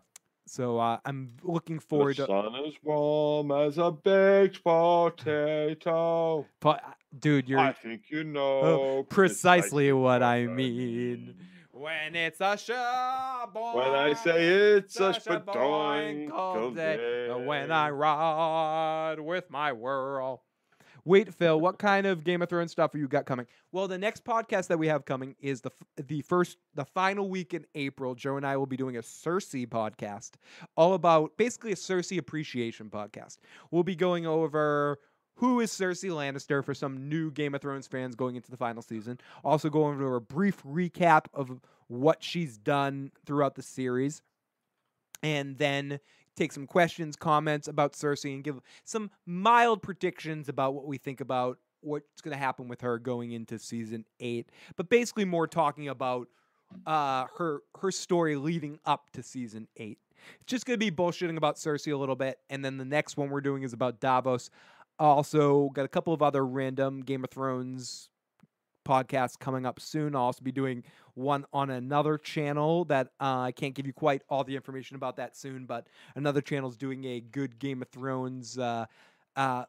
So uh, I'm looking forward the to. sun is warm as a baked potato. Po- dude, you're I think you know Oh, precisely what I mean. When it's a shaboing, When I say it's a such a boing cold day, when I ride with my whirl. Wait, Phil, what kind of Game of Thrones stuff are you got coming? Well, the next podcast that we have coming is the f- the first the final week in April. Joe and I will be doing a Cersei podcast, all about basically a Cersei appreciation podcast. We'll be going over who is Cersei Lannister for some new Game of Thrones fans going into the final season. Also, going over a brief recap of what she's done throughout the series, and then take some questions, comments about Cersei, and give some mild predictions about what we think about what's going to happen with her going into season eight. But basically, more talking about uh, her her story leading up to season eight. It's just going to be bullshitting about Cersei a little bit, and then the next one we're doing is about Davos. Also, got a couple of other random Game of Thrones podcasts coming up soon. I'll also be doing one on another channel that uh, I can't give you quite all the information about that soon, but another channel is doing a good Game of Thrones uh, uh,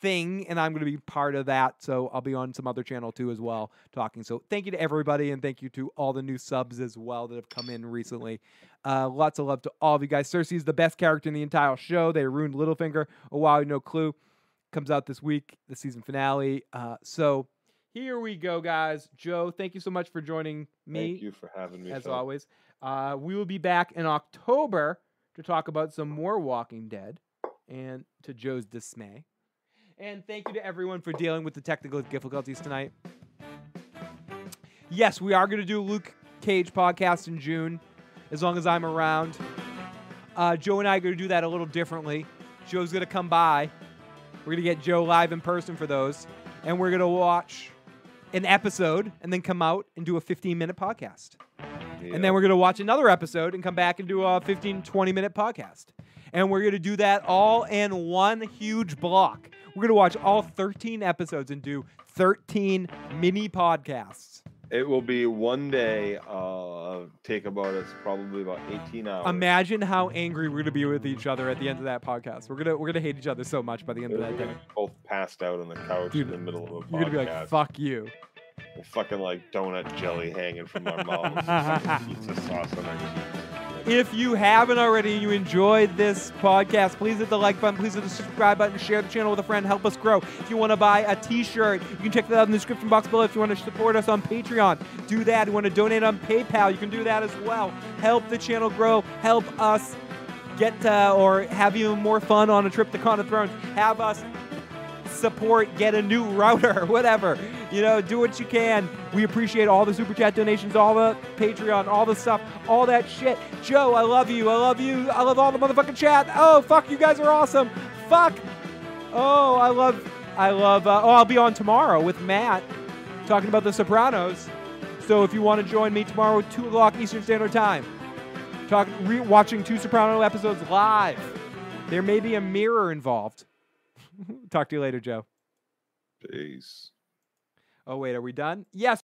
thing, and I'm going to be part of that. So I'll be on some other channel too as well talking. So thank you to everybody, and thank you to all the new subs as well that have come in recently. Uh, lots of love to all of you guys. Cersei is the best character in the entire show. They ruined Littlefinger. Oh wow, no clue. Comes out this week, the season finale. Uh, so here we go, guys. Joe, thank you so much for joining me. Thank you for having me. As Phil. always, uh, we will be back in October to talk about some more Walking Dead, and to Joe's dismay. And thank you to everyone for dealing with the technical difficulties tonight. yes, we are going to do a Luke Cage podcast in June, as long as I'm around. Uh, Joe and I are going to do that a little differently. Joe's going to come by. We're going to get Joe live in person for those. And we're going to watch an episode and then come out and do a 15 minute podcast. And then we're going to watch another episode and come back and do a 15, 20 minute podcast. And we're going to do that all in one huge block. We're going to watch all 13 episodes and do 13 mini podcasts. It will be one day. Uh, take about us probably about 18 hours. Imagine how angry we're going to be with each other at the end of that podcast. We're going to we're to hate each other so much by the end of that day. gonna both passed out on the couch Dude, in the middle of a podcast. You're going to be like, "Fuck you." Fucking like donut jelly hanging from our mouths, pizza sauce on our cheeks. If you haven't already and you enjoyed this podcast, please hit the like button, please hit the subscribe button, share the channel with a friend, help us grow. If you want to buy a t-shirt, you can check that out in the description box below. If you want to support us on Patreon, do that. If you want to donate on PayPal, you can do that as well. Help the channel grow, help us get uh, or have even more fun on a trip to Con of Thrones. Have us support, get a new router, whatever. You know, do what you can. We appreciate all the super chat donations, all the Patreon, all the stuff, all that shit. Joe, I love you. I love you. I love all the motherfucking chat. Oh, fuck, you guys are awesome. Fuck. Oh, I love, I love, uh, oh, I'll be on tomorrow with Matt talking about The Sopranos. So if you want to join me tomorrow 2 o'clock Eastern Standard Time, talk, re- watching two Soprano episodes live, there may be a mirror involved. Talk to you later, Joe. Peace. Oh, wait, are we done? Yes.